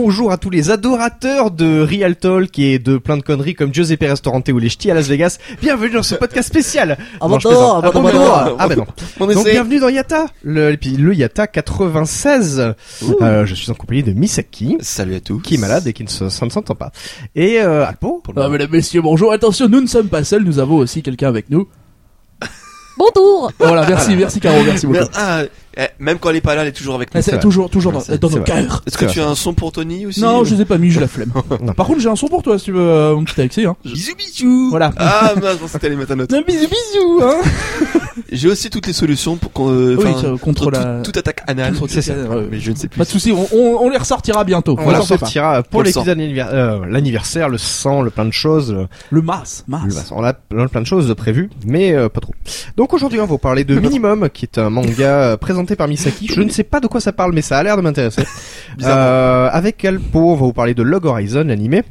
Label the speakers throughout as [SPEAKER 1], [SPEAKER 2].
[SPEAKER 1] Bonjour à tous les adorateurs de Real Talk et de plein de conneries comme Giuseppe Restaurante ou les ch'tis à Las Vegas. Bienvenue dans ce podcast spécial.
[SPEAKER 2] Ah,
[SPEAKER 1] Non, je
[SPEAKER 2] bon,
[SPEAKER 1] plaisante.
[SPEAKER 2] ah,
[SPEAKER 1] Ah,
[SPEAKER 2] bon,
[SPEAKER 1] bon,
[SPEAKER 2] bon,
[SPEAKER 1] non.
[SPEAKER 2] bon.
[SPEAKER 1] Ah, bah non.
[SPEAKER 2] On
[SPEAKER 1] Donc bienvenue dans Yata, le, le Yata 96. Euh, je suis en compagnie de Misaki,
[SPEAKER 2] Salut à tous.
[SPEAKER 1] qui est malade et qui ne se, ça ne s'entend pas. Et euh, Alpo.
[SPEAKER 3] Ah, mesdames, messieurs, bonjour. Attention, nous ne sommes pas seuls, nous avons aussi quelqu'un avec nous.
[SPEAKER 4] Bonjour
[SPEAKER 3] Voilà, merci, merci Caro, merci beaucoup.
[SPEAKER 2] Ah, même quand elle est pas là, elle est toujours avec nous.
[SPEAKER 3] Ah, c'est toujours, toujours dans, dans nos cœurs.
[SPEAKER 2] Est-ce que tu as un son pour Tony aussi
[SPEAKER 3] Non, je les ai pas mis, j'ai la flemme. Par contre, j'ai un son pour toi si tu veux, euh, mon petit Alexis. Hein.
[SPEAKER 2] Bisous bisous.
[SPEAKER 3] Voilà.
[SPEAKER 2] Ah, mince, je pensais que t'allais mettre un autre.
[SPEAKER 3] Un bisou, bisou, hein.
[SPEAKER 2] J'ai aussi toutes les solutions pour qu'on, euh,
[SPEAKER 3] Oui, contre la-
[SPEAKER 2] toute attaque anale.
[SPEAKER 1] c'est ça.
[SPEAKER 3] ouais.
[SPEAKER 2] Mais je ne sais plus.
[SPEAKER 3] Pas de soucis, on, on, on les ressortira bientôt.
[SPEAKER 1] On
[SPEAKER 3] Faut
[SPEAKER 1] la
[SPEAKER 3] t'en faire
[SPEAKER 1] sortira pour
[SPEAKER 2] Pour le
[SPEAKER 1] l'épisode anniver- euh, l'anniversaire, le sang, le plein de choses. le-
[SPEAKER 3] pas. Le mas, mas.
[SPEAKER 1] le- On a plein, de choses de prévues, mais euh, pas trop. Donc aujourd'hui, on va vous parler de Minimum, qui est un manga euh, présenté par Misaki. Je ne sais pas de quoi ça parle, mais ça a l'air de m'intéresser. Euh, avec Alpo, on va vous parler de Log Horizon, l'animé.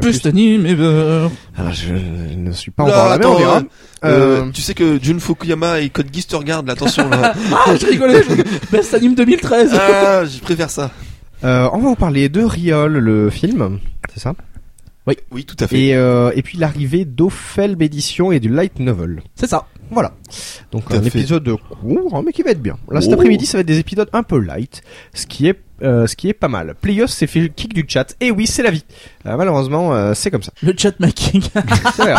[SPEAKER 3] Plus anime ever.
[SPEAKER 1] Alors, je ne suis pas encore là, mais on verra.
[SPEAKER 2] euh, tu sais que Jun Fukuyama et Code Geass te regardent, là, attention là.
[SPEAKER 3] Ah, je rigolais. je- Best anime 2013.
[SPEAKER 2] ah, je préfère ça.
[SPEAKER 1] euh, on va vous parler de Riol, le film, c'est ça?
[SPEAKER 2] Oui, tout à fait.
[SPEAKER 1] et, euh, et puis l'arrivée d'Ophelb Edition et du Light Novel.
[SPEAKER 3] C'est ça.
[SPEAKER 1] Voilà. Donc
[SPEAKER 2] Tout
[SPEAKER 1] un épisode court, hein, mais qui va être bien. Là, cet
[SPEAKER 2] Oh.
[SPEAKER 1] après-midi, ça va être des épisodes un peu light, ce qui est euh, ce qui est pas mal. Playos s'est fait le kick du chat. Et oui, c'est la vie. Euh, malheureusement, euh, c'est comme ça.
[SPEAKER 3] Le chat making.
[SPEAKER 1] C'est vrai.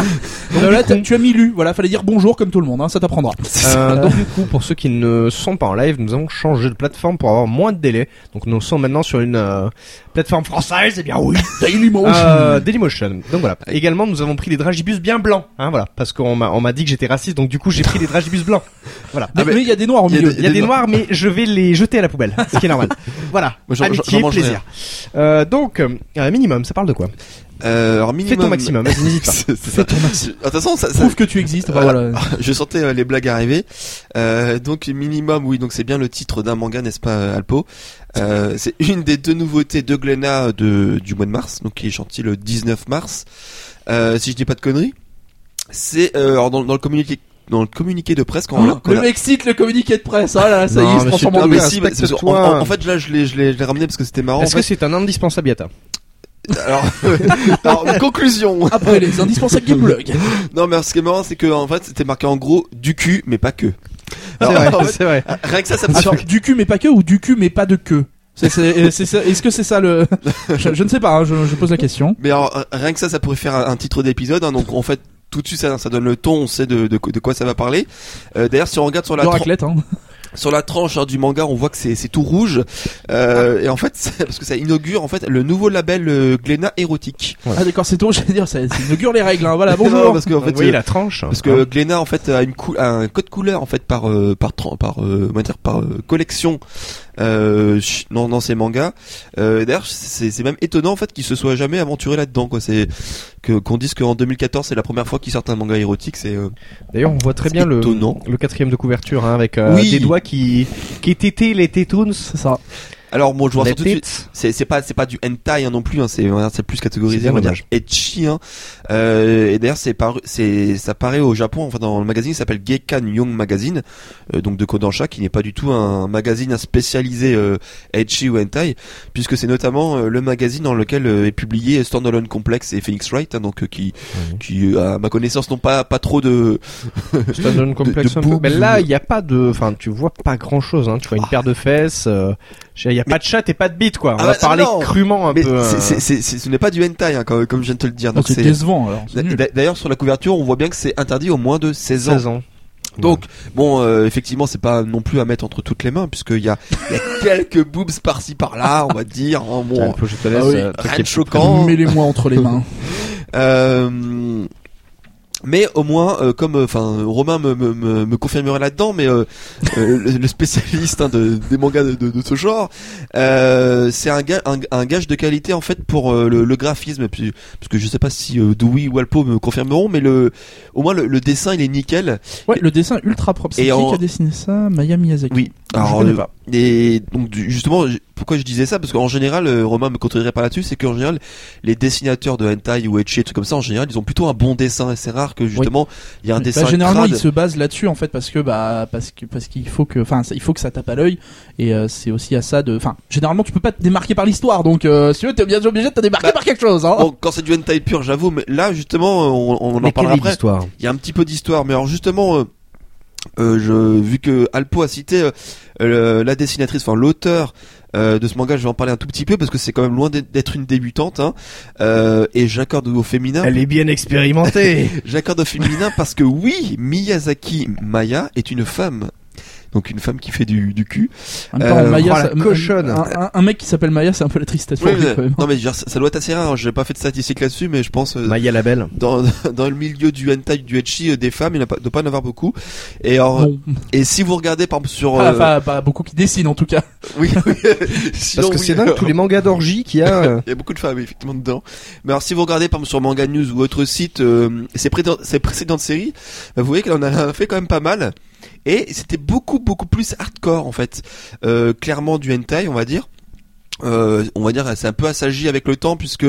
[SPEAKER 3] Donc là, t'as- tu as mis lu. Voilà, fallait dire bonjour comme tout le monde. Hein, ça t'apprendra.
[SPEAKER 1] Euh, donc du coup, pour ceux qui ne sont pas en live, nous avons changé de plateforme pour avoir moins de délai. Donc nous sommes maintenant sur une euh, plateforme française. Eh bien oui.
[SPEAKER 3] Dailymotion.
[SPEAKER 1] Euh, Dailymotion. Donc voilà. Également, nous avons pris des dragibus bien blancs. Hein, voilà. Parce qu'on m'a on m'a dit que j'étais raciste, donc du coup, j'ai pris des dragibus blancs. Voilà.
[SPEAKER 3] Mais-
[SPEAKER 2] Ah, mais-
[SPEAKER 3] il y a des noirs au
[SPEAKER 2] il y a
[SPEAKER 3] milieu.
[SPEAKER 2] des-
[SPEAKER 1] Il y a des noirs, mais je vais les jeter à la poubelle, ce qui est normal. Voilà.
[SPEAKER 2] Moi, j'en-
[SPEAKER 1] Amitié, plaisir. Euh, donc, euh, minimum, ça parle de quoi
[SPEAKER 2] Euh, alors
[SPEAKER 1] Fais
[SPEAKER 2] minimum.
[SPEAKER 1] ton maximum, vas-y, n'hésite pas.
[SPEAKER 2] Ça.
[SPEAKER 3] ton maximum.
[SPEAKER 2] De toute façon, ça, ça,
[SPEAKER 3] Prouve que tu existes. Voilà.
[SPEAKER 2] je sentais euh, les blagues arriver. Euh, donc minimum, oui, donc c'est bien le titre d'un manga, n'est-ce pas, euh, Alpo? Euh, C'est une des deux nouveautés de Glénat de, du mois de mars, donc qui est sorti le 19 mars. Euh, si je dis pas de conneries, c'est euh, alors dans, dans le communiqué dans le communiqué de presse quand on,
[SPEAKER 3] Oh, le mec cite le communiqué de presse. Ah là, ça
[SPEAKER 1] Non,
[SPEAKER 3] y est, il se
[SPEAKER 1] mais
[SPEAKER 3] transforme
[SPEAKER 1] c'est
[SPEAKER 3] en
[SPEAKER 1] pas
[SPEAKER 2] mais
[SPEAKER 1] bien,
[SPEAKER 2] si, parce que
[SPEAKER 1] respecte-toi.
[SPEAKER 2] en, en- en fait là je l'ai je l'ai je ramené parce que c'était marrant.
[SPEAKER 1] Est-ce
[SPEAKER 2] en
[SPEAKER 1] que
[SPEAKER 2] fait.
[SPEAKER 1] c'est un indispensable Yata?
[SPEAKER 2] Alors, alors conclusion.
[SPEAKER 3] Après les indispensables gameblog.
[SPEAKER 2] Non mais ce qui est marrant c'est que en fait c'était marqué en gros du cul mais pas que.
[SPEAKER 1] C'est
[SPEAKER 2] Alors,
[SPEAKER 1] vrai,
[SPEAKER 2] en fait,
[SPEAKER 1] c'est vrai.
[SPEAKER 2] rien que ça ça me
[SPEAKER 3] Attends, du cul mais pas que ou du cul mais pas de queue. C'est, c'est, c'est ça- est-ce que c'est ça le je, je ne sais pas. hein, je, je pose la question.
[SPEAKER 2] Mais alors, rien que ça, ça pourrait faire un, un titre d'épisode. hein, donc en fait, tout de suite, ça, ça donne le ton. On sait de, de, de quoi ça va parler. Euh, D'ailleurs, si on regarde sur la
[SPEAKER 3] De
[SPEAKER 2] tran-
[SPEAKER 3] raclette. Hein.
[SPEAKER 2] Sur la tranche hein, du manga, on voit que c'est c'est tout rouge. Euh, et en fait, c'est parce que ça inaugure en fait le nouveau label euh, Glénat érotique.
[SPEAKER 3] Ah d'accord, c'est tout. J'allais dire, ça, ça inaugure les règles. Hein. Voilà,
[SPEAKER 2] Non,
[SPEAKER 3] bonjour.
[SPEAKER 2] parce que en
[SPEAKER 1] Vous
[SPEAKER 2] fait, euh,
[SPEAKER 1] la tranche
[SPEAKER 2] parce
[SPEAKER 1] hein.
[SPEAKER 2] que Glénat en fait a une cou- a un code couleur en fait par euh, par tran- par euh, dire par euh, collection euh, ch- dans dans ses mangas. Euh, D'ailleurs, c'est c'est même étonnant en fait qu'il se soit jamais aventuré là-dedans quoi. C'est que qu'on dise qu'en 2014 c'est la première fois qu'il sort un manga érotique. C'est euh,
[SPEAKER 1] D'ailleurs, on voit très bien le,
[SPEAKER 2] étonnant.
[SPEAKER 1] le quatrième de couverture hein, avec euh,
[SPEAKER 2] Oui.
[SPEAKER 1] des doigts qui qui tétaient les tétons.
[SPEAKER 3] C'est ça?
[SPEAKER 2] Alors bon, je vois tout de suite. C'est c'est pas c'est pas du hentai hein, non plus. Hein, c'est c'est plus catégorisé on va dire etchi. Hein. Euh, et d'ailleurs c'est paru c'est ça paraît au Japon. Enfin dans le magazine qui s'appelle Gekkan Young Magazine, euh, donc de Kodansha, qui n'est pas du tout un magazine spécialisé euh, etchi ou hentai, puisque c'est notamment euh, le magazine dans lequel euh, est publié Standalone Complex et Phoenix Wright, hein, donc euh, qui qui à ma connaissance n'ont pas pas trop de
[SPEAKER 1] Ça donne complexe
[SPEAKER 2] de
[SPEAKER 1] un peu.
[SPEAKER 2] boobs
[SPEAKER 1] Mais là, il y a pas de, enfin, tu vois pas grand chose. Hein. Tu vois une paire de fesses. euh, Il a pas de chat et pas de bite quoi. On
[SPEAKER 2] Ah
[SPEAKER 1] va
[SPEAKER 2] bah,
[SPEAKER 1] parler
[SPEAKER 2] non.
[SPEAKER 1] crûment un
[SPEAKER 2] mais
[SPEAKER 1] peu.
[SPEAKER 2] c'est-
[SPEAKER 1] euh,
[SPEAKER 2] c'est- c'est- c'est- ce n'est pas du hentai hein, comme, comme je viens de te le dire. Donc
[SPEAKER 3] c'est
[SPEAKER 2] c'est
[SPEAKER 3] décevant alors.
[SPEAKER 2] D'ailleurs, sur la couverture, on voit bien que c'est interdit au moins de 16 ans.
[SPEAKER 1] 16 ans.
[SPEAKER 2] Donc bon, euh, effectivement, c'est pas non plus à mettre entre toutes les mains puisqu'il y a, il y a quelques boobs par-ci par-là, on va dire. hein, bon,
[SPEAKER 1] Alpo, je te laisse.
[SPEAKER 3] Ah oui.
[SPEAKER 2] rien de choquant.
[SPEAKER 3] Mets-les-moi entre les mains.
[SPEAKER 2] Euh, mais au moins, euh, comme enfin Romain me, me, me, me confirmerait là-dedans, mais euh, euh, le, spécialiste hein, de, des mangas de, de, de ce genre, euh, c'est un, ga- un, un gage de qualité en fait pour euh, le, le graphisme, puis- parce que je sais pas si euh, Dewey ou Alpo me confirmeront, mais le au moins le, le dessin il est nickel.
[SPEAKER 3] Ouais, le dessin ultra propre. C'est qui
[SPEAKER 2] en-
[SPEAKER 3] qui a dessiné ça? Maya Miyazaki.
[SPEAKER 2] Oui.
[SPEAKER 3] Je
[SPEAKER 2] Alors,
[SPEAKER 3] connais
[SPEAKER 2] euh,
[SPEAKER 3] pas.
[SPEAKER 2] Et donc du- justement, pourquoi je disais ça? Parce qu'en général, euh, Romain me contredirait pas là-dessus, c'est qu'en général, les dessinateurs de hentai ou ecchi et trucs comme ça, en général, ils ont plutôt un bon dessin. Et c'est rare que justement, il y a un
[SPEAKER 3] Bah,
[SPEAKER 2] dessin
[SPEAKER 3] généralement,
[SPEAKER 2] crade.
[SPEAKER 3] il se base là-dessus en fait parce que bah parce que parce qu'il faut que enfin ça- il faut que ça tape à l'œil et euh, c'est aussi à ça de enfin généralement tu peux pas te démarquer par l'histoire donc euh, si tu veux t'es bien obligé de te démarquer
[SPEAKER 2] Bah,
[SPEAKER 3] par quelque chose hein.
[SPEAKER 2] Bon, quand c'est du hentai pur, j'avoue, mais là justement, on, on en parlera après. Il y a un petit peu d'histoire, mais alors justement, euh, euh, je, vu que Alpo a cité euh, la dessinatrice, enfin l'auteur euh, de ce manga, je vais en parler un tout petit peu parce que c'est quand même loin d'être- une débutante. Hein, et j'accorde au féminin.
[SPEAKER 1] Elle est bien expérimentée.
[SPEAKER 2] J'accorde au féminin parce que oui, Miyazaki Maya est une femme. Donc une femme qui fait du, du cul.
[SPEAKER 3] En même temps,
[SPEAKER 2] euh,
[SPEAKER 3] Maya, ça-
[SPEAKER 1] cochonne.
[SPEAKER 3] Un, un- un mec qui s'appelle Maya, c'est un peu la tristesse pour
[SPEAKER 2] Oui,
[SPEAKER 3] lui,
[SPEAKER 2] mais-
[SPEAKER 3] quand même.
[SPEAKER 2] non mais je veux dire, ça, ça doit être assez rare. hein. J'ai pas fait de statistiques là-dessus, mais je pense euh,
[SPEAKER 1] Maya la belle.
[SPEAKER 2] dans, dans le milieu du hentai, du ecchi, euh, des femmes, il ne doit pas en avoir beaucoup. Et alors,
[SPEAKER 3] Bon,
[SPEAKER 2] et si vous regardez par exemple sur,
[SPEAKER 3] pas,
[SPEAKER 2] euh,
[SPEAKER 3] pas- pas beaucoup qui dessinent en tout cas.
[SPEAKER 2] oui, oui,
[SPEAKER 1] Parce que
[SPEAKER 2] oui,
[SPEAKER 1] c'est dingue tous les mangas d'orgie qu'il y a. euh,
[SPEAKER 2] Il y a beaucoup de femmes effectivement dedans. Mais alors si vous regardez par exemple sur Manga News ou autre site euh, ces, précédentes- ces précédentes séries, bah, vous voyez qu'elle en a fait quand même pas mal. Et c'était beaucoup beaucoup plus hardcore en fait. Euh, clairement du hentai on va dire. Euh, on va dire c'est un peu assagi avec le temps puisque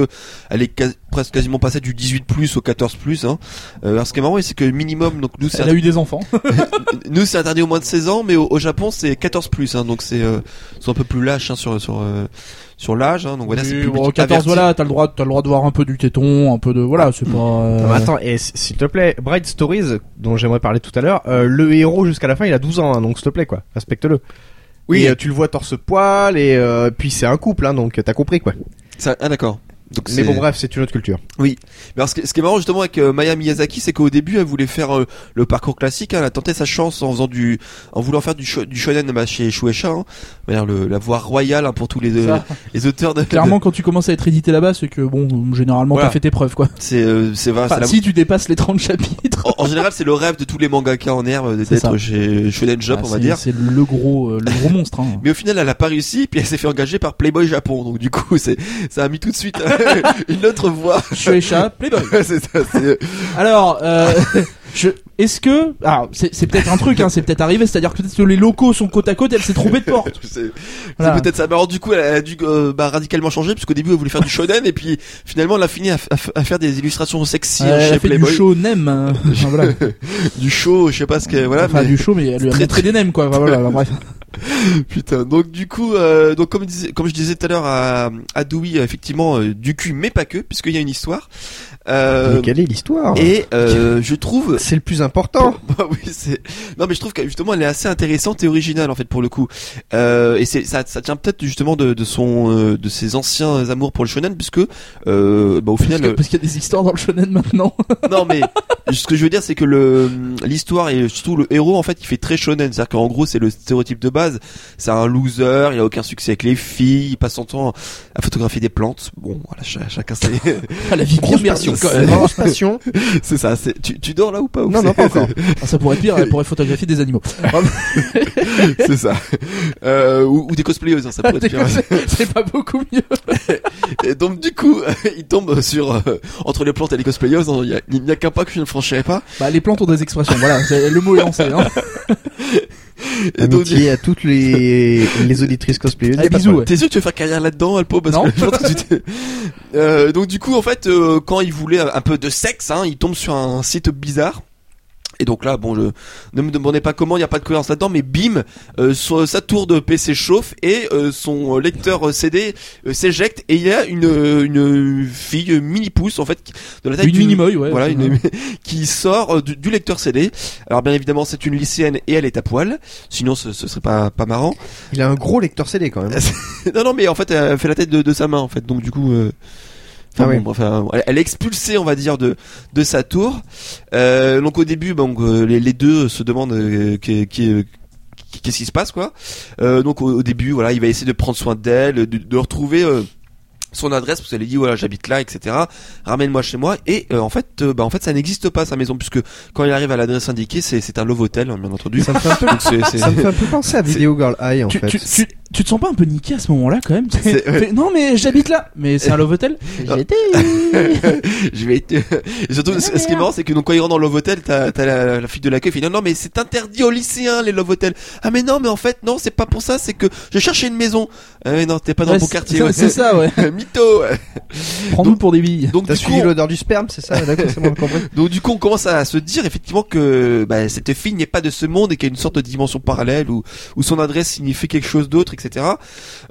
[SPEAKER 2] elle est presque quasiment passée du 18 plus au 14 plus hein. Euh, alors ce qui est marrant c'est que minimum donc nous c'est
[SPEAKER 3] Elle a eu des enfants.
[SPEAKER 2] nous c'est interdit au moins de 16 ans mais au, au Japon c'est 14 plus hein, donc c'est euh, sont un peu plus lâches hein, sur sur euh, sur l'âge hein, donc voilà c'est plus
[SPEAKER 3] bon, 14 voilà, t'as le droit, t'as le droit de voir un peu du téton, un peu de voilà, c'est pas. euh,
[SPEAKER 1] Non, attends, et s'il te plaît, Bright Stories, dont j'aimerais parler tout à l'heure, euh, le héros jusqu'à la fin, il a 12 ans, hein, donc s'il te plaît, quoi, respecte-le.
[SPEAKER 2] Oui.
[SPEAKER 1] Et, euh, tu le vois torse poil et euh, puis c'est un couple, hein, donc t'as compris quoi.
[SPEAKER 2] Ça- ah d'accord. Donc
[SPEAKER 1] Mais bon, bref, c'est une autre culture.
[SPEAKER 2] Mais alors, ce, qui, ce qui est marrant justement avec euh, Maya Miyazaki, c'est qu'au début, elle voulait faire euh, le parcours classique. hein, elle a tenté sa chance en faisant du, en voulant faire du, sho- du shonen bah, chez Shueisha. Hein, le, la voie royale hein, pour tous les euh,
[SPEAKER 3] ça.
[SPEAKER 2] les auteurs de.
[SPEAKER 3] Clairement, quand tu commences à être édité là-bas, c'est que bon, généralement,
[SPEAKER 2] Voilà.
[SPEAKER 3] t'as fait tes preuves, quoi.
[SPEAKER 2] c'est euh, c'est vrai.
[SPEAKER 3] Enfin,
[SPEAKER 2] la-
[SPEAKER 3] si tu dépasses les 30 chapitres.
[SPEAKER 2] en, en général, c'est le rêve de tous les mangaka en herbe d'être chez Shonen Jump,
[SPEAKER 3] Ah,
[SPEAKER 2] on va dire.
[SPEAKER 3] C'est le gros, euh, le gros monstre. Hein.
[SPEAKER 2] Mais au final, elle a pas réussi, puis elle s'est fait engager par Playboy Japon. Donc du coup, c'est ça a mis tout de suite une autre voie.
[SPEAKER 3] Shueisha, Playboy.
[SPEAKER 2] c'est ça. c'est-
[SPEAKER 3] Alors, euh, je, est-ce que, alors, c'est, c'est peut-être un truc, hein, c'est peut-être arrivé, c'est-à-dire que peut-être que les locaux sont côte à côte, elle s'est trompée de porte.
[SPEAKER 2] C'est
[SPEAKER 3] Voilà.
[SPEAKER 2] c'est peut-être ça. Mais alors du coup, elle a dû euh, bah, radicalement changer, puisqu'au début, elle voulait faire du shonen, et puis finalement, elle a fini à, f- à f- à faire des illustrations sexy hein,
[SPEAKER 3] elle
[SPEAKER 2] chez
[SPEAKER 3] a fait
[SPEAKER 2] Playboy.
[SPEAKER 3] du show nem, euh, enfin, voilà.
[SPEAKER 2] du show, je sais pas ce que voilà.
[SPEAKER 3] enfin
[SPEAKER 2] mais-
[SPEAKER 3] du show, mais elle lui a
[SPEAKER 2] très,
[SPEAKER 3] montré des nems, quoi. Enfin, voilà, alors, bref.
[SPEAKER 2] Putain. Donc du coup, euh, donc comme, je disais tout à l'heure à, à Dewey, effectivement, euh, du cul, mais pas que, puisqu'il y a une histoire. Euh,
[SPEAKER 1] Mais quelle est l'histoire
[SPEAKER 2] et euh, je trouve
[SPEAKER 1] C'est le plus important.
[SPEAKER 2] Bah oui, c'est. Non, mais je trouve que justement, elle est assez intéressante et originale en fait pour le coup. Euh, et c'est ça, ça tient peut-être justement de, de son, euh, de ses anciens amours pour le shonen, puisque euh, bah, au
[SPEAKER 3] Parce
[SPEAKER 2] final,
[SPEAKER 3] que- parce qu'il y a des histoires dans le shonen maintenant.
[SPEAKER 2] euh, non mais ce que je veux dire, c'est que le l'histoire et surtout le héros en fait, il fait très shonen, c'est-à-dire qu'en gros, c'est le stéréotype de base. C'est un loser, il a aucun succès avec les filles, il passe son temps à photographier des plantes. Bon, voilà, ch- chacun ses.
[SPEAKER 3] Ah, la vie bien
[SPEAKER 1] Grosse
[SPEAKER 3] merci
[SPEAKER 1] passion.
[SPEAKER 2] c'est ça. Tu, tu dors là ou pas ou
[SPEAKER 1] Non, non, pas encore.
[SPEAKER 3] Ah, ça pourrait être pire, elle pourrait photographier des animaux.
[SPEAKER 2] c'est ça. Euh, ou, ou des cosplayeuses, hein, ça pourrait être pire.
[SPEAKER 3] C'est- pas beaucoup mieux.
[SPEAKER 2] Et donc du coup, il tombe sur euh, entre les plantes et les cosplayers, hein, il a- n'y a, qu'un pas que je ne franchirai pas.
[SPEAKER 3] Bah, les plantes ont des expressions, voilà, le mot est lancé. Hein.
[SPEAKER 2] Et donc,
[SPEAKER 1] Amitié à toutes les, les auditrices cosplayeuses.
[SPEAKER 3] Ah, bisous, ouais.
[SPEAKER 2] T'es sûr que tu veux faire carrière là-dedans, Alpo Parce
[SPEAKER 3] Non.
[SPEAKER 2] que je pense que tu t'es- Euh, donc du coup, en fait, euh, quand il voulait un peu de sexe, hein, il tombe sur un site bizarre. Et donc là, bon, je ne me demandez pas comment, il n'y a pas de cohérence là-dedans, mais bim, euh, son- sa tour de PC chauffe et euh, son lecteur CD euh, s'éjecte et il y a une, euh, une fille euh, mini pouce en fait de la taille
[SPEAKER 3] Une
[SPEAKER 2] d'une-
[SPEAKER 3] mini-moy, ouais.
[SPEAKER 2] voilà, une, qui sort euh, du, du lecteur CD. Alors bien évidemment, c'est une lycéenne et elle est à poil. Sinon, ce, ce serait pas pas marrant.
[SPEAKER 1] Il a un gros lecteur CD quand même.
[SPEAKER 2] non, non, mais en fait, elle fait la tête de, de sa main en fait. Donc du coup, euh, Enfin,
[SPEAKER 1] Ah oui.
[SPEAKER 2] bon, enfin, elle, est expulsée, on va dire, de de sa tour. Euh, donc au début, donc les, les deux se demandent euh, qui, qui, qu'est-ce qui se passe quoi. Euh, donc au, au début, voilà, il va essayer de prendre soin d'elle, de, de retrouver. euh, son adresse parce qu'elle lui dit voilà j'habite là etc ramène-moi chez moi et euh, en fait euh, bah en fait ça n'existe pas sa maison puisque quand il arrive à l'adresse indiquée c'est c'est un love hotel hein, bien entendu
[SPEAKER 1] Ça me fait un peu,
[SPEAKER 2] donc c'est c'est-
[SPEAKER 1] ça me fait un peu penser à Video Girl Eye en
[SPEAKER 3] tu,
[SPEAKER 1] fait.
[SPEAKER 3] tu, tu, tu te sens pas un peu niqué à ce moment-là quand même? Non mais j'habite là. Mais c'est un love hotel? J'étais.
[SPEAKER 2] je vais être... Et surtout ce, ce qui est marrant c'est que donc quand il rentre dans le love hotel t'as t'as la, la fille de l'accueil qui fait non non mais c'est interdit aux lycéens les love hotels ah mais non mais en fait non c'est pas pour ça c'est que je cherchais une maison ah mais non t'es pas dans
[SPEAKER 3] Ouais,
[SPEAKER 2] le bon quartier ouais.
[SPEAKER 3] C'est ça ouais.
[SPEAKER 2] mytho.
[SPEAKER 3] Prends-nous pour des billes.
[SPEAKER 2] donc
[SPEAKER 1] T'as
[SPEAKER 2] du coup,
[SPEAKER 1] suivi l'odeur du sperme, c'est ça? D'accord, c'est bon, compris.
[SPEAKER 2] Donc du coup, on commence à se dire effectivement que bah, cette fille n'est pas de ce monde et qu'il y a une sorte de dimension parallèle où, où son adresse signifie quelque chose d'autre,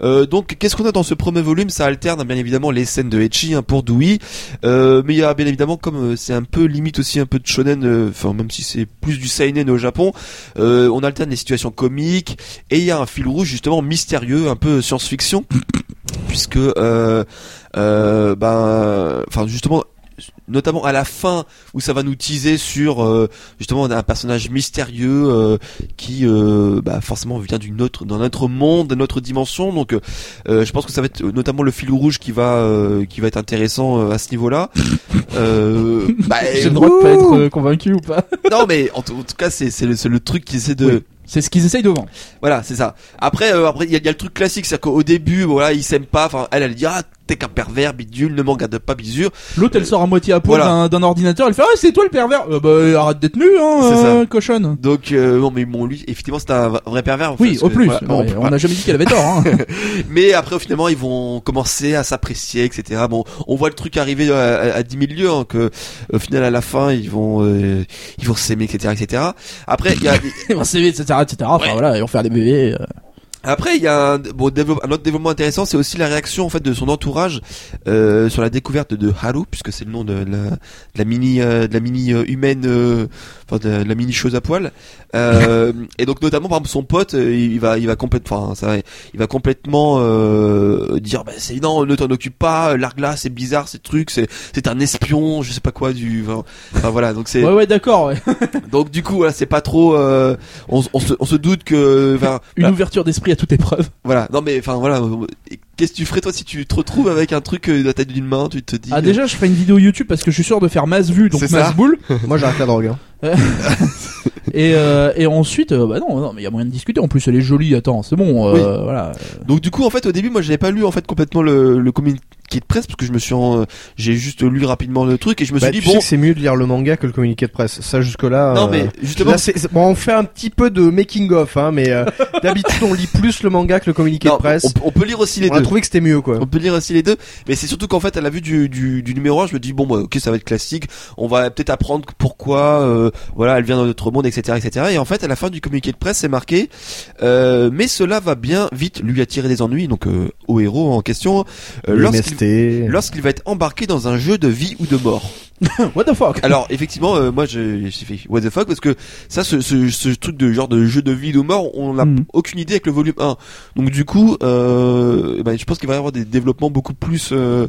[SPEAKER 2] Euh, donc, qu'est-ce qu'on a dans ce premier volume? Ça alterne bien évidemment les scènes de Ecchi hein, pour Dewey, euh, mais il y a bien évidemment comme euh, c'est un peu limite aussi un peu de shonen, même si c'est plus du seinen au Japon, on alterne les situations comiques et il y a un fil rouge justement mystérieux, un peu science-fiction, puisque ben, enfin justement notamment à la fin où ça va nous teaser sur euh, justement un personnage mystérieux euh, qui euh, bah, forcément vient d'une autre d'un autre monde d'une autre dimension donc euh, euh, je pense que ça va être notamment le fil rouge qui va euh, qui va être intéressant euh, à ce niveau là euh, bah,
[SPEAKER 3] J'ai le droit de pas être euh, convaincu ou pas.
[SPEAKER 2] non mais en, tout en tout cas c'est c'est le, truc qui essaie de
[SPEAKER 3] Oui. C'est ce qu'ils essayent de vendre.
[SPEAKER 2] voilà, c'est ça. Après, euh, après, il y a, il y a le truc classique, c'est qu'au début, voilà, ils s'aiment pas. Enfin, elle, elle dit ah, t'es qu'un pervers, bidule, ne m'en garde pas, bisure.
[SPEAKER 3] L'autre elle sort à moitié à poil
[SPEAKER 2] Voilà.
[SPEAKER 3] d'un- ordinateur. Elle fait ah c'est toi le pervers. Euh, bah arrête d'être nu hein, euh, cochonne.
[SPEAKER 2] Donc, euh, non, mais bon, lui, effectivement, c'est un vrai pervers.
[SPEAKER 3] Oui, au plus.
[SPEAKER 2] voilà, bon,
[SPEAKER 3] Ouais, on
[SPEAKER 2] voilà.
[SPEAKER 3] n'a jamais dit qu'elle avait tort. Hein.
[SPEAKER 2] Mais après, finalement, ils vont commencer à s'apprécier, etc. Bon, on voit le truc arriver à, à, à 10 000 lieues, hein, que au final, à la fin, ils vont, euh, ils vont s'aimer, etc., etc. Après, il y a,
[SPEAKER 3] Ils vont s'aimer, etc., etc. Enfin
[SPEAKER 2] Ouais.
[SPEAKER 3] voilà, ils vont faire des bébés.
[SPEAKER 2] Après, il y a un, bon, un autre développement intéressant, c'est aussi la réaction en fait de son entourage euh, sur la découverte de Haru, puisque c'est le nom de la, de la mini, euh, de la mini euh, humaine, euh, enfin de la, de la mini chose à poil. Euh, et donc notamment par exemple son pote, euh, il va, il va complètement, enfin ça, il va complètement euh, dire, bah c'est non, ne t'en occupe pas, l'argla c'est bizarre, ces trucs, c'est, c'est un espion, je sais pas quoi du, enfin, voilà, donc c'est,
[SPEAKER 3] Ouais ouais d'accord. Ouais.
[SPEAKER 2] donc du coup voilà, c'est pas trop, euh, on, on se, on se doute que,
[SPEAKER 3] Une ouverture d'esprit toute épreuve.
[SPEAKER 2] voilà, non mais enfin voilà, qu'est-ce que tu ferais toi si tu te retrouves avec un truc euh, de la taille d'une main, tu te dis
[SPEAKER 3] Ah
[SPEAKER 2] euh,
[SPEAKER 3] déjà je ferai une vidéo YouTube parce que je suis sûr de faire masse vue donc
[SPEAKER 2] C'est ça.
[SPEAKER 3] masse boule.
[SPEAKER 1] Moi, j'arrête la drogue. Hein.
[SPEAKER 3] Et euh, et ensuite euh, bah non non mais il y a moyen de discuter. En plus elle est jolie. Attends c'est bon. euh, Voilà.
[SPEAKER 2] Donc du coup en fait au début moi j'avais pas lu en fait complètement le, le communiqué de presse parce que je me suis en- j'ai juste lu rapidement le truc et je me suis
[SPEAKER 1] Bah,
[SPEAKER 2] dit
[SPEAKER 1] tu
[SPEAKER 2] bon
[SPEAKER 1] que c'est mieux de lire le manga que le communiqué de presse. Ça, jusque-là.
[SPEAKER 2] non
[SPEAKER 1] euh,
[SPEAKER 2] mais justement
[SPEAKER 1] Là, c'est- c'est- bon, on fait un petit peu de making of, hein, mais euh, d'habitude on lit plus le manga que le communiqué
[SPEAKER 2] non,
[SPEAKER 1] de presse.
[SPEAKER 2] on, on peut lire aussi les
[SPEAKER 1] On a
[SPEAKER 2] deux.
[SPEAKER 1] Trouvé que c'était mieux, quoi.
[SPEAKER 2] On peut lire aussi les deux, mais c'est surtout qu'en fait, à la vue du, du, du numéro 1, je me dis bon, bah, ok, ça va être classique. On va peut-être apprendre pourquoi, euh, voilà, elle vient dans notre monde, etc., etc. Et en fait, à la fin du communiqué de presse, c'est marqué, euh, mais cela va bien vite lui attirer des ennuis, donc euh, au héros en question, euh, lorsqu'il va être embarqué dans un jeu de vie ou de mort.
[SPEAKER 3] What the fuck?
[SPEAKER 2] Alors effectivement, euh, moi je- j'ai fait what the fuck parce que ça, ce, ce, ce truc de genre de jeu de vie ou de mort, on n'a
[SPEAKER 3] Mhm.
[SPEAKER 2] aucune idée avec le volume 1. Donc du coup, euh, ben, je pense qu'il va y avoir des développements beaucoup plus, euh,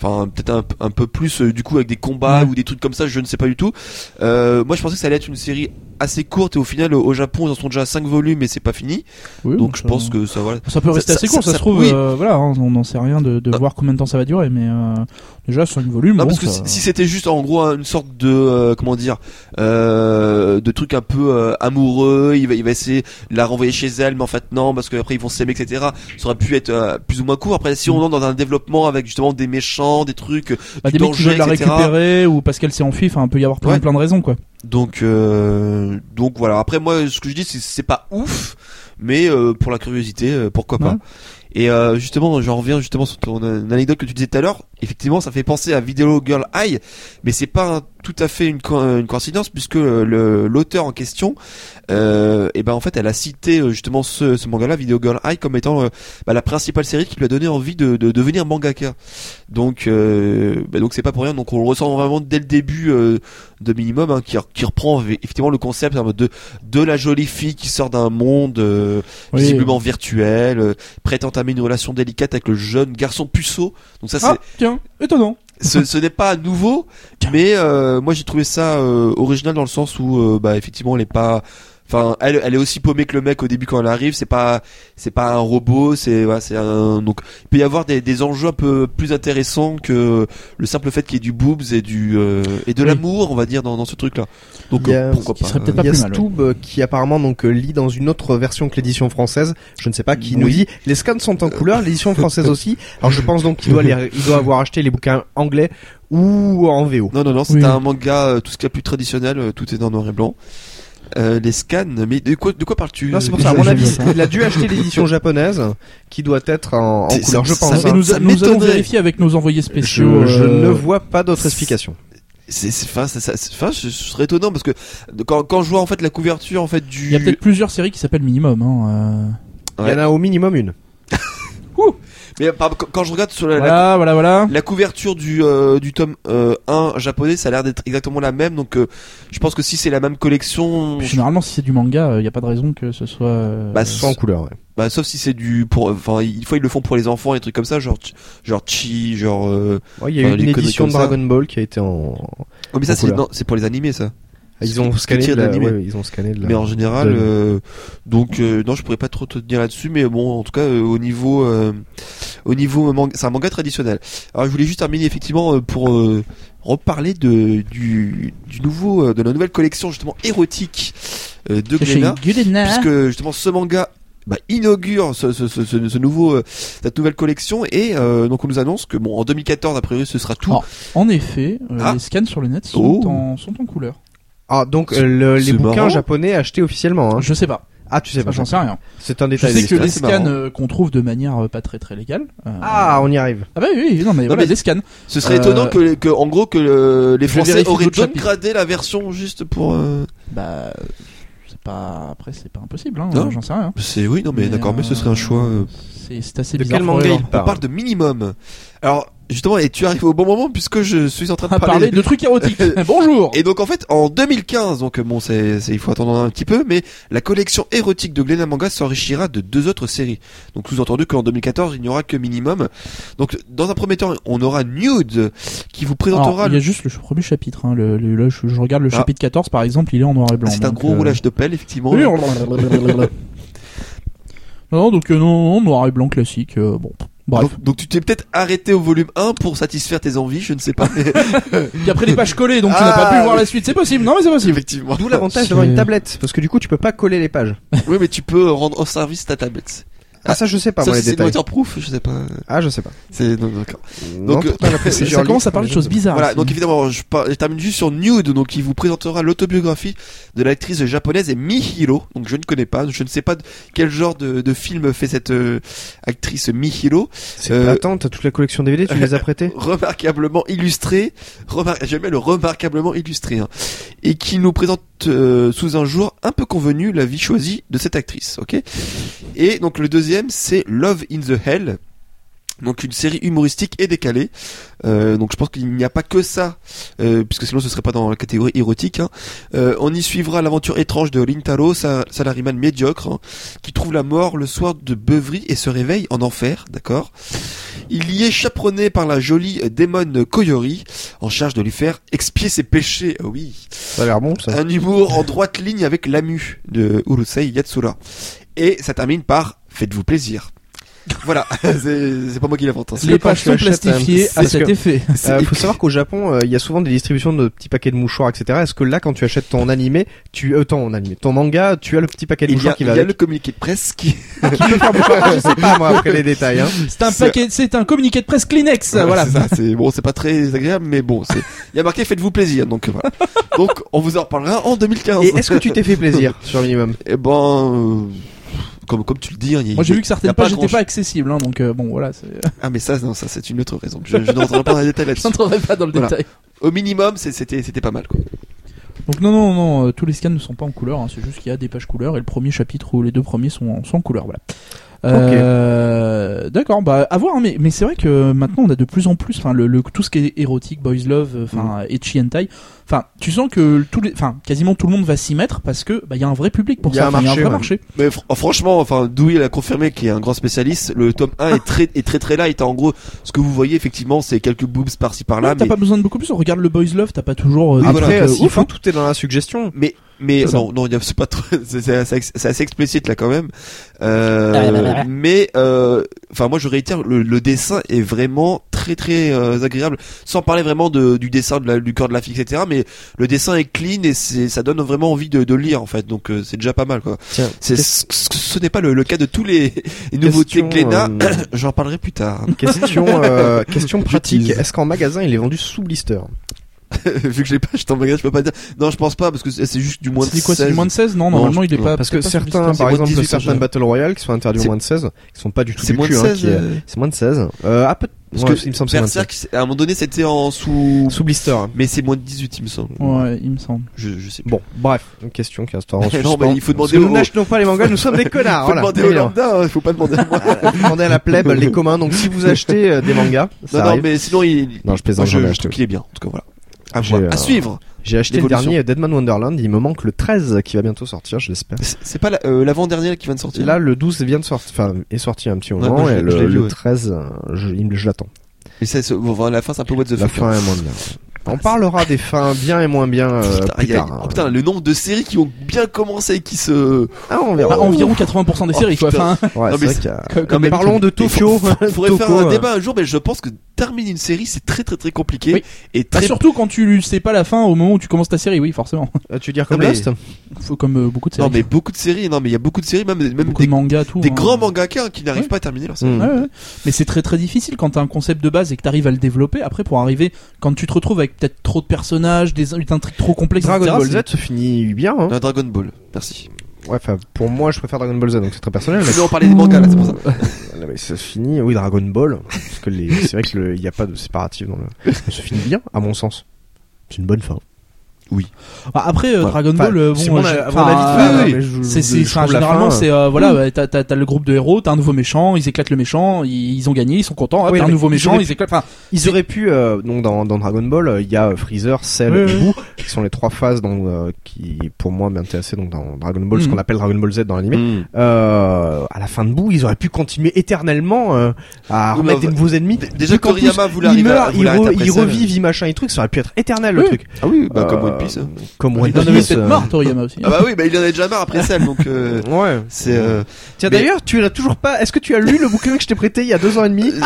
[SPEAKER 2] enfin peut-être un, un peu plus euh, du coup avec des combats ou des trucs comme ça, je ne sais pas du tout. Euh, moi je pensais que ça allait être une série assez courte et au final au Japon ils en sont déjà à 5 volumes et c'est pas fini.
[SPEAKER 3] Oui,
[SPEAKER 2] Donc je
[SPEAKER 3] ça-
[SPEAKER 2] pense que ça voilà.
[SPEAKER 3] Ça peut rester
[SPEAKER 2] ça-
[SPEAKER 3] assez court, ça,
[SPEAKER 2] ça-
[SPEAKER 3] se trouve.
[SPEAKER 2] oui.
[SPEAKER 3] euh, voilà, hein, on n'en sait rien de, de
[SPEAKER 2] Ah.
[SPEAKER 3] voir combien de temps ça va durer, mais euh, déjà sur une volume.
[SPEAKER 2] Non
[SPEAKER 3] bon,
[SPEAKER 2] parce que
[SPEAKER 3] ça-
[SPEAKER 2] si c'était juste en gros une sorte de euh, comment dire euh, de truc un peu euh, amoureux, il va il va essayer de la renvoyer chez elle, mais en fait non parce qu'après ils vont s'aimer etc. Ça aurait pu être euh, plus ou moins court. Après si on entre dans un développement avec justement des méchants, des trucs,
[SPEAKER 3] bah,
[SPEAKER 2] du
[SPEAKER 3] des mecs qui veulent la récupérer ou parce qu'elle s'est enfuie, enfin, il peut y avoir plein,
[SPEAKER 2] Ouais.
[SPEAKER 3] plein de raisons, quoi.
[SPEAKER 2] Donc euh, donc voilà. Après moi ce que je dis c'est c'est pas ouf, mais euh, pour la curiosité euh, pourquoi pas.
[SPEAKER 3] Ouais.
[SPEAKER 2] Et euh, justement, j'en reviens justement sur ton euh, anecdote que tu disais tout à l'heure. Effectivement, ça fait penser à Video Girl Eye, mais c'est pas un- tout à fait une, co- une coïncidence puisque le l'auteur en question, euh, et ben en fait, elle a cité euh, justement ce, ce manga-là, Video Girl Eye, comme étant euh, bah, la principale série qui lui a donné envie de, de devenir mangaka. Donc, euh, bah, donc c'est pas pour rien. Donc on le ressent vraiment dès le début euh, de Minimum, hein, qui, qui reprend effectivement le concept mode de de la jolie fille qui sort d'un monde euh,
[SPEAKER 3] Oui.
[SPEAKER 2] visiblement virtuel, euh, à entamer une relation délicate avec le jeune garçon puceau. Donc ça c'est
[SPEAKER 3] Ah, tiens, étonnant.
[SPEAKER 2] Ce, ce n'est pas nouveau, mais euh, moi j'ai trouvé ça euh, original dans le sens où euh, bah effectivement elle est pas Enfin, elle, elle est aussi paumée que le mec au début quand elle arrive. C'est pas, c'est pas un robot. C'est, voilà, c'est un. Donc, il peut y avoir des, des enjeux un peu plus intéressants que le simple fait qu'il y ait du boobs et du euh, et de
[SPEAKER 3] Oui.
[SPEAKER 2] l'amour, on va dire, dans, dans ce truc-là. Donc,
[SPEAKER 1] Il y a-
[SPEAKER 2] euh, pourquoi pas
[SPEAKER 3] serait peut-être
[SPEAKER 1] Il y a
[SPEAKER 3] plus mal,
[SPEAKER 1] Stoob euh, qui apparemment donc euh, lit dans une autre version que l'édition française. Je ne sais pas qui nous dit. Les scans sont en couleur, l'édition française aussi. Alors je pense donc qu'il doit les- il doit avoir acheté les bouquins anglais ou en VO.
[SPEAKER 2] Non, non, non, c'est
[SPEAKER 3] Oui.
[SPEAKER 2] un manga, tout ce qui est plus traditionnel, tout est dans noir et blanc. Euh, les scans, mais de quoi, de quoi parles-tu?
[SPEAKER 1] Non, c'est pour
[SPEAKER 3] Je-
[SPEAKER 1] ça. À mon avis, il a dû acheter l'édition japonaise qui doit être en, en couleur, je
[SPEAKER 2] ça-
[SPEAKER 1] pense.
[SPEAKER 2] ça
[SPEAKER 1] hein.
[SPEAKER 3] nous,
[SPEAKER 2] ça
[SPEAKER 3] nous allons vérifier avec nos envoyés
[SPEAKER 1] Je,
[SPEAKER 3] spéciaux.
[SPEAKER 1] je
[SPEAKER 3] euh,
[SPEAKER 1] ne vois pas d'autre explication.
[SPEAKER 2] C'est, c'est, enfin, ça, je serais étonnant parce que quand, quand je vois en fait la couverture en fait du.
[SPEAKER 3] Il y a peut-être plusieurs séries qui s'appellent Minimum. Hein, euh.
[SPEAKER 1] Il y en a au minimum une.
[SPEAKER 2] Mais par- quand, quand je regarde sur la, la-
[SPEAKER 3] Voilà,
[SPEAKER 2] la couverture du euh, du tome euh, 1 japonais, ça a l'air d'être exactement la même. Donc, euh, je pense que si c'est la même collection,
[SPEAKER 3] Puis généralement, si c'est du manga, il n'y a pas de raison que ce soit. euh,
[SPEAKER 2] Bah,
[SPEAKER 1] en couleur, ouais.
[SPEAKER 2] bah, sauf si c'est du pour, enfin, il faut ils le font pour les enfants et des trucs comme ça, genre genre chi, genre. Euh...
[SPEAKER 1] Ouais, il y a eu une édition de. Dragon Ball qui a été en.
[SPEAKER 2] Oh, mais ça non, c'est pour les animés ça.
[SPEAKER 1] Ils ont scanné
[SPEAKER 2] tire
[SPEAKER 1] de la-
[SPEAKER 2] l'animé.
[SPEAKER 1] ouais, ils ont scanné de la-
[SPEAKER 2] Mais en général,
[SPEAKER 1] de-
[SPEAKER 2] euh, donc euh, non, je pourrais pas trop te dire là-dessus, mais bon, en tout cas, euh, au niveau, euh, au niveau manga, c'est un manga traditionnel. Alors, je voulais juste terminer effectivement pour euh, reparler de du, du nouveau, de la nouvelle collection justement érotique euh, de Glénat,
[SPEAKER 3] Glénat.
[SPEAKER 2] puisque justement ce manga. Bah, inaugure ce, ce, ce, ce, ce nouveau euh, cette nouvelle collection et euh, donc on nous annonce que bon en 2014 a priori ce sera tout.
[SPEAKER 3] En effet, euh,
[SPEAKER 2] Ah.
[SPEAKER 3] les scans sur le net sont,
[SPEAKER 2] Oh.
[SPEAKER 3] en, sont en couleur.
[SPEAKER 1] Ah, donc euh, le- les bouquins
[SPEAKER 2] marrant.
[SPEAKER 1] japonais achetés officiellement. Hein.
[SPEAKER 3] Je sais pas.
[SPEAKER 1] Ah, tu sais
[SPEAKER 3] Ça,
[SPEAKER 1] pas.
[SPEAKER 3] J'en sais rien.
[SPEAKER 1] C'est un
[SPEAKER 3] Je
[SPEAKER 1] détail.
[SPEAKER 3] sais que les scans euh, qu'on trouve de manière euh, pas très très légale. euh,
[SPEAKER 1] Ah, on y arrive.
[SPEAKER 3] ah bah oui, oui, non mais voilà,
[SPEAKER 2] mais-
[SPEAKER 3] les scans.
[SPEAKER 2] ce serait
[SPEAKER 3] Euh,
[SPEAKER 2] étonnant que, que en gros que le- les
[SPEAKER 3] je
[SPEAKER 2] Français auraient downgradé la version juste pour euh,
[SPEAKER 3] Bah c'est pas après c'est pas impossible hein,
[SPEAKER 2] Non.
[SPEAKER 3] j'en sais rien.
[SPEAKER 2] C'est oui, non mais, d'accord, mais ce serait un choix.
[SPEAKER 3] C'est c'est assez
[SPEAKER 1] De
[SPEAKER 3] bizarre.
[SPEAKER 1] quel manga
[SPEAKER 2] On
[SPEAKER 1] parle
[SPEAKER 2] de minimum. Alors justement, et tu arrives au bon moment puisque je suis en train de parler.
[SPEAKER 3] parler de trucs érotiques. Bonjour.
[SPEAKER 2] Et donc en fait, en 2015, donc bon, c'est, il faut attendre un petit peu, mais la collection érotique de Glénat Manga s'enrichira de deux autres séries. Donc sous-entendu qu'en 2014, il n'y aura que minimum. Donc dans un premier temps, on aura Nude qui vous présentera.
[SPEAKER 3] Alors, il y a juste le premier chapitre. Hein, le, le- je, regarde le
[SPEAKER 2] Ah.
[SPEAKER 3] chapitre 14 par exemple, il est en noir et blanc.
[SPEAKER 2] c'est un gros
[SPEAKER 3] euh,
[SPEAKER 2] roulage de pelle, effectivement.
[SPEAKER 3] oui, on- Non, donc euh, non, non, noir et blanc classique. euh, bon, bref.
[SPEAKER 2] Donc, donc tu t'es peut-être arrêté au volume 1 pour satisfaire tes envies, je ne sais pas.
[SPEAKER 3] Puis après les pages collées, donc tu n'as
[SPEAKER 2] Ah,
[SPEAKER 3] pas pu voir la suite. C'est possible. Non, mais c'est possible.
[SPEAKER 2] Effectivement.
[SPEAKER 1] D'où l'avantage d'avoir une tablette, parce que du coup, tu peux pas coller les pages.
[SPEAKER 2] Oui, mais tu peux rendre au service ta tablette.
[SPEAKER 1] Ah, ça, je sais pas,
[SPEAKER 2] Sauf
[SPEAKER 1] moi, les
[SPEAKER 2] si c'est
[SPEAKER 1] détails.
[SPEAKER 2] waterproof, je sais pas.
[SPEAKER 1] Ah, je sais pas.
[SPEAKER 2] C'est non, d'accord. Donc,
[SPEAKER 1] après,
[SPEAKER 3] Ça, ça commence à parler de choses bizarres.
[SPEAKER 2] Voilà, donc évidemment, je, par- je termine juste sur Nude, donc il vous présentera l'autobiographie de l'actrice japonaise Mihiro. Donc je ne connais pas, je ne sais pas quel genre de, de film fait cette euh, actrice Mihiro.
[SPEAKER 1] C'est
[SPEAKER 2] Euh,
[SPEAKER 1] Attends, t'as toute la collection DVD, tu les as prêtés
[SPEAKER 2] Remarquablement illustrée, remar j'aime bien le remarquablement illustré, hein, et qui nous présente euh, sous un jour un peu convenu la vie choisie de cette actrice, ok? Et donc le deuxième, c'est Love in the Hell. Donc une série humoristique et décalée. Euh, donc je pense qu'il n'y a pas que ça, euh, puisque sinon ce serait pas dans la catégorie érotique. hein. Euh, on y suivra l'aventure étrange de Lintaro, sa salaryman médiocre, hein, qui trouve la mort le soir de beuverie et se réveille en enfer, d'accord? Il y est chaperonné par la jolie démon Koyori, en charge de lui faire expier ses péchés. Ah oui,
[SPEAKER 1] Ça a l'air bon, ça.
[SPEAKER 2] un humour en droite ligne avec Lamu de Urusei Yatsura. Et ça termine par faites-vous plaisir. Voilà, c'est c'est pas moi qui l'invente. hein.
[SPEAKER 3] les pages sont plastifiées
[SPEAKER 1] euh,
[SPEAKER 3] à cet effet.
[SPEAKER 1] Euh, faut savoir qu'au Japon, euh, il y a souvent des distributions de petits paquets de mouchoirs, etc. Est-ce que là, quand tu achètes ton animé, tu, euh, ton animé, ton manga, tu as le petit paquet de
[SPEAKER 2] Il y
[SPEAKER 1] mouchoirs
[SPEAKER 2] a,
[SPEAKER 1] qui
[SPEAKER 2] il
[SPEAKER 1] va
[SPEAKER 2] y a
[SPEAKER 1] avec
[SPEAKER 2] le communiqué de presse qui...
[SPEAKER 1] Qui peut faire mouchoir Ah, Je sais pas moi après les détails. Hein.
[SPEAKER 3] C'est un paquet, c'est un communiqué de presse Kleenex. voilà.
[SPEAKER 2] c'est ça, c'est bon, c'est pas très agréable, mais bon, c'est. Il y a marqué faites-vous plaisir, donc voilà. Donc on vous en reparlera en 2015.
[SPEAKER 1] Et est-ce que tu t'es fait plaisir sur minimum?
[SPEAKER 2] Eh ben, euh, comme comme tu le dis, hein, il y a-
[SPEAKER 3] Moi j'ai vu que certaines pages n'étaient pas accessibles, hein, donc euh, bon voilà. c'est-
[SPEAKER 2] Ah mais ça, non, ça c'est une autre raison. Je, je ne rentrerai pas dans les détails
[SPEAKER 3] Je
[SPEAKER 2] là-dessus.
[SPEAKER 3] n'entrerai pas dans le
[SPEAKER 2] Voilà.
[SPEAKER 3] détail.
[SPEAKER 2] Au minimum, c'était c'était pas mal quoi.
[SPEAKER 3] Donc non non non, euh, tous les scans ne sont pas en couleur. hein, c'est juste qu'il y a des pages couleurs et le premier chapitre ou les deux premiers sont en, sont en couleur. Voilà. Euh, D'accord, bah à voir, hein, mais, mais c'est vrai que maintenant on a de plus en plus, enfin le, le- tout ce qui est érotique, boys love, euh, enfin
[SPEAKER 1] Mm.
[SPEAKER 3] etchi hentai, enfin tu sens que tous les, enfin quasiment tout le monde va s'y mettre parce que bah il y a un vrai public pour
[SPEAKER 1] y
[SPEAKER 3] ça, il y a un
[SPEAKER 1] marché,
[SPEAKER 3] vrai
[SPEAKER 1] ouais.
[SPEAKER 3] marché.
[SPEAKER 2] Mais fr- franchement, enfin, Dewey l'a confirmé, qui est un grand spécialiste. Le tome 1 est très, est très très light. En gros, ce que vous voyez, effectivement, c'est quelques boobs par-ci par-là,
[SPEAKER 3] Ouais, t'as
[SPEAKER 2] mais,
[SPEAKER 3] pas besoin de beaucoup plus. Regarde le boys love, t'as pas toujours. euh,
[SPEAKER 1] Après,
[SPEAKER 3] euh, ouf,
[SPEAKER 1] faut,
[SPEAKER 3] hein.
[SPEAKER 1] tout est dans la suggestion.
[SPEAKER 2] mais, mais non, non, il y a- c'est pas trop, c'est c'est assez, c'est assez explicite là quand même. Euh, mais, euh, enfin, moi je réitère, le, le dessin est vraiment très très euh, agréable, sans parler vraiment de, du dessin, de la- du corps de la fille, etc. Mais le dessin est clean et c'est, ça donne vraiment envie de, de lire en fait. Donc euh, c'est déjà pas mal quoi.
[SPEAKER 1] Tiens,
[SPEAKER 2] C'est, ce, ce n'est pas le, le cas de tous les, les nouveautés Glénat.
[SPEAKER 1] euh,
[SPEAKER 2] J'en parlerai plus tard.
[SPEAKER 1] question, euh, question pratique. Est-ce qu'en magasin il est vendu sous blister?
[SPEAKER 2] Vu que j'ai pas, j'étais en magasin, je peux pas dire. Non, je pense pas parce que c'est juste du moins de
[SPEAKER 3] C'est quoi, c'est
[SPEAKER 2] 16.
[SPEAKER 3] du moins de 16 Non,
[SPEAKER 2] Non,
[SPEAKER 3] normalement
[SPEAKER 2] je-
[SPEAKER 3] il est pas.
[SPEAKER 1] Parce que certains, par
[SPEAKER 2] moins de
[SPEAKER 1] exemple,
[SPEAKER 2] 18,
[SPEAKER 1] certains
[SPEAKER 2] je-
[SPEAKER 1] Battle Royale qui sont interdits au moins de 16, qui sont pas du tout
[SPEAKER 2] C'est
[SPEAKER 1] du
[SPEAKER 2] moins de
[SPEAKER 1] cul, hein,
[SPEAKER 2] 16. euh,
[SPEAKER 1] c'est moins de 16. Euh, ah, peut
[SPEAKER 2] Parce
[SPEAKER 1] ouais,
[SPEAKER 2] que
[SPEAKER 1] il me semble 16.
[SPEAKER 2] Berserk, à un moment donné, c'était en sous.
[SPEAKER 1] Sous blister.
[SPEAKER 2] Mais c'est moins de 18, il me semble.
[SPEAKER 3] Ouais, il me semble.
[SPEAKER 2] Je, je sais plus.
[SPEAKER 1] Bon, bref, une question qui reste en
[SPEAKER 2] Non, mais il faut demander
[SPEAKER 1] nous n'achetons pas les mangas, nous sommes des connards.
[SPEAKER 2] faut
[SPEAKER 1] voilà.
[SPEAKER 2] demander au
[SPEAKER 1] Mais non.
[SPEAKER 2] lambda, hein, faut pas demander à moi.
[SPEAKER 1] Demandez à la plèbe, les communs. Donc si vous achetez euh, des mangas, ça
[SPEAKER 2] non, non, mais sinon, il.
[SPEAKER 1] Non, je plaisante, ai
[SPEAKER 2] je, je
[SPEAKER 1] acheté.
[SPEAKER 2] trouve qu'il est bien. En tout cas, voilà. À
[SPEAKER 1] euh,
[SPEAKER 2] À suivre.
[SPEAKER 1] J'ai acheté le dernier Deadman Wonderland. Il me manque le 13 qui va bientôt sortir, je l'espère.
[SPEAKER 2] C'est pas la- euh, l'avant-dernier qui vient de sortir.
[SPEAKER 1] Là, le 12 vient de sortir, enfin, est sorti un petit moment, et le,
[SPEAKER 2] l'ai vu,
[SPEAKER 1] le
[SPEAKER 2] ouais.
[SPEAKER 1] 13, euh, je, l'attends.
[SPEAKER 2] Et ça, c'est- bon, voilà, la fin, c'est un peu what the
[SPEAKER 1] La
[SPEAKER 2] fuck.
[SPEAKER 1] fin est moins bien. On parlera des fins bien et moins bien euh,
[SPEAKER 2] Putain,
[SPEAKER 1] plus
[SPEAKER 2] a-
[SPEAKER 1] hein.
[SPEAKER 2] oh, putain, le nombre de séries qui ont bien commencé et qui se.
[SPEAKER 1] Ah, on
[SPEAKER 3] Bah,
[SPEAKER 1] verra.
[SPEAKER 3] environ 80% des
[SPEAKER 2] Oh,
[SPEAKER 3] séries, quoi. Enfin,
[SPEAKER 1] Ouais,
[SPEAKER 2] Non, mais
[SPEAKER 1] vrai a- parlons de Tokyo.
[SPEAKER 2] faut- faudrait faire un
[SPEAKER 1] euh,
[SPEAKER 2] débat un jour, mais je pense que terminer une série, c'est très très très compliqué.
[SPEAKER 3] Oui.
[SPEAKER 2] Et
[SPEAKER 3] bah, surtout quand tu sais pas la fin au moment où tu commences ta série, oui, forcément.
[SPEAKER 1] euh, Tu veux dire comme
[SPEAKER 2] Non, mais-
[SPEAKER 1] Lost?
[SPEAKER 3] Faut comme euh, beaucoup de séries.
[SPEAKER 2] Non, mais beaucoup de séries, non, mais il y a beaucoup de séries, même, même
[SPEAKER 3] beaucoup
[SPEAKER 2] des,
[SPEAKER 3] de mangas, tout.
[SPEAKER 2] des
[SPEAKER 3] hein.
[SPEAKER 2] grands mangaka hein, qui n'arrivent
[SPEAKER 3] Ouais.
[SPEAKER 2] pas à terminer leur série.
[SPEAKER 3] Ouais, ouais. Mais c'est très très difficile quand t'as un concept de base et que t'arrives à le développer. Après, pour arriver, quand tu te retrouves avec peut-être trop de personnages, des une intrigue trop complexe,
[SPEAKER 1] Dragon
[SPEAKER 3] etc.,
[SPEAKER 1] Ball Z se finit bien. Hein.
[SPEAKER 2] Non, Dragon Ball, merci.
[SPEAKER 1] Ouais, enfin, pour moi, je préfère Dragon Ball Z, donc c'est très personnel. Mais
[SPEAKER 2] on parlait des mangas là, c'est pour ça.
[SPEAKER 1] Non, mais ça se finit, oui, Dragon Ball. Parce que les, c'est vrai que le- il n'y a pas de séparatif dans le. Ça se finit bien, à mon sens. C'est une bonne fin.
[SPEAKER 3] Bah, après, euh. Dragon Ball, euh,
[SPEAKER 1] c'est
[SPEAKER 3] bon,
[SPEAKER 1] mon, mon
[SPEAKER 2] oui,
[SPEAKER 3] C'est,
[SPEAKER 1] la
[SPEAKER 3] généralement, c'est, euh, voilà, ouais, t'as, t'as, le groupe de héros, t'as un nouveau méchant, ils éclatent le méchant, ils, ils ont gagné, ils sont contents,
[SPEAKER 1] Oui,
[SPEAKER 3] t'as un nouveau
[SPEAKER 1] ils
[SPEAKER 3] méchant,
[SPEAKER 1] auraient
[SPEAKER 3] ils éclatent, enfin,
[SPEAKER 1] Ils auraient pu, euh, donc dans, dans Dragon Ball, euh, il y a euh, Freezer, Cell
[SPEAKER 3] Oui,
[SPEAKER 1] et
[SPEAKER 3] oui.
[SPEAKER 1] Boo, qui sont les trois phases donc, euh, qui, pour moi, m'intéressaient donc dans Dragon Ball, ce
[SPEAKER 3] Mhm.
[SPEAKER 1] qu'on appelle Dragon Ball Z dans l'anime. Euh, à la fin de Boo, ils auraient pu continuer éternellement euh, à
[SPEAKER 2] Oui,
[SPEAKER 1] remettre des nouveaux ennemis.
[SPEAKER 2] Déjà, Toriyama voulait
[SPEAKER 1] il
[SPEAKER 2] arriver à-
[SPEAKER 1] meurt, il, il revive, il machin et truc, ça aurait pu être éternel le
[SPEAKER 3] Oui.
[SPEAKER 1] truc.
[SPEAKER 2] Ah oui, bah, comme One Piece.
[SPEAKER 1] Comme
[SPEAKER 3] il
[SPEAKER 1] One
[SPEAKER 3] en avait
[SPEAKER 1] Piece.
[SPEAKER 3] peut-être
[SPEAKER 1] euh,
[SPEAKER 3] marre, Toriyama aussi.
[SPEAKER 2] Ah bah oui, bah il en a déjà marre après celle, donc euh,
[SPEAKER 1] Ouais.
[SPEAKER 2] c'est. Euh...
[SPEAKER 1] Tiens
[SPEAKER 2] Mais-
[SPEAKER 1] d'ailleurs, tu l'as toujours pas. Est-ce que tu as lu le bouquin que je t'ai prêté il y a deux ans et demi
[SPEAKER 2] euh,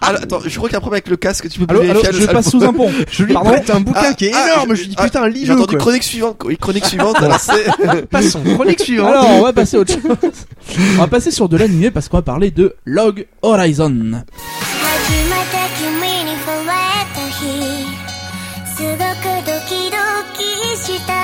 [SPEAKER 2] ah, attends, je crois qu'il y a un problème avec le casque. Tu peux
[SPEAKER 3] Allô, allô,
[SPEAKER 2] vérifier
[SPEAKER 3] je passe sous un pont.
[SPEAKER 1] Je lui
[SPEAKER 3] Pardon
[SPEAKER 1] prête un bouquin
[SPEAKER 2] Ah,
[SPEAKER 1] qui est
[SPEAKER 2] ah,
[SPEAKER 1] énorme.
[SPEAKER 2] je-
[SPEAKER 1] Je lui dis
[SPEAKER 2] ah,
[SPEAKER 1] putain,
[SPEAKER 2] J'ai
[SPEAKER 1] lis-le
[SPEAKER 2] entendu
[SPEAKER 1] quoi.
[SPEAKER 2] chronique suivante. Oui, chronique suivante. alors c'est.
[SPEAKER 1] Passons. Chronique suivante.
[SPEAKER 3] Alors, on va passer à autre chose. On va passer sur de l'animé parce qu'on va parler de Log Horizon.
[SPEAKER 5] 初めて君に触れた日すごくドキドキ した。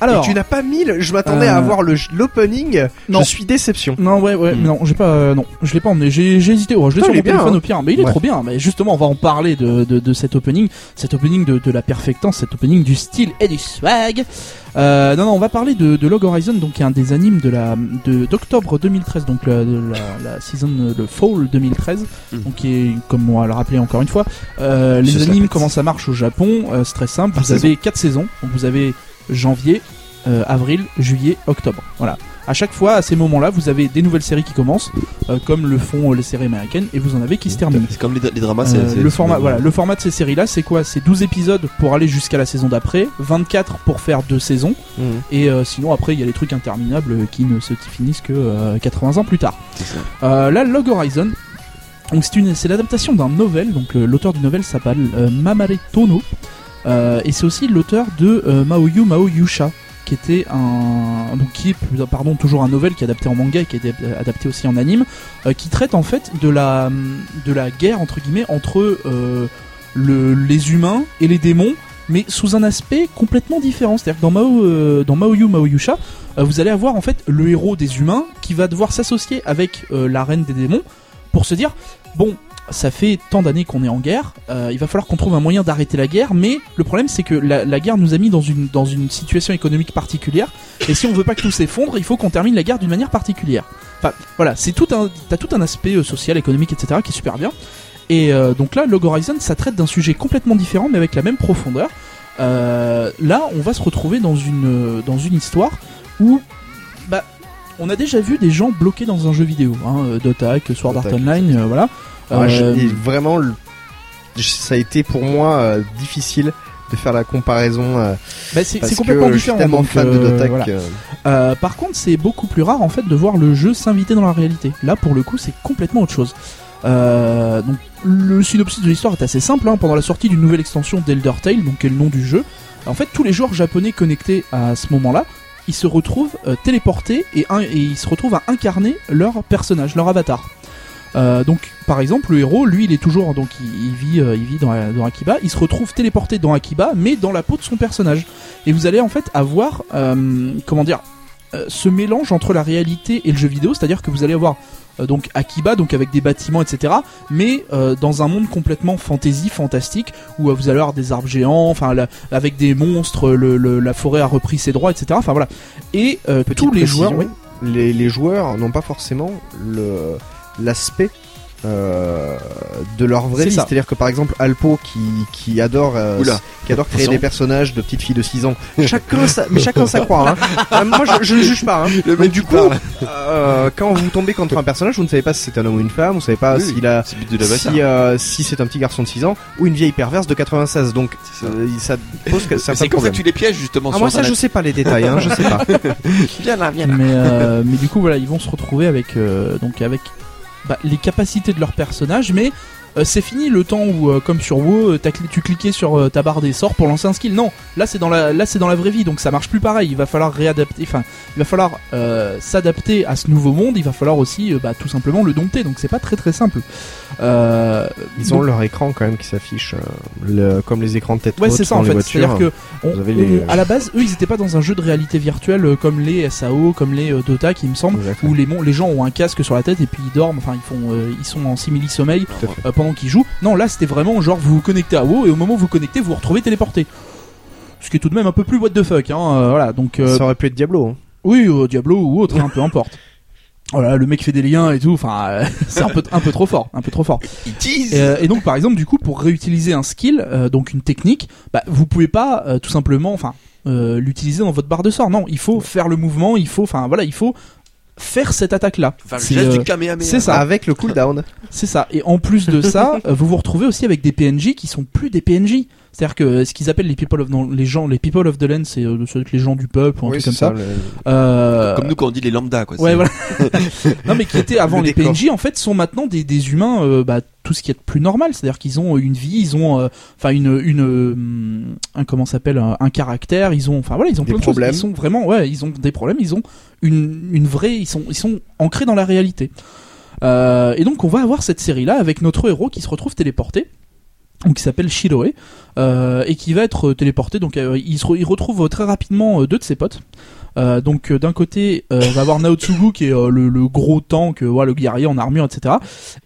[SPEAKER 3] Alors,
[SPEAKER 1] Et tu n'as pas mis le... Je m'attendais à
[SPEAKER 3] Euh,
[SPEAKER 1] avoir le l'opening.
[SPEAKER 3] non.
[SPEAKER 1] Je suis déception.
[SPEAKER 3] non, ouais, ouais,
[SPEAKER 1] Hmm.
[SPEAKER 3] non, j'ai pas, euh, non, je l'ai pas emmené. J'ai, j'ai hésité. Oh, je l'ai sur
[SPEAKER 1] il
[SPEAKER 3] mon téléphone
[SPEAKER 1] hein.
[SPEAKER 3] au pire, mais il est
[SPEAKER 1] Ouais.
[SPEAKER 3] trop bien. Mais justement, on va en parler de, de, de cet opening, cet opening de, de la perfectance, cet opening du style et du swag. Euh, non, non, on va parler de, de Log Horizon, donc qui est un des animes de la de d'octobre 2013, donc la, de la, la season, le fall 2013,
[SPEAKER 2] Mhm.
[SPEAKER 3] donc qui est, comme on va le rappeler encore une fois, euh, les animes comment ça marche au Japon, euh, c'est très simple.
[SPEAKER 2] Par
[SPEAKER 3] vous avez quatre saisons, donc vous avez janvier, euh, avril, juillet, octobre. Voilà. À chaque fois, à ces moments-là, vous avez des nouvelles séries qui commencent, euh, comme le font euh, les séries américaines, et vous en avez qui se terminent.
[SPEAKER 2] C'est comme les, les dramas. C'est-
[SPEAKER 3] le format, voilà, le format de ces séries-là, c'est quoi? C'est 12 épisodes pour aller jusqu'à la saison d'après, 24 pour faire deux saisons, et euh, sinon après il y a les trucs interminables qui ne se finissent que euh, 80 ans plus tard. là, Log Horizon, donc c'est l'adaptation d'un novel, donc l'auteur du novel s'appelle Mamare Tono, et c'est aussi l'auteur de euh, Maoyu Mao Yusha, qui était un, donc qui est, toujours un novel qui est adapté en manga et qui est adap- adapté aussi en anime, euh, qui traite en fait de la, guerre entre guillemets entre euh, le, les humains et les démons. Mais sous un aspect complètement différent. C'est-à-dire que dans, Mao, euh, dans Maoyu Maoyusha, euh, vous allez avoir en fait le héros des humains qui va devoir s'associer avec euh, la reine des démons pour se dire bon ça fait tant d'années qu'on est en guerre, euh, il va falloir qu'on trouve un moyen d'arrêter la guerre, mais le problème c'est que la, la guerre nous a mis dans une, dans une situation économique particulière, et si on veut pas que tout s'effondre, il faut qu'on termine la guerre d'une manière particulière. Enfin, voilà, c'est tout un, t'as tout un aspect euh, social, économique, etc. qui est super bien. Et euh, donc là, Log Horizon, ça traite d'un sujet complètement différent, mais avec la même profondeur. Euh, là, on va se retrouver dans une, dans une histoire où, bah, on a déjà vu des gens bloqués dans un jeu vidéo, hein, Dota, Sword Art Online, voilà.
[SPEAKER 1] Ah,
[SPEAKER 3] Euh,
[SPEAKER 1] je- et vraiment, ça a été pour moi euh, difficile de faire la comparaison euh,
[SPEAKER 3] bah, c'est complètement
[SPEAKER 1] que je suis
[SPEAKER 3] différent.
[SPEAKER 1] tellement
[SPEAKER 3] donc,
[SPEAKER 1] fan de Dota
[SPEAKER 3] voilà.
[SPEAKER 1] que
[SPEAKER 3] Euh, par contre, c'est beaucoup plus rare en fait de voir le jeu s'inviter dans la réalité. Là, pour le coup, c'est complètement autre chose. Euh, donc, le synopsis de l'histoire est assez simple. hein. Pendant la sortie d'une nouvelle extension d'Elder Tale, donc qui est le nom du jeu, en fait, tous les joueurs japonais connectés à ce moment-là, ils se retrouvent téléportés et, un- et ils se retrouvent à incarner leur personnage, leur avatar. Euh, donc, par exemple, le héros, lui, il est toujours donc il, il vit, euh, il vit dans, dans Akiba. Il se retrouve téléporté dans Akiba, mais dans la peau de son personnage. Et vous allez en fait avoir, euh, comment dire, euh, ce mélange entre la réalité et le jeu vidéo, c'est-à-dire que vous allez avoir euh, donc Akiba, donc avec des bâtiments, etc. Mais euh, dans un monde complètement fantasy, fantastique, où euh, vous allez avoir des arbres géants, enfin la- avec des monstres, le, le- la forêt a repris ses droits, etc. Enfin voilà. Et euh, tous les
[SPEAKER 1] précision,
[SPEAKER 3] joueurs, oui.
[SPEAKER 1] les, les joueurs n'ont pas forcément le l'aspect euh, de leur vraie
[SPEAKER 3] C'est
[SPEAKER 1] vie.
[SPEAKER 3] ça.
[SPEAKER 1] C'est-à-dire que par exemple Alpo qui, qui adore euh, qui adore créer des personnages de petites filles de 6 ans. Chacun sa, mais chacun sa croix. Hein. Euh, moi je, je ne juge pas. Hein.
[SPEAKER 2] Le
[SPEAKER 1] Mais
[SPEAKER 2] mec
[SPEAKER 1] du coup, euh, quand vous tombez contre un personnage, vous ne savez pas si c'est un homme ou une femme, vous savez pas
[SPEAKER 2] Oui,
[SPEAKER 1] s'il a si, euh, si c'est un petit garçon de 6 ans ou une vieille perverse de 96. Donc
[SPEAKER 2] ça.
[SPEAKER 1] euh, ça pose certains
[SPEAKER 2] C'est comme ça tu les pièges justement
[SPEAKER 1] Ah,
[SPEAKER 2] sur
[SPEAKER 1] moi ça je sais pas les détails, hein, je sais pas.
[SPEAKER 2] Viens là, viens là.
[SPEAKER 3] mais, euh, mais du coup voilà ils vont se retrouver avec euh, donc avec bah, les capacités de leur personnage mais euh, c'est fini le temps où euh, comme sur WoW euh, tu cliquais sur ta barre des sorts pour lancer un skill non là c'est dans la là c'est dans la vraie vie donc ça marche plus pareil il va falloir réadapter enfin il va falloir s'adapter à ce nouveau monde il va falloir aussi bah, tout simplement le dompter donc c'est pas très très simple
[SPEAKER 1] Ils ont leur écran quand même qui s'affiche le- comme les écrans de tête
[SPEAKER 3] Ouais, c'est ça en fait. C'est-à-dire que on-
[SPEAKER 1] les-
[SPEAKER 3] à la base, eux, ils étaient pas dans un jeu de réalité virtuelle comme les SAO, comme les Dota, qui me semble,
[SPEAKER 1] Exactement.
[SPEAKER 3] où les, gens ont un casque sur la tête et puis ils dorment. Enfin, ils font, ils sont en simili sommeil Pendant qu'ils jouent. Non, là, c'était vraiment genre vous vous connectez à WoW et au moment où vous vous connectez, vous vous retrouvez téléporté. Ce qui est tout de même un peu plus what the fuck, hein. euh, voilà. Donc, euh,
[SPEAKER 1] Ça aurait pu être Diablo. hein.
[SPEAKER 3] oui, euh, Diablo ou autre, hein, peu importe. Voilà, le mec fait des liens et tout. Enfin, euh, c'est un peu, un peu trop fort, un peu trop fort. Euh, et donc par exemple du coup pour réutiliser un skill, euh, donc une technique, bah, vous pouvez pas euh, tout simplement, enfin euh, l'utiliser dans votre barre de sort. Non, il faut faire le mouvement, il faut, enfin voilà, il faut faire cette attaque là.
[SPEAKER 2] Enfin, le
[SPEAKER 3] C'est,
[SPEAKER 2] geste
[SPEAKER 3] euh,
[SPEAKER 2] du Kamehameha.
[SPEAKER 3] c'est ça.
[SPEAKER 1] Avec le cooldown.
[SPEAKER 3] C'est ça. Et en plus de ça, vous vous retrouvez aussi avec des PNJ qui sont plus des PNJ. C'est-à-dire que euh, ce qu'ils appellent les people of non, les gens, les people of the land, c'est euh, les gens du peuple ou un
[SPEAKER 1] Oui,
[SPEAKER 3] truc comme ça.
[SPEAKER 1] ça. le-
[SPEAKER 3] Euh,
[SPEAKER 2] Comme nous quand on dit les lambda quoi.
[SPEAKER 3] Ouais, voilà. non, mais qui étaient avant
[SPEAKER 1] Le
[SPEAKER 3] les
[SPEAKER 1] décor.
[SPEAKER 3] PNJ, en fait, sont maintenant des, des humains, euh, bah, tout ce qui est de plus normal. C'est-à-dire qu'ils ont une vie, ils ont, euh, enfin, une, une, euh, un, comment s'appelle, un, un caractère, ils ont, enfin, voilà, ils ont
[SPEAKER 1] Des
[SPEAKER 3] plein de
[SPEAKER 1] problèmes.
[SPEAKER 3] choses. Ils sont vraiment, ouais, ils ont des problèmes, ils ont une, une vraie, ils sont, ils sont ancrés dans la réalité. Euh, et donc, on va avoir cette série-là avec notre héros qui se retrouve téléporté. Donc, qui s'appelle Shiroe euh, et qui va être téléporté. Donc, euh, il, se re- il retrouve très rapidement deux de ses potes. Euh, donc euh, d'un côté, euh, on va avoir Naotsugu qui est euh, le, le gros tank, euh, voilà, le guerrier en armure, etc.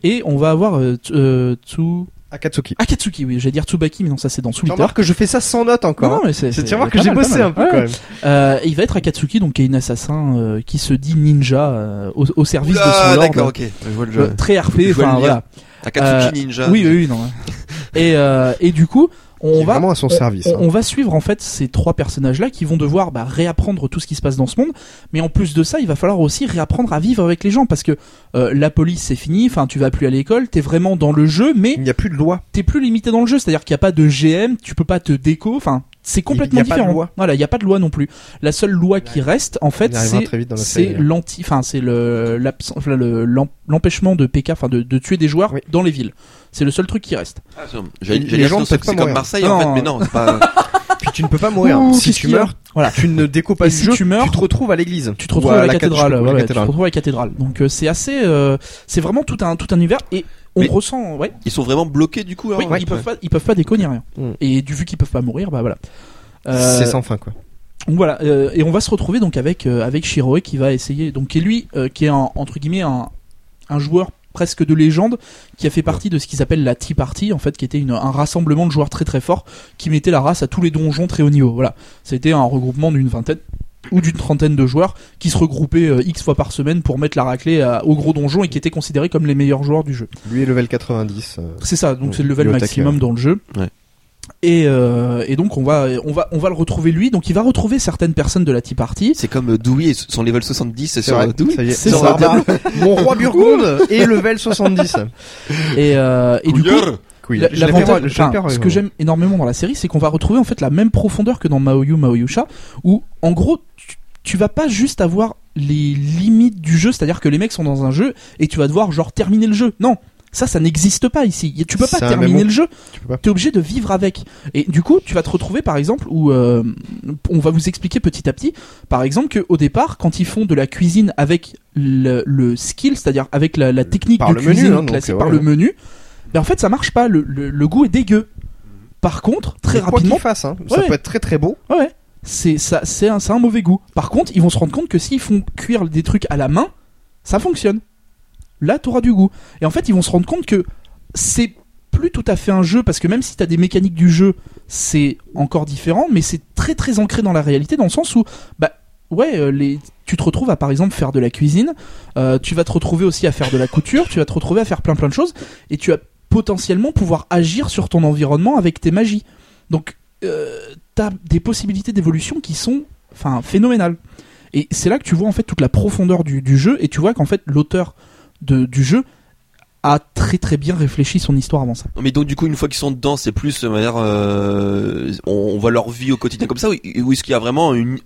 [SPEAKER 3] Et on va avoir euh, Tsu- Tsu-
[SPEAKER 1] Akatsuki.
[SPEAKER 3] Akatsuki, oui, j'allais dire Tsubaki, mais non, ça c'est dans
[SPEAKER 1] Tu
[SPEAKER 3] Soul Eater.
[SPEAKER 1] remarques que je fais ça sans note encore.
[SPEAKER 3] Non,
[SPEAKER 1] hein.
[SPEAKER 3] non, mais c'est,
[SPEAKER 1] C'est que j'ai bossé un peu
[SPEAKER 3] Ouais.
[SPEAKER 1] quand même.
[SPEAKER 3] Euh, il va être Akatsuki, donc qui est une assassin euh, qui se dit ninja euh, au, au service de son lord.
[SPEAKER 2] d'accord, ok. Je vois le jeu.
[SPEAKER 3] très RP, enfin voilà.
[SPEAKER 2] Akatsuki Ninja.
[SPEAKER 3] Oui, oui, oui, non. et, euh, et du coup, on
[SPEAKER 1] est
[SPEAKER 3] va
[SPEAKER 1] vraiment à son
[SPEAKER 3] on-
[SPEAKER 1] service.
[SPEAKER 3] On,
[SPEAKER 1] hein.
[SPEAKER 3] on va suivre en fait ces trois personnages-là qui vont devoir bah, réapprendre tout ce qui se passe dans ce monde, mais en plus de ça, il va falloir aussi réapprendre à vivre avec les gens parce que euh, la police c'est fini, enfin tu vas plus à l'école, t'es vraiment dans le jeu, mais
[SPEAKER 1] Il n'y a plus de loi.
[SPEAKER 3] t'es plus limité dans le jeu, c'est-à-dire qu'il n'y a pas de GM, tu peux pas te déco, enfin c'est complètement
[SPEAKER 1] Il y a pas de
[SPEAKER 3] différent.
[SPEAKER 1] loi.
[SPEAKER 3] Voilà, il n'y a pas de loi non plus. La seule loi qui reste, en fait, c'est
[SPEAKER 1] série.
[SPEAKER 3] l'anti, enfin c'est le l'absence- enfin, le- l'em- l'empêchement de PK, enfin de, de tuer des joueurs
[SPEAKER 1] Oui.
[SPEAKER 3] dans les villes. C'est le seul truc qui reste.
[SPEAKER 2] Ah, c'est- J'allais
[SPEAKER 1] Les gens ne
[SPEAKER 2] c'est comme
[SPEAKER 1] mourir.
[SPEAKER 2] Marseille en fait, mais non, c'est pas.
[SPEAKER 1] Puis tu ne peux pas mourir.
[SPEAKER 3] Ouh,
[SPEAKER 1] si tu meurs,
[SPEAKER 3] Voilà.
[SPEAKER 1] tu ne découpes pas
[SPEAKER 3] Et
[SPEAKER 1] du
[SPEAKER 3] si
[SPEAKER 1] jeu.
[SPEAKER 3] tu meurs,
[SPEAKER 1] tu te retrouves à l'église.
[SPEAKER 3] Tu te retrouves
[SPEAKER 1] Ou
[SPEAKER 3] à la
[SPEAKER 1] cat-
[SPEAKER 3] cathédrale, tu te retrouves à la cathédrale. Donc euh, c'est assez, euh, c'est vraiment tout un tout un univers et on
[SPEAKER 2] Mais-
[SPEAKER 3] ressent, ouais.
[SPEAKER 2] Ils sont vraiment bloqués du coup.
[SPEAKER 3] Oui, ils peuvent pas, ils peuvent pas déconner rien.
[SPEAKER 1] Mm.
[SPEAKER 3] Et du vu qu'ils peuvent pas mourir, bah voilà. Euh,
[SPEAKER 1] C'est sans fin quoi.
[SPEAKER 3] donc voilà, euh, et on va se retrouver donc avec euh, avec Shiroe qui va essayer, donc qui est lui, euh, qui est un, entre guillemets un un joueur presque de légende qui a fait partie de ce qu'ils appellent la Tea Party en fait qui était une- un rassemblement de joueurs très très forts qui mettait la race à tous les donjons très haut niveau voilà c'était un regroupement d'une vingtaine ou d'une trentaine de joueurs qui se regroupaient euh, X fois par semaine pour mettre la raclée à- au gros donjon et qui étaient considérés comme les meilleurs joueurs du jeu.
[SPEAKER 1] Lui est level 90. euh,
[SPEAKER 3] C'est ça, donc c'est le level
[SPEAKER 1] le
[SPEAKER 3] maximum dans le jeu.
[SPEAKER 2] Ouais.
[SPEAKER 3] Et, euh, et donc on va on va on va le retrouver lui donc il va retrouver certaines personnes de la Tea Party
[SPEAKER 2] C'est comme euh, Dewey et son level 70
[SPEAKER 1] C'est
[SPEAKER 2] sur
[SPEAKER 1] vrai,
[SPEAKER 2] euh, Dewey.
[SPEAKER 1] ça y est.
[SPEAKER 3] C'est.
[SPEAKER 1] Mon roi Burgonde est level 70.
[SPEAKER 3] et, euh, et du coup
[SPEAKER 1] Oui,
[SPEAKER 3] La-
[SPEAKER 1] je l'ai
[SPEAKER 3] l'avantage-
[SPEAKER 1] je
[SPEAKER 3] enfin, ce que j'aime énormément dans la série, c'est qu'on va retrouver en fait la même profondeur que dans Maoyu Maoyusha, où en gros tu, tu vas pas juste avoir les limites du jeu, c'est-à-dire que les mecs sont dans un jeu et tu vas devoir genre terminer le jeu. Non, ça, ça n'existe pas ici. Tu peux pas
[SPEAKER 1] C'est un
[SPEAKER 3] terminer
[SPEAKER 1] MMO.
[SPEAKER 3] le jeu.
[SPEAKER 1] Tu peux pas.
[SPEAKER 3] T'es obligé de vivre avec. Et du coup, tu vas te retrouver par exemple où euh, on va vous expliquer petit à petit, par exemple que au départ, quand ils font de la cuisine avec le, le skill, c'est-à-dire avec la, la technique
[SPEAKER 1] Par
[SPEAKER 3] de
[SPEAKER 1] le menu,
[SPEAKER 3] cuisine
[SPEAKER 1] hein, donc, euh,
[SPEAKER 3] par
[SPEAKER 1] ouais.
[SPEAKER 3] le menu, ben en fait ça marche pas. Le, le, le goût est dégueu. Par contre, très
[SPEAKER 1] Mais
[SPEAKER 3] rapidement,
[SPEAKER 1] fasse, hein, ça
[SPEAKER 3] Ouais.
[SPEAKER 1] peut être très très beau.
[SPEAKER 3] Ouais. C'est ça, c'est un, mauvais goût. Par contre, ils vont se rendre compte que s'ils font cuire des trucs à la main, ça fonctionne. Là, t'auras du goût. Et en fait, ils vont se rendre compte que c'est plus tout à fait un jeu parce que même si t'as des mécaniques du jeu, c'est encore différent, mais c'est très très ancré dans la réalité dans le sens où, bah ouais, euh, les, tu te retrouves à par exemple faire de la cuisine, euh, tu vas te retrouver aussi à faire de la couture, tu vas te retrouver à faire plein plein de choses et tu vas potentiellement pouvoir agir sur ton environnement avec tes magies. Donc euh, t'as des possibilités d'évolution qui sont phénoménales. Et c'est là que tu vois en fait toute la profondeur du, jeu et tu vois qu'en fait l'auteur du jeu a très très bien réfléchi son histoire avant ça.
[SPEAKER 2] Mais donc du coup une fois qu'ils sont dedans c'est plus de manière euh, on, on voit leur vie au quotidien comme ça ou est-ce qu'il y a vraiment une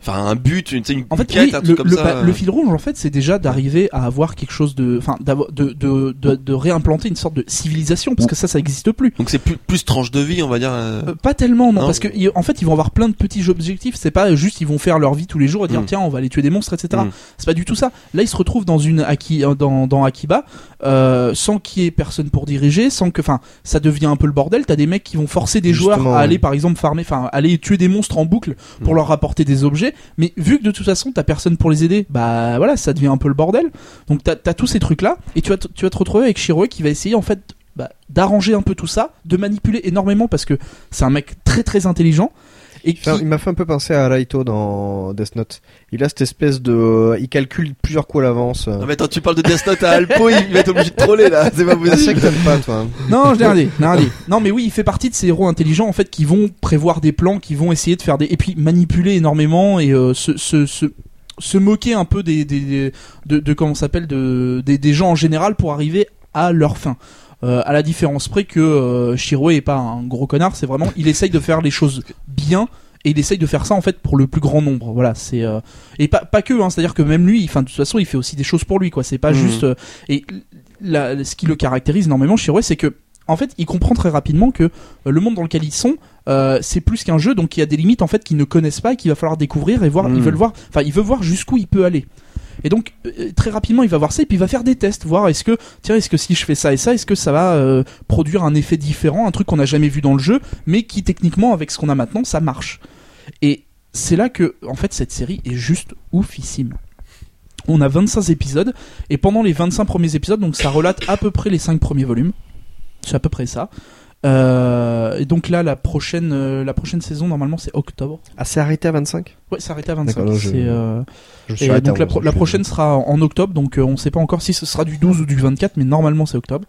[SPEAKER 2] enfin un but une, une
[SPEAKER 3] En fait,
[SPEAKER 2] quête
[SPEAKER 3] oui,
[SPEAKER 2] un
[SPEAKER 3] le,
[SPEAKER 2] truc comme
[SPEAKER 3] le-
[SPEAKER 2] ça
[SPEAKER 3] bah, le fil rouge en fait c'est déjà d'arriver à avoir quelque chose de enfin d'avoir- de, de, de, de réimplanter une sorte de civilisation parce que ça ça n'existe plus.
[SPEAKER 2] donc c'est plus, plus tranche de vie on va dire euh.
[SPEAKER 3] Euh, pas tellement non,
[SPEAKER 2] Non.
[SPEAKER 3] parce que en fait ils vont avoir plein de petits objectifs c'est pas juste ils vont faire leur vie tous les jours et dire
[SPEAKER 2] Mm.
[SPEAKER 3] tiens on va aller tuer des monstres etc
[SPEAKER 2] Mm.
[SPEAKER 3] c'est pas du tout ça là ils se retrouvent dans une Aki, euh, dans, dans Akiba euh, sans qu'il y ait personne pour diriger sans que enfin ça devient un peu le bordel t'as des mecs qui vont forcer des joueurs à aller par exemple farmer enfin aller tuer des monstres en boucle pour
[SPEAKER 2] Mm.
[SPEAKER 3] leur rapporter des objets mais vu que de toute façon t'as personne pour les aider bah voilà ça devient un peu le bordel. Donc t'as as tous ces trucs là et tu vas, tu vas te retrouver avec Shiroe qui va essayer en fait bah, d'arranger un peu tout ça de manipuler énormément parce que c'est un mec très très intelligent et qui
[SPEAKER 1] Enfin, il m'a fait un peu penser à Raito dans Death Note. Il a cette espèce de, il calcule plusieurs coups à l'avance.
[SPEAKER 2] Non mais attends tu parles de Death Note à Alpo il va être obligé de troller là c'est pas possible
[SPEAKER 1] que t'aimes pas, toi.
[SPEAKER 3] Non, je l'ai regardé, regardé. Non, mais oui, il fait partie de ces héros intelligents en fait qui vont prévoir des plans, qui vont essayer de faire des et puis manipuler énormément et euh, se, se, se se moquer un peu des, des de, de comment ça s'appelle de des, des gens en général pour arriver à leur fin. Euh, à la différence près que euh, Shiro est pas un gros connard, c'est vraiment il essaye de faire les choses bien et il essaye de faire ça en fait pour le plus grand nombre. Voilà, c'est euh, et pas pas que hein, c'est-à-dire que même lui, enfin de toute façon, il fait aussi des choses pour lui quoi. C'est pas
[SPEAKER 2] Mhm.
[SPEAKER 3] juste euh, et la- ce qui le caractérise énormément Shiro, c'est que en fait, il comprend très rapidement que le monde dans lequel ils sont, euh, c'est plus qu'un jeu, donc il y a des limites en fait qu'ils ne connaissent pas et qu'il va falloir découvrir et voir. Ils veulent voir, enfin, il veut voir jusqu'où il peut aller. Et donc euh, très rapidement, il va voir ça et puis il va faire des tests, voir est-ce que tiens, est-ce que si je fais ça et ça, est-ce que ça va euh, produire un effet différent, un truc qu'on n'a jamais vu dans le jeu, mais qui techniquement avec ce qu'on a maintenant, ça marche. Et c'est là que en fait cette série est juste oufissime. On a 25 épisodes et pendant les 25 premiers épisodes, donc ça relate à peu près les 5 premiers volumes. C'est à peu près ça. Euh, et donc là, la prochaine, euh, la prochaine saison, normalement, c'est octobre.
[SPEAKER 1] Ah, c'est arrêté à 25?
[SPEAKER 3] Ouais, c'est arrêté à 25.
[SPEAKER 1] D'accord, je-
[SPEAKER 3] euh,
[SPEAKER 1] Je
[SPEAKER 3] et
[SPEAKER 1] arrêté
[SPEAKER 3] donc
[SPEAKER 1] à
[SPEAKER 3] la, pro-
[SPEAKER 1] 11,
[SPEAKER 3] la prochaine sera en, octobre, donc euh, on sait pas encore si ce sera du 12 ou du 24, mais normalement c'est octobre.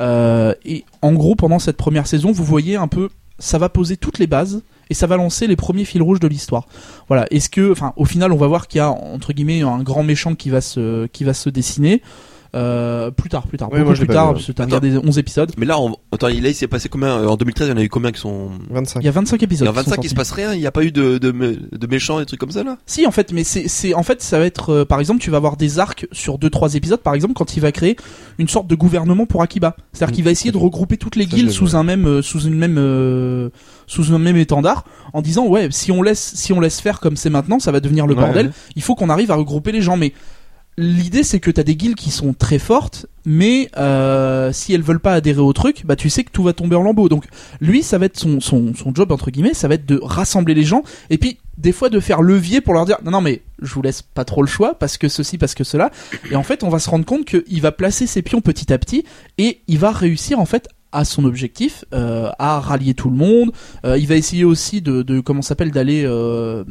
[SPEAKER 3] Euh, et en gros, pendant cette première saison, vous voyez un peu, ça va poser toutes les bases et ça va lancer les premiers fils rouges de l'histoire. Voilà. Est-ce que, enfin, au final, on va voir qu'il y a entre guillemets un grand méchant qui va se, qui va se dessiner. Euh, plus tard, plus tard,
[SPEAKER 1] Ouais,
[SPEAKER 3] beaucoup
[SPEAKER 1] moi, je l'ai
[SPEAKER 3] plus
[SPEAKER 1] pas
[SPEAKER 3] tard,
[SPEAKER 1] vu,
[SPEAKER 3] parce que t'as
[SPEAKER 2] Attends.
[SPEAKER 3] regardé 11 épisodes.
[SPEAKER 2] mais là on... attends il- là il s'est passé combien euh, en 2013 il y en a eu combien qui sont
[SPEAKER 1] 25.
[SPEAKER 3] Il y a 25
[SPEAKER 2] il y
[SPEAKER 3] épisodes.
[SPEAKER 2] en
[SPEAKER 3] qui sont
[SPEAKER 2] 25 il
[SPEAKER 3] sortis.
[SPEAKER 2] se passe rien il n'y a pas eu de, de, mé- de méchants et trucs comme ça là?
[SPEAKER 3] Si en fait, mais c'est c'est en fait ça va être euh, par exemple tu vas avoir des arcs sur deux trois épisodes par exemple quand il va créer une sorte de gouvernement pour Akiba. C'est-à-dire qu'il va essayer de regrouper toutes les
[SPEAKER 1] ça, je
[SPEAKER 3] guildes
[SPEAKER 1] l'ai
[SPEAKER 3] sous un même euh, sous une même euh, sous un même étendard en disant ouais si on laisse si on laisse faire comme c'est maintenant ça va devenir le
[SPEAKER 2] Ouais,
[SPEAKER 3] bordel.
[SPEAKER 2] ouais.
[SPEAKER 3] Il faut qu'on arrive à regrouper les gens mais L'idée c'est que t'as des guildes qui sont très fortes, mais euh, si elles veulent pas adhérer au truc, bah tu sais que tout va tomber en lambeaux. Donc lui, ça va être son, son, son job entre guillemets, ça va être de rassembler les gens et puis des fois de faire levier pour leur dire non non mais je vous laisse pas trop le choix parce que ceci parce que cela et en fait on va se rendre compte qu'il va placer ses pions petit à petit et il va réussir en fait à son objectif, euh, à rallier tout le monde. Euh, il va essayer aussi de, comment s'appelle d'aller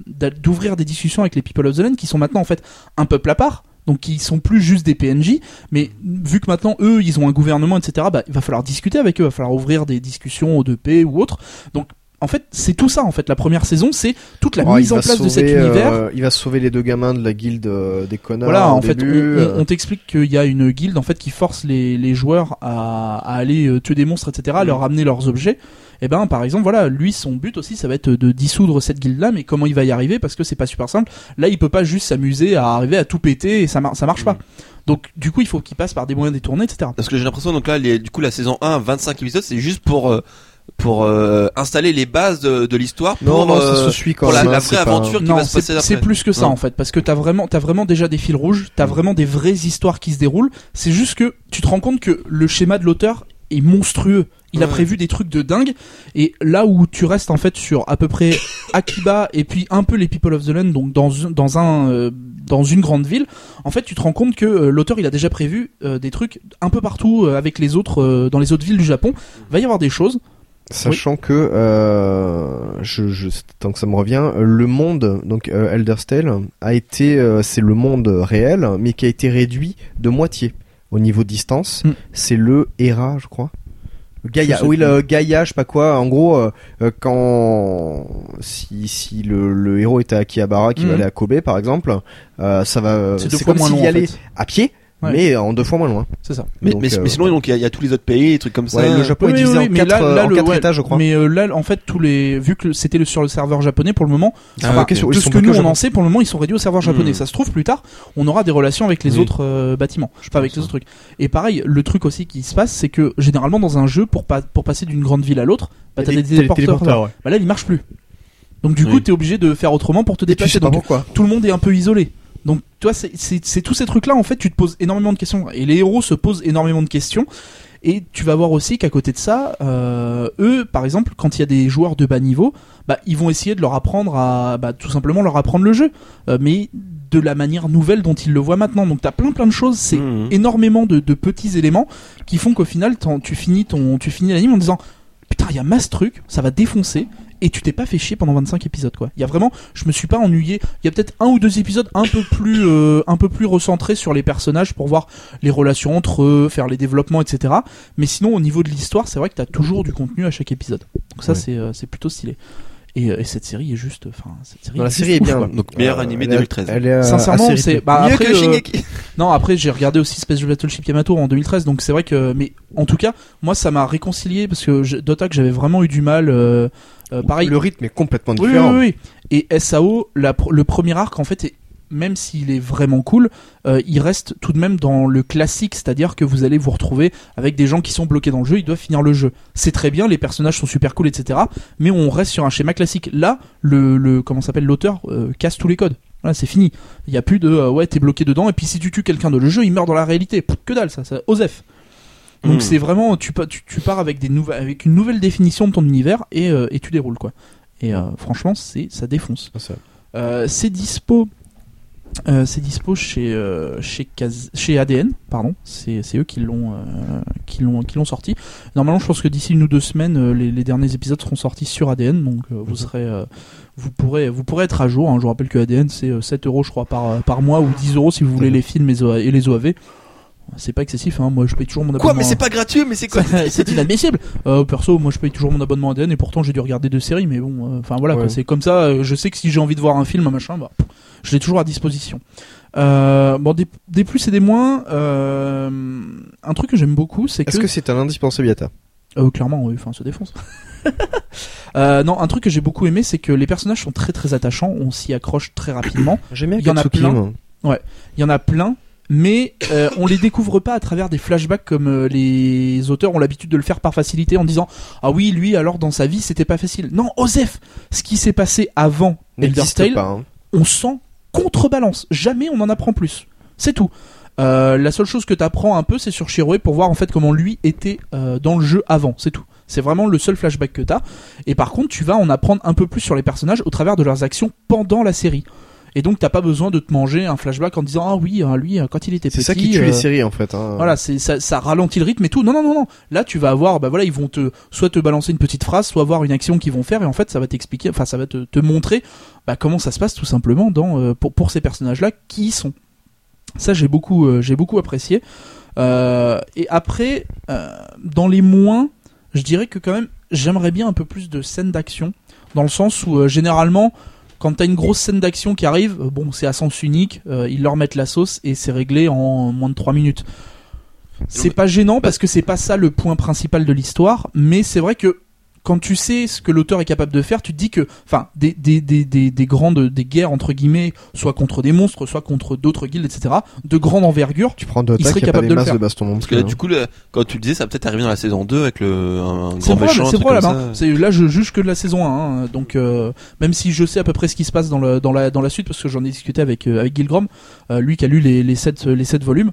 [SPEAKER 3] d'a- d'ouvrir des discussions avec les People of the Land qui sont maintenant en fait un peuple à part. Donc qui sont plus juste des PNJ, mais vu que maintenant eux ils ont un gouvernement etc. Bah, il va falloir discuter avec eux, il va falloir ouvrir des discussions de paix ou autre. Donc en fait c'est tout ça en fait. La première saison c'est toute la
[SPEAKER 1] Oh,
[SPEAKER 3] mise en place de cet univers.
[SPEAKER 1] euh, il va sauver les deux gamins de la guilde euh, des connards.
[SPEAKER 3] Voilà, en fait, on,
[SPEAKER 1] début, euh,
[SPEAKER 3] on t'explique qu'il y a une guilde en fait qui force les, les joueurs à, à aller tuer des monstres, etc., à leur ramener leurs objets. Et ben, par exemple, voilà, lui, son but aussi, ça va être de dissoudre cette guilde-là. Mais comment il va y arriver Parce que c'est pas super simple. Là, il peut pas juste s'amuser à arriver à tout péter et ça, mar- ça marche pas. Donc, du coup, il faut qu'il passe par des moyens détournés, etc.
[SPEAKER 2] Parce que j'ai l'impression donc là les- du coup la saison 1 25 épisodes c'est juste pour euh, pour euh, installer les bases de, de l'histoire pour
[SPEAKER 1] Non, non, ça
[SPEAKER 2] euh,
[SPEAKER 1] se suit quand
[SPEAKER 2] pour la,
[SPEAKER 1] même.
[SPEAKER 2] la
[SPEAKER 1] hein,
[SPEAKER 2] vraie
[SPEAKER 1] pas-
[SPEAKER 2] aventure qui
[SPEAKER 3] Non,
[SPEAKER 2] va se passer
[SPEAKER 3] c'est plus que ça
[SPEAKER 2] Non.
[SPEAKER 3] en fait, parce que t'as vraiment, t'as vraiment déjà des fils rouges, t'as vraiment des vraies histoires qui se déroulent. C'est juste que tu te rends compte que le schéma de l'auteur est monstrueux. Il a prévu des trucs de dingue, et là où tu restes en fait sur à peu près Akiba et puis un peu les People of the Land, donc dans un- dans un euh, dans une grande ville, en fait tu te rends compte que euh, l'auteur il a déjà prévu euh, des trucs un peu partout avec les autres dans les autres villes du Japon. Va y avoir des choses.
[SPEAKER 1] Sachant que, je, je, tant que ça me revient, le monde, donc Elderstale, a été, c'est le monde réel, mais qui a été réduit de moitié au niveau distance.
[SPEAKER 3] Mm.
[SPEAKER 1] C'est le Hera, je crois. Gaïa, oui, le Gaïa, je sais pas quoi. En gros, euh, euh, quand si si le, le héros est à Akihabara, qui
[SPEAKER 3] Mm.
[SPEAKER 1] va aller à Kobe, par exemple, euh, ça va.
[SPEAKER 3] C'est
[SPEAKER 1] comme s'il y
[SPEAKER 3] en fait.
[SPEAKER 1] à pied,
[SPEAKER 3] Ouais.
[SPEAKER 1] mais en deux fois moins loin.
[SPEAKER 3] C'est ça.
[SPEAKER 2] Mais,
[SPEAKER 1] Donc,
[SPEAKER 2] mais,
[SPEAKER 1] euh,
[SPEAKER 2] mais sinon donc il y, a- il y a tous les autres pays des trucs comme ça.
[SPEAKER 1] Ouais, le Japon
[SPEAKER 3] Oui,
[SPEAKER 1] est
[SPEAKER 3] oui,
[SPEAKER 1] divisé
[SPEAKER 3] oui,
[SPEAKER 1] en
[SPEAKER 3] mais
[SPEAKER 1] quatre,
[SPEAKER 3] là- là,
[SPEAKER 1] en
[SPEAKER 3] le-
[SPEAKER 1] quatre
[SPEAKER 3] ouais,
[SPEAKER 1] étages, je crois.
[SPEAKER 3] Mais euh, là, en fait, tous les, vu que c'était le- sur le serveur japonais pour le moment,
[SPEAKER 1] Ah,
[SPEAKER 3] enfin,
[SPEAKER 1] ils sont
[SPEAKER 3] ce que nous on en sait, pour le moment, ils sont réduits au serveur japonais.
[SPEAKER 2] Hmm.
[SPEAKER 3] Ça se trouve plus tard, on aura des relations avec les
[SPEAKER 2] Oui.
[SPEAKER 3] autres euh, bâtiments, pas avec les autres trucs. Et pareil, le truc aussi qui se passe, c'est que généralement dans un jeu, pour pas pour passer d'une grande ville à l'autre, bah, t'as des téléporteurs. Bah là, il marche plus. Donc du coup,
[SPEAKER 2] Oui.
[SPEAKER 3] t'es obligé de faire autrement pour te déplacer. Donc
[SPEAKER 1] pourquoi.
[SPEAKER 3] tout le monde est un peu isolé. Donc, toi, c'est- tous ces trucs-là, en fait, tu te poses énormément de questions. Et les héros se posent énormément de questions. Et tu vas voir aussi qu'à côté de ça, euh, eux, par exemple, quand il y a des joueurs de bas niveau, bah, ils vont essayer de leur apprendre à, bah, tout simplement leur apprendre le jeu, Euh, mais de la manière nouvelle dont ils le voient maintenant. Donc, t'as plein plein de choses. C'est
[SPEAKER 2] Mhm.
[SPEAKER 3] énormément de, de petits éléments qui font qu'au final, tu finis ton, tu finis l'anime en disant, il y a masse truc, ça va défoncer. Et tu t'es pas fait chier pendant 25 épisodes quoi. Il y a vraiment, je me suis pas ennuyé. Il y a peut-être un ou deux épisodes un peu plus, euh, un peu plus recentrés sur les personnages pour voir les relations entre eux, faire les développements, etc. Mais sinon, au niveau de l'histoire, c'est vrai que t'as toujours du contenu à chaque épisode. Donc ça,
[SPEAKER 1] Ouais.
[SPEAKER 3] c'est, euh, c'est plutôt stylé. Et, euh, et cette série est juste, enfin, cette série.
[SPEAKER 1] Non, la série est bien.
[SPEAKER 3] quoi.
[SPEAKER 2] Donc, meilleur animé
[SPEAKER 1] elle est-
[SPEAKER 2] 2013.
[SPEAKER 1] Elle est, euh,
[SPEAKER 3] Sincèrement, c'est, bah,
[SPEAKER 2] Mieux
[SPEAKER 3] après,
[SPEAKER 2] que
[SPEAKER 3] euh,
[SPEAKER 2] Shingeki.
[SPEAKER 3] non, après j'ai regardé aussi Space Battleship Yamato en 2013, donc c'est vrai que, mais en tout cas, moi ça m'a réconcilié parce que je- Dota que j'avais vraiment eu du mal. euh, euh, pareil.
[SPEAKER 1] Le rythme est complètement
[SPEAKER 3] Oui,
[SPEAKER 1] différent.
[SPEAKER 3] oui, oui. Et SAO, la le premier arc en fait, est- même s'il est vraiment cool, euh, il reste tout de même dans le classique, c'est-à-dire que vous allez vous retrouver avec des gens qui sont bloqués dans le jeu, ils doivent finir le jeu. C'est très bien, les personnages sont super cool, etc. Mais on reste sur un schéma classique. Là, le, le comment s'appelle l'auteur euh, casse tous les codes. Voilà, c'est fini. Il y a plus de euh, ouais, t'es bloqué dedans et puis si tu tues quelqu'un de le jeu, il meurt dans la réalité. Pff, que dalle ça, ça Osef. Donc
[SPEAKER 2] Mm.
[SPEAKER 3] c'est vraiment tu, tu, tu pars avec des nouvelles avec une nouvelle définition de ton univers et, et tu déroules quoi. Et franchement, c'est ça défonce.
[SPEAKER 1] Ça.
[SPEAKER 3] Euh, c'est dispo. Euh, c'est dispo chez euh, chez Kaz- chez ADN pardon c'est c'est eux qui l'ont euh, qui l'ont qui l'ont sorti normalement je pense que d'ici une ou deux semaines euh, les, les derniers épisodes seront sortis sur ADN donc euh, vous serez euh, vous pourrez vous pourrez être à jour hein. je vous rappelle que ADN c'est euh, 7 euros je crois par par mois ou 10 euros si vous voulez
[SPEAKER 1] Mhm.
[SPEAKER 3] les films et, les OAV c'est pas excessif hein. moi je paye toujours mon abonnement
[SPEAKER 2] Quoi, mais c'est pas gratuit, mais c'est quoi
[SPEAKER 3] c'est c'est inadmissible. Euh, perso, moi je paye toujours mon abonnement ADN et pourtant j'ai dû regarder deux séries, mais bon, euh, enfin voilà,
[SPEAKER 1] Ouais.
[SPEAKER 3] quoi, c'est comme ça. euh, je sais que si j'ai envie de voir un film, un machin, bah, pff, je l'ai toujours à disposition. Euh, bon, des, des plus et des moins. euh, un truc que j'aime beaucoup, c'est que,
[SPEAKER 1] Est-ce que c'est un indispensable Yata?
[SPEAKER 3] Euh, clairement, oui, enfin, se défonce. Euh, non, un truc que j'ai beaucoup aimé, c'est que les personnages sont très très attachants, on s'y accroche très rapidement.
[SPEAKER 1] J'aime bien
[SPEAKER 3] Il y en a plein.
[SPEAKER 1] moi.
[SPEAKER 3] Il y en a plein, mais euh, on les découvre pas à travers des flashbacks comme euh, les auteurs ont l'habitude de le faire par facilité en disant ah oui lui alors dans sa vie c'était pas facile. Non Osef, ce qui s'est passé avant Elderstale,
[SPEAKER 1] pas. hein.
[SPEAKER 3] on sent contrebalance. Jamais on en apprend plus. C'est tout. Euh, la seule chose que t'apprends un peu, c'est sur Shiroe pour voir en fait comment lui était euh, dans le jeu avant. C'est tout. C'est vraiment le seul flashback que t'as. Et par contre, tu vas en apprendre un peu plus sur les personnages au travers de leurs actions pendant la série. Et donc t'as pas besoin de te manger un flashback en disant ah oui hein, lui euh, quand il était petit.
[SPEAKER 1] C'est ça qui tue
[SPEAKER 3] euh,
[SPEAKER 1] les séries en fait. Hein.
[SPEAKER 3] Voilà, c'est ça, ça ralentit le rythme et tout. Non non non non. Là tu vas avoir bah voilà ils vont te soit te balancer une petite phrase, soit avoir une action qu'ils vont faire et en fait ça va t'expliquer, enfin ça va te, te montrer bah, comment ça se passe tout simplement dans euh, pour pour ces personnages là qui ils sont. Ça j'ai beaucoup euh, j'ai beaucoup apprécié. Euh, et après euh, dans les moins, je dirais que quand même j'aimerais bien un peu plus de scènes d'action dans le sens où généralement quand t'as une grosse scène d'action qui arrive, bon, c'est à sens unique, ils leur mettent la sauce et c'est réglé en moins de 3 minutes. C'est pas gênant parce que c'est pas ça le point principal de l'histoire, mais c'est vrai que quand tu sais ce que l'auteur est capable de faire, tu te dis que, enfin, des, des, des, des, des grandes, des guerres entre guillemets, soit contre des monstres, soit contre d'autres guildes, etc., de grande envergure,
[SPEAKER 1] Tu prends
[SPEAKER 3] Il serait
[SPEAKER 1] pas
[SPEAKER 3] capable
[SPEAKER 1] des
[SPEAKER 3] de le faire.
[SPEAKER 1] de baston
[SPEAKER 2] Parce que là,
[SPEAKER 1] hein.
[SPEAKER 2] du coup, quand tu le disais, ça va peut-être arriver dans la saison 2 avec le, un, grand méchant.
[SPEAKER 3] c'est probable. hein. C'est là, je juge que de la saison 1. hein. Donc, euh, même si je sais à peu près ce qui se passe dans, le, dans, la, dans la suite, parce que j'en ai discuté avec, euh, avec Gilgrom, euh, lui qui a lu les, les, sept, les sept volumes.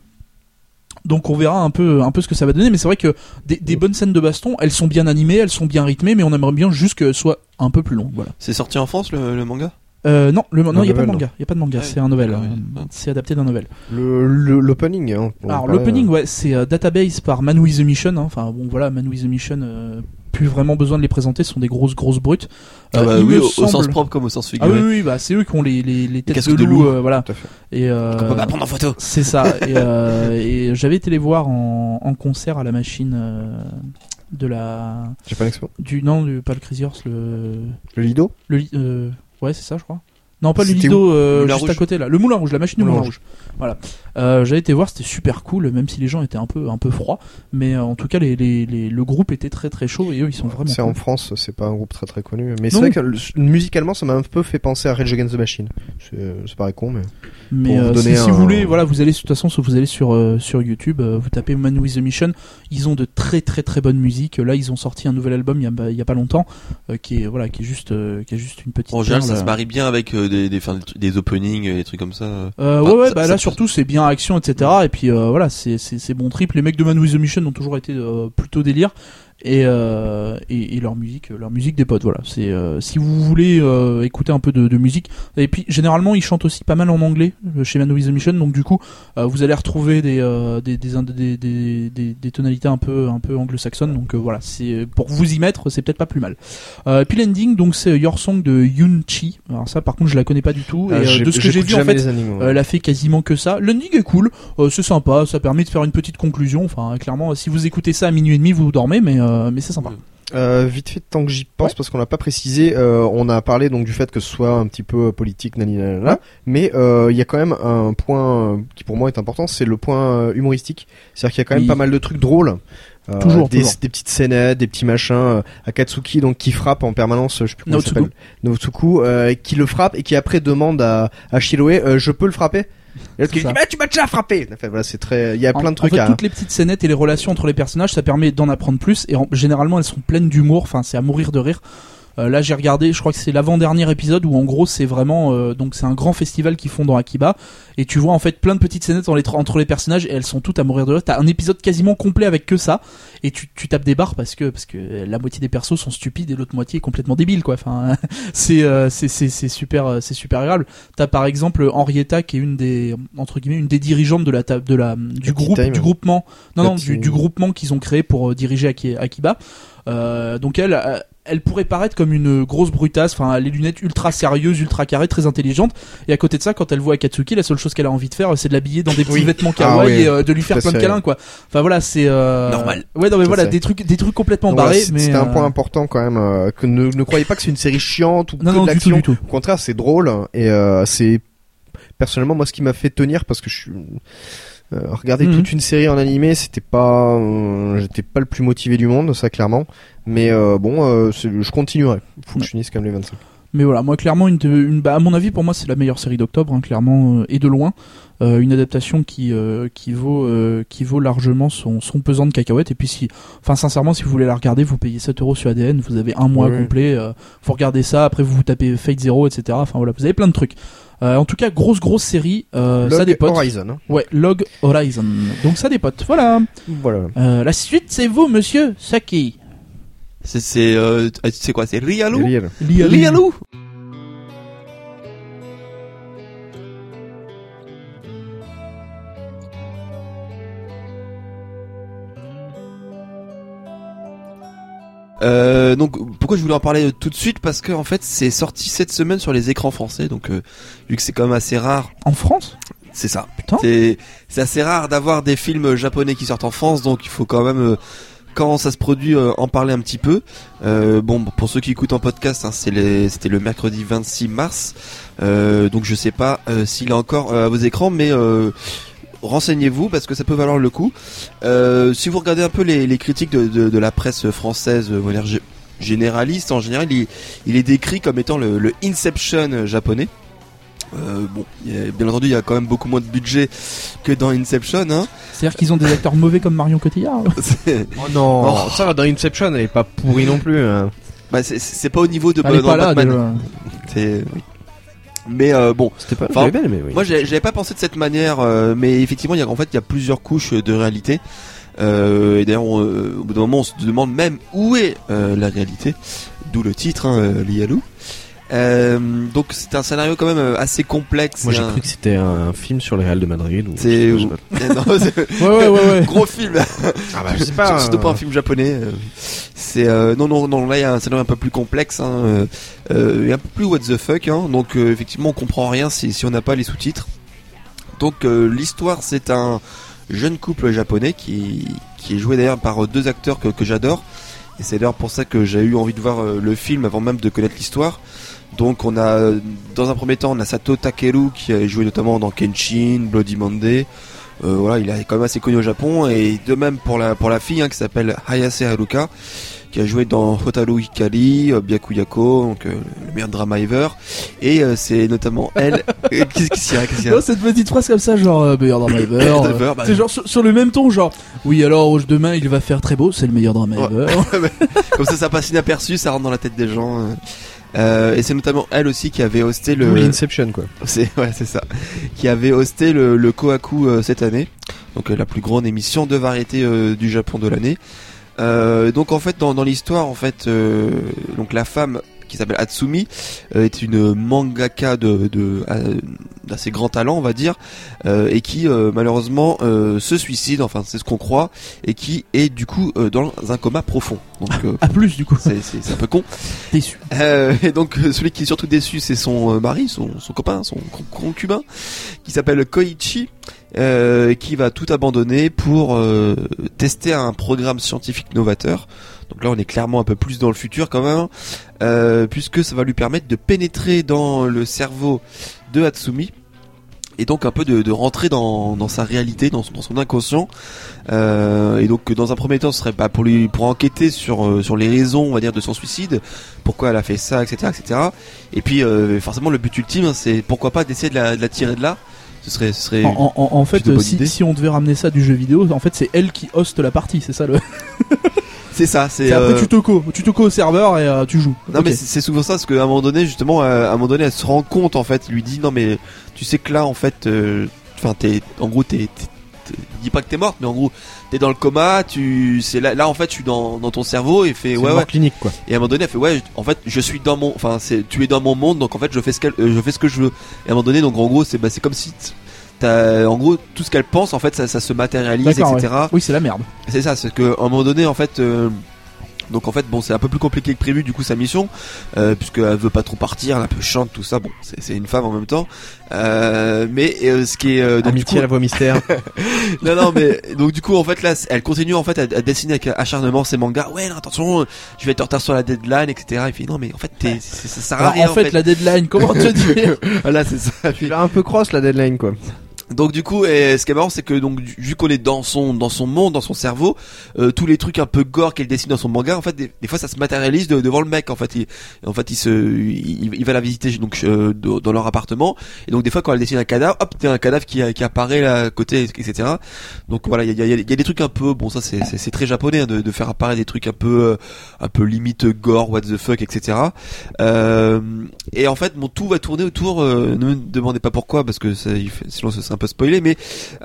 [SPEAKER 3] Donc on verra un peu, un peu ce que ça va donner, mais c'est vrai que des, des bonnes scènes de baston, elles sont bien animées, elles sont bien rythmées, mais on aimerait bien juste que ce soit un peu plus long. Voilà.
[SPEAKER 2] C'est sorti en France, le, le manga?
[SPEAKER 3] Euh, non, le, non, il y a pas de manga, il y a pas de manga,
[SPEAKER 2] Ah
[SPEAKER 3] c'est un novel.
[SPEAKER 2] Ah.
[SPEAKER 3] C'est adapté d'un novel.
[SPEAKER 1] Le le- l'opening. Hein,
[SPEAKER 3] Alors l'opening,
[SPEAKER 1] euh,
[SPEAKER 3] ouais, c'est euh, Database par Man with the Mission. hein. Enfin bon, voilà, Man with the Mission. Euh, plus vraiment besoin de les présenter, ce sont des grosses grosses brutes.
[SPEAKER 2] Ah
[SPEAKER 3] Euh,
[SPEAKER 2] bah
[SPEAKER 3] il
[SPEAKER 2] oui, au, sens propre comme au sens
[SPEAKER 3] Ah oui,
[SPEAKER 2] figuré.
[SPEAKER 3] oui, oui, bah c'est eux qui ont les, les, les têtes
[SPEAKER 2] casques
[SPEAKER 3] de
[SPEAKER 2] de
[SPEAKER 3] loup,
[SPEAKER 2] loup.
[SPEAKER 3] euh, voilà.
[SPEAKER 1] Tout à fait.
[SPEAKER 3] Et, euh,
[SPEAKER 2] Qu'on peut pas prendre en photo.
[SPEAKER 3] c'est ça. et euh, et j'avais été les voir en, en concert à la machine euh, de la
[SPEAKER 1] J'ai pas l'expo.
[SPEAKER 3] du non du pas le Crazy Horse le
[SPEAKER 1] Le Lido.
[SPEAKER 3] le euh, ouais c'est ça je crois. Non pas le Lido euh, juste à côté là, le Moulin Rouge, la machine du
[SPEAKER 1] Moulin
[SPEAKER 3] Moulin Rouge. Voilà. Euh, j'avais été voir, c'était super cool, même si les gens étaient un peu un peu froids, mais euh, en tout cas les, les, les- le groupe était très très chaud et eux ils sont vraiment.
[SPEAKER 1] C'est
[SPEAKER 3] cool.
[SPEAKER 1] en France, c'est pas un groupe très très connu. Mais c'est vrai que le- musicalement, ça m'a un peu fait penser à Rage Against the Machine. C'est ça paraît con, mais.
[SPEAKER 3] Mais
[SPEAKER 1] vous
[SPEAKER 3] euh, si, vous voulez, voilà, vous allez de toute façon, si vous allez sur euh, sur YouTube, euh, vous tapez Man with the Mission, ils ont de très très très bonnes musiques. Là, ils ont sorti un nouvel album il y a, il y a pas longtemps, euh, qui est voilà, qui est juste euh, qui est juste une petite.
[SPEAKER 2] En général, ça se marie bien avec euh, des, des, openings et des trucs comme ça.
[SPEAKER 3] Euh,
[SPEAKER 2] Enfin,
[SPEAKER 3] ouais, ouais,
[SPEAKER 2] ça-
[SPEAKER 3] bah
[SPEAKER 2] ça
[SPEAKER 3] là surtout c'est bien action, etc. Et puis euh, voilà, c'est bon trip. Les mecs de Man with the Mission ont toujours été euh, plutôt délire. Et, euh, et, et leur musique, leur musique des potes, voilà. C'est euh, si vous voulez euh, écouter un peu de, de musique. Et puis généralement ils chantent aussi pas mal en anglais chez Man with the Mission, donc du coup vous allez retrouver des des, des, des, des, tonalités un peu un peu anglo-saxonnes. Donc voilà, c'est pour vous y mettre, c'est peut-être pas plus mal. Et puis l'ending, donc c'est Your Song de Yoon Chi. Alors ça, par contre, je la connais pas du tout. Et
[SPEAKER 1] Ah, j'ai-
[SPEAKER 3] de ce que j'ai vu en fait,
[SPEAKER 1] ouais.
[SPEAKER 3] elle a fait quasiment que ça. L'ending est cool, c'est sympa, ça permet de faire une petite conclusion. Enfin, clairement, si vous écoutez ça à minuit et demi, vous dormez, mais mais c'est sympa.
[SPEAKER 1] Euh, vite fait, tant que j'y pense,
[SPEAKER 3] Ouais.
[SPEAKER 1] parce qu'on l'a pas précisé, euh, on a parlé donc du fait que ce soit un petit peu euh, politique,
[SPEAKER 3] Ouais.
[SPEAKER 1] mais euh, il y a quand même un point euh, qui pour moi est important, c'est le point euh, humoristique. C'est-à-dire qu'il y a quand même
[SPEAKER 3] Oui.
[SPEAKER 1] pas mal de trucs drôles. Euh,
[SPEAKER 3] Toujours,
[SPEAKER 1] des,
[SPEAKER 3] toujours.
[SPEAKER 1] des petites scénettes, des petits machins. euh, Akatsuki donc qui frappe en permanence, je sais plus comment il s'appelle, euh, qui le frappe et qui après demande à, à Shiroe, euh, je peux le frapper? Et l'autre qui lui dit, bah tu m'as déjà frappé. Enfin, voilà, c'est très, il y a plein de trucs
[SPEAKER 3] en fait,
[SPEAKER 1] à.
[SPEAKER 3] toutes les petites scénettes et les relations entre les personnages, ça permet d'en apprendre plus. Et en- généralement, elles sont pleines d'humour. Enfin, c'est à mourir de rire. Euh, là, j'ai regardé, je crois que c'est l'avant-dernier épisode où en gros, c'est vraiment euh, donc c'est un grand festival qu'ils font dans Akiba et tu vois en fait plein de petites scénettes les entre les personnages et elles sont toutes à mourir de rire. T'as un épisode quasiment complet avec que ça et tu, tu tapes des barres parce que parce que la moitié des persos sont stupides et l'autre moitié est complètement débile quoi. Enfin, c'est euh, c'est c'est super euh, c'est super agréable. T'as par exemple Henrietta qui est une des entre guillemets une des dirigeantes de la table de la du groupe du groupement non non du, du groupement qu'ils ont créé pour euh, diriger Aki- Akiba. Euh, donc elle euh, elle pourrait paraître comme une grosse brutasse, enfin les lunettes ultra sérieuses, ultra carrées, très intelligentes. Et à côté de ça, quand elle voit Akatsuki, la seule chose qu'elle a envie de faire, c'est de l'habiller dans des petits
[SPEAKER 1] Oui.
[SPEAKER 3] vêtements
[SPEAKER 1] Ah
[SPEAKER 3] kawaii
[SPEAKER 1] oui,
[SPEAKER 3] et euh, de lui faire plein de câlins, quoi. Enfin voilà, c'est euh...
[SPEAKER 2] Normal.
[SPEAKER 3] Ouais, non mais voilà, des trucs, des trucs complètement
[SPEAKER 1] Donc voilà,
[SPEAKER 3] barrés.
[SPEAKER 1] C'était un
[SPEAKER 3] euh,
[SPEAKER 1] point important quand même. euh, que ne, ne croyez pas que c'est une série chiante ou
[SPEAKER 3] Non
[SPEAKER 1] que
[SPEAKER 3] non
[SPEAKER 1] de
[SPEAKER 3] du tout
[SPEAKER 1] l'action.
[SPEAKER 3] du tout.
[SPEAKER 1] Au contraire, c'est drôle et euh, c'est personnellement moi ce qui m'a fait tenir parce que je suis euh, regarder
[SPEAKER 3] Mhm.
[SPEAKER 1] toute une série en animé, c'était pas euh, j'étais pas le plus motivé du monde, ça clairement. Mais euh, bon, euh, je continuerai. Faut que je finisse comme les 25.
[SPEAKER 3] Mais voilà, moi clairement, une, une, bah, à mon avis, pour moi, c'est la meilleure série d'octobre, hein, clairement, euh, et de loin. Euh, une adaptation qui euh, qui vaut euh, qui vaut largement son, son pesant de cacahuètes. Et puis si, enfin sincèrement, si vous voulez la regarder, vous payez 7 euros sur ADN, vous avez un mois
[SPEAKER 1] Oui.
[SPEAKER 3] complet. Euh, faut regarder ça. Après, vous vous tapez Fate Zero, etc. Enfin voilà, vous avez plein de trucs. Euh, en tout cas, grosse grosse série. Euh, ça
[SPEAKER 1] Log
[SPEAKER 3] dépote.
[SPEAKER 1] Horizon. hein.
[SPEAKER 3] Ouais, Log Horizon. Donc ça dépote. Voilà.
[SPEAKER 1] Voilà.
[SPEAKER 3] Euh, la suite, c'est vous, Monsieur Saki.
[SPEAKER 2] C'est c'est euh, c'est quoi C'est Rialou?
[SPEAKER 1] Real.
[SPEAKER 2] Rialou Euh, donc pourquoi je voulais en parler tout de suite? Parce que en fait c'est sorti cette semaine sur les écrans français. Donc euh, vu que c'est quand même assez rare.
[SPEAKER 3] En France?
[SPEAKER 2] C'est ça.
[SPEAKER 3] Putain.
[SPEAKER 2] c'est c'est assez rare d'avoir des films japonais qui sortent en France. Donc il faut quand même euh, quand ça se produit euh, en parler un petit peu. Euh, bon pour ceux qui écoutent en podcast hein, c'est les- c'était le mercredi 26 mars. Euh, donc je sais pas euh, s'il est encore à vos écrans. Mais euh, renseignez-vous parce que ça peut valoir le coup Euh, si vous regardez un peu les, les critiques de, de, de la presse française euh, généraliste en général il, il est décrit comme étant le, le Inception japonais euh, bon, a- bien entendu, il y a quand même beaucoup moins de budget que dans Inception. Hein.
[SPEAKER 3] C'est-à-dire qu'ils ont des acteurs mauvais comme Marion Cotillard
[SPEAKER 1] Oh non,
[SPEAKER 2] Oh.
[SPEAKER 1] ça va dans Inception, elle est pas pourrie non plus. hein.
[SPEAKER 2] bah, c'est- pas au niveau de
[SPEAKER 3] Elle est
[SPEAKER 2] dans
[SPEAKER 3] pas là,
[SPEAKER 2] Batman.
[SPEAKER 3] déjà.
[SPEAKER 2] C'est- oui. Mais euh, bon,
[SPEAKER 1] C'était pas
[SPEAKER 2] Enfin,
[SPEAKER 1] bien aimé, oui.
[SPEAKER 2] moi j'avais pas pensé de cette manière, euh, mais effectivement, il y a en fait il y a plusieurs couches de réalité. Euh, et d'ailleurs, euh, au bout d'un moment, on se demande même où est euh, la réalité, d'où le titre, hein, euh, Lialou. Euh, donc c'est un scénario quand même euh, assez complexe.
[SPEAKER 1] Moi j'ai
[SPEAKER 2] un-
[SPEAKER 1] cru que c'était un film sur le Real de Madrid. ou-
[SPEAKER 2] C'est c'est-
[SPEAKER 3] Ouais, ouais, ouais, ouais.
[SPEAKER 2] gros film.
[SPEAKER 1] Ah bah je sais pas.
[SPEAKER 2] Surtout pas un film japonais. euh, C'est euh, non non non là il y a un scénario un peu plus complexe, hein, euh, euh, et un peu plus what the fuck. Hein, donc euh, effectivement on comprend rien si si on n'a pas les sous-titres. Donc euh, l'histoire c'est un jeune couple japonais qui qui est joué d'ailleurs par euh, deux acteurs que, que j'adore. Et c'est d'ailleurs pour ça que j'ai eu envie de voir euh, le film avant même de connaître l'histoire. Donc on a euh, dans un premier temps on a Sato Takeru qui a joué notamment dans Kenshin, Bloody Monday. Euh, voilà, il est quand même assez connu au Japon et de même pour la pour la fille hein, qui s'appelle Hayase Haruka qui a joué dans Hotaru Hikari, euh, Byakuyako, donc euh, le meilleur drama ever et euh, c'est notamment elle Euh, qu'est-ce qu'il y a
[SPEAKER 3] cette petite phrase comme ça, genre euh, meilleur drama ever.
[SPEAKER 2] Bah.
[SPEAKER 3] c'est genre sur, sur le même ton, genre oui, alors demain il va faire très beau, c'est le meilleur drama
[SPEAKER 2] Ouais.
[SPEAKER 3] ever.
[SPEAKER 2] Comme ça ça passe inaperçu, ça rentre dans la tête des gens. Euh. Et c'est notamment elle aussi qui avait hosté le
[SPEAKER 1] l'Inception quoi.
[SPEAKER 2] C'est ouais, c'est ça. Qui avait hosté le, le Kohaku euh, cette année, donc euh, la plus grande émission de variété euh, du Japon de l'année. Euh, donc en fait dans, dans l'histoire en fait euh, donc la femme qui s'appelle Hatsumi euh, est une mangaka de de- euh, d'assez grand talent on va dire euh, et qui malheureusement se suicide enfin c'est ce qu'on croit et qui est du coup dans un coma profond donc
[SPEAKER 3] À plus du coup,
[SPEAKER 2] c'est c'est c'est un peu con
[SPEAKER 3] déçu.
[SPEAKER 2] et donc celui qui est surtout déçu, c'est son mari, son, son copain, son con- concubin, qui s'appelle Koichi, euh, qui va tout abandonner pour euh, tester un programme scientifique novateur. Donc là, on est clairement un peu plus dans le futur quand même, euh, puisque ça va lui permettre de pénétrer dans le cerveau de Hatsumi. Et donc un peu de, de rentrer dans, dans sa réalité, dans son, dans son inconscient. Euh, et donc dans un premier temps, ce serait pas pour lui pour enquêter sur euh, sur les raisons, on va dire, de son suicide, pourquoi elle a fait ça, etc., etc. Et puis euh, forcément le but ultime, hein, c'est pourquoi pas d'essayer de la, de la tirer de là. Ce serait ce serait
[SPEAKER 3] En, en- en fait, si, si on devait ramener ça du jeu vidéo, en fait c'est elle qui hoste la partie, c'est ça le.
[SPEAKER 2] c'est ça. C'est
[SPEAKER 3] après
[SPEAKER 2] euh,
[SPEAKER 3] tu te co, tu te co au serveur et euh, tu joues.
[SPEAKER 2] Non mais c'est souvent ça parce qu'à un moment donné justement euh, à un moment donné elle se rend compte en fait lui dit non mais tu sais que là en fait enfin t'es en gros t'es dis pas que t'es morte mais en gros t'es dans le coma tu c'est là là en fait je suis dans dans ton cerveau et fait ouais ouais
[SPEAKER 1] clinique quoi.
[SPEAKER 2] et à un moment donné elle fait ouais en fait je suis dans mon enfin c'est tu es dans mon monde donc en fait je fais ce euh, je fais ce que je veux et à un moment donné donc en gros c'est bah c'est comme si t'as en gros tout ce qu'elle pense en fait ça, ça se matérialise etc
[SPEAKER 3] Oui, c'est la merde.
[SPEAKER 2] c'est ça, c'est que à un moment donné, en fait, euh, donc en fait, bon, c'est un peu plus compliqué que prévu du coup sa mission, euh, puisqu'elle veut pas trop partir, elle est un peu chante, tout ça. Bon, c'est c'est une femme en même temps, euh, mais euh, ce qui est euh, donc, du
[SPEAKER 1] Amitié à la voix mystère.
[SPEAKER 2] coup, non, non, mais donc du coup, en fait, là, elle continue en fait à, à dessiner avec acharnement ses mangas. Ouais, non, attention, je vais être en retard sur la deadline, etc. Il fait non, mais en fait, t'es- c'est- ça sert à rien.
[SPEAKER 3] en fait, la deadline, comment te dire?
[SPEAKER 2] Voilà, c'est ça.
[SPEAKER 1] Tu l'as un peu cross la deadline quoi.
[SPEAKER 2] Donc du coup, et ce qui est marrant, c'est que donc vu qu'on est dans son dans son monde, dans son cerveau, euh, tous les trucs un peu gore qu'elle dessine dans son manga, en fait, des, fois, ça se matérialise de- devant le mec. En fait, il, en fait, il se, il, va la visiter donc euh, dans leur appartement, et donc des fois, quand elle dessine un cadavre, hop, t'as un cadavre qui, apparaît là à côté, etc. Donc voilà, il y a, des trucs un peu, bon, ça c'est c'est- c'est très japonais hein, de, faire apparaître des trucs un peu euh, un peu limite gore, what the fuck, etc. Euh, et en fait, mon tout va tourner autour. euh, ne me demandez pas pourquoi, parce que ça, sinon ce serait un peu peu spoiler, mais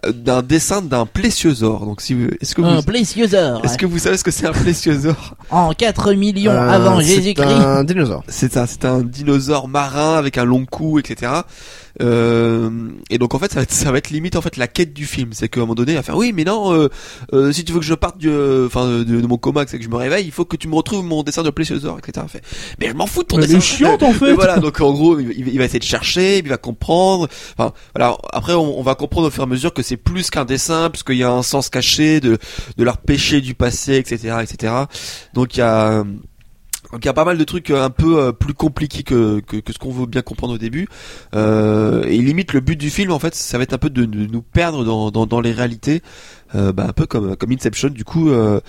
[SPEAKER 2] euh, d'un dessin d'un plésiosaure. Donc si vous, est-ce que vous,
[SPEAKER 4] Un plésiosaure.
[SPEAKER 2] est-ce que vous savez ce que c'est un plésiosaure
[SPEAKER 4] En 4 millions
[SPEAKER 1] Euh,
[SPEAKER 4] avant
[SPEAKER 1] c'est
[SPEAKER 4] Jésus-Christ.
[SPEAKER 1] un dinosaure.
[SPEAKER 2] C'est ça, c'est un dinosaure marin avec un long cou, etc. Euh, et donc en fait, ça va, être, ça va être limite en fait la quête du film. C'est qu'à un moment donné, il va faire oui, mais non, euh, euh, si tu veux que je parte du, euh, enfin de, de mon coma, c'est que je me réveille, il faut que tu me retrouves mon dessin de plésiosaure, etc. Fait, mais je m'en fous de ton
[SPEAKER 3] Elle
[SPEAKER 2] dessin.
[SPEAKER 3] est chiante en
[SPEAKER 2] Mais
[SPEAKER 3] fait.
[SPEAKER 2] voilà, donc en gros, il, il va essayer de chercher, il va comprendre. Enfin, voilà. Après, on, on va comprendre au fur et à mesure que c'est plus qu'un dessin, puisqu'il y a un sens caché de de leur péché du passé, etc., etc. Donc il y a donc il y a pas mal de trucs euh, un peu euh, plus compliqués que, que, que ce qu'on veut bien comprendre au début. Euh, et limite le but du film en fait ça va être un peu de, de nous perdre dans, dans, dans les réalités, euh, bah, un peu comme comme Inception du coup. Euh,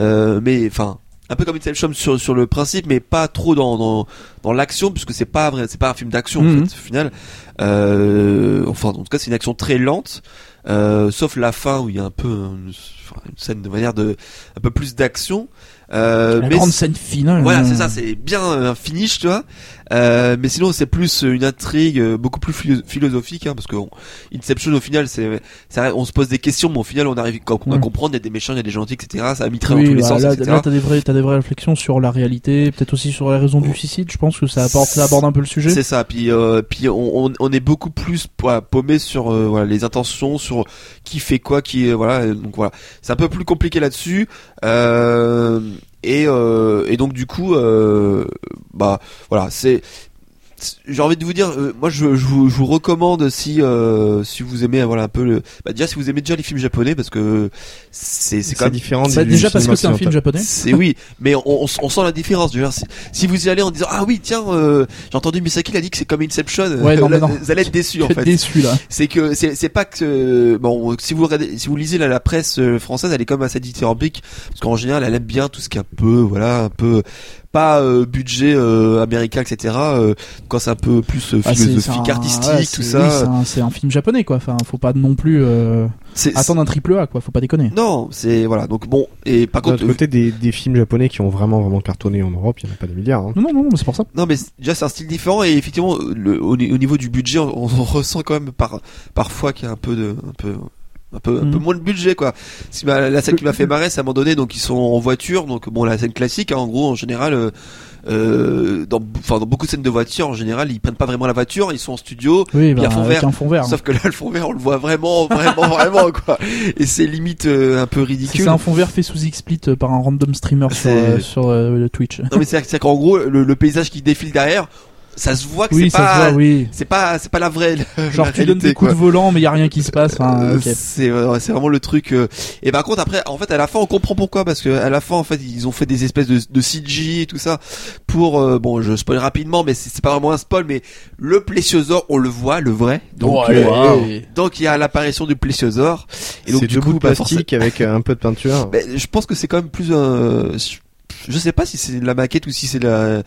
[SPEAKER 2] euh, mais enfin un peu comme Inception sur sur le principe, mais pas trop dans dans, dans l'action puisque c'est pas vrai, c'est pas un film d'action
[SPEAKER 3] Mhm.
[SPEAKER 2] en fait au final. Euh, enfin en tout cas c'est une action très lente. Euh, sauf la fin où il y a un peu une scène de manière de un peu plus d'action euh,
[SPEAKER 3] La
[SPEAKER 2] mais
[SPEAKER 3] grande scène finale.
[SPEAKER 2] voilà,
[SPEAKER 3] euh,
[SPEAKER 2] c'est ça, c'est bien un finish, tu vois. Euh, mais sinon, c'est plus une intrigue euh, beaucoup plus philo- philosophique, hein, parce que on- Inception, au final, c'est, c'est- on se pose des questions, mais au final, on arrive à,
[SPEAKER 3] Ouais.
[SPEAKER 2] comprendre, il y a des méchants, il y a des gentils, etc. Ça a mis très
[SPEAKER 3] Oui,
[SPEAKER 2] dans tous les
[SPEAKER 3] bah,
[SPEAKER 2] sens,
[SPEAKER 3] là,
[SPEAKER 2] etc.
[SPEAKER 3] là, t'as des vraies, t'as des vraies réflexions sur la réalité, peut-être aussi sur les raisons du suicide. Je pense que ça apporte, ça aborde un peu le sujet.
[SPEAKER 2] C'est ça. Puis, euh, puis on, on, on est beaucoup plus paumé sur euh, voilà, les intentions, sur qui fait quoi, qui voilà. euh, Donc voilà, c'est un peu plus compliqué là-dessus. Euh, et, euh, et donc du coup, euh, bah voilà, c'est j'ai envie de vous dire, euh, moi je, je, vous, je vous recommande si euh, si vous aimez voilà un peu le, bah déjà si vous aimez déjà les films japonais parce que c'est c'est quand même
[SPEAKER 1] différent
[SPEAKER 3] Bah, déjà parce que c'est un film japonais.
[SPEAKER 2] c'est oui, mais on, on, on sent la différence. Dire, si, si vous y allez en disant ah oui tiens euh, j'ai entendu Misaki il a dit que c'est comme Inception,
[SPEAKER 3] Ouais, non,
[SPEAKER 2] là,
[SPEAKER 3] non.
[SPEAKER 2] vous allez être déçus en fait.
[SPEAKER 3] déçu là.
[SPEAKER 2] C'est que c'est c'est pas que bon si vous regardez si vous lisez la, la presse euh, française elle est comme assez dithyrambique parce qu'en général elle aime bien tout ce qui est un peu voilà un peu pas euh, budget euh, américain etc. euh, quand c'est un peu plus euh,
[SPEAKER 3] Ah,
[SPEAKER 2] philosophique
[SPEAKER 3] un-
[SPEAKER 2] artistique
[SPEAKER 3] ouais,
[SPEAKER 2] tout
[SPEAKER 3] c'est-
[SPEAKER 2] ça.
[SPEAKER 3] oui, c'est un- film japonais quoi. Enfin, faut pas non plus euh, attendre un triple A quoi. Faut pas déconner.
[SPEAKER 2] non c'est voilà donc bon et par contre
[SPEAKER 1] côté, des, des films japonais qui ont vraiment vraiment cartonné en Europe, il y en a pas des milliards. Hein.
[SPEAKER 3] Non, non, non, c'est pour ça.
[SPEAKER 2] Non mais déjà c'est un style différent et effectivement le, au, au niveau du budget on, on ressent quand même par parfois qu'il y a un peu de un peu un peu un peu moins de budget quoi. Si ma- la scène qui m'a fait marrer c'est à un moment donné donc ils sont en voiture donc bon la scène classique hein, en gros en général euh, euh, dans enfin dans beaucoup de scènes de voiture en général ils prennent pas vraiment la voiture ils sont en studio
[SPEAKER 3] Oui, bah,
[SPEAKER 2] fond
[SPEAKER 3] avec
[SPEAKER 2] vert.
[SPEAKER 3] un fond vert.
[SPEAKER 2] sauf que là le fond vert on le voit vraiment vraiment vraiment quoi et c'est limite euh, un peu ridicule.
[SPEAKER 3] c'est un fond vert fait sous XSplit euh, par un random streamer sur, sur le Twitch.
[SPEAKER 2] Non mais c'est c'est qu'en gros le, le paysage qui défile derrière ça se voit que
[SPEAKER 3] Oui,
[SPEAKER 2] c'est pas
[SPEAKER 3] oui.
[SPEAKER 2] c'est pas c'est pas la vraie
[SPEAKER 3] Genre
[SPEAKER 2] la
[SPEAKER 3] tu donnes des coups de volant mais y a rien qui se passe. Enfin,
[SPEAKER 2] Euh,
[SPEAKER 3] ok.
[SPEAKER 2] C'est ouais, c'est vraiment le truc. euh. Et par contre après, en fait, à la fin, on comprend pourquoi parce que à la fin, en fait, ils ont fait des espèces de, de CG et tout ça pour euh, bon, je spoil rapidement, mais c'est pas vraiment un spoil, mais le plésiosaure, on le voit, le vrai. Donc
[SPEAKER 3] Ouais,
[SPEAKER 2] euh,
[SPEAKER 3] ouais.
[SPEAKER 2] donc il y a l'apparition du plésiosaure. Et donc
[SPEAKER 1] C'est
[SPEAKER 2] du coup, bah, forcément-
[SPEAKER 1] plastique avec euh, un peu de peinture.
[SPEAKER 2] mais je pense que c'est quand même plus un. Je sais pas si c'est de la maquette ou si c'est de la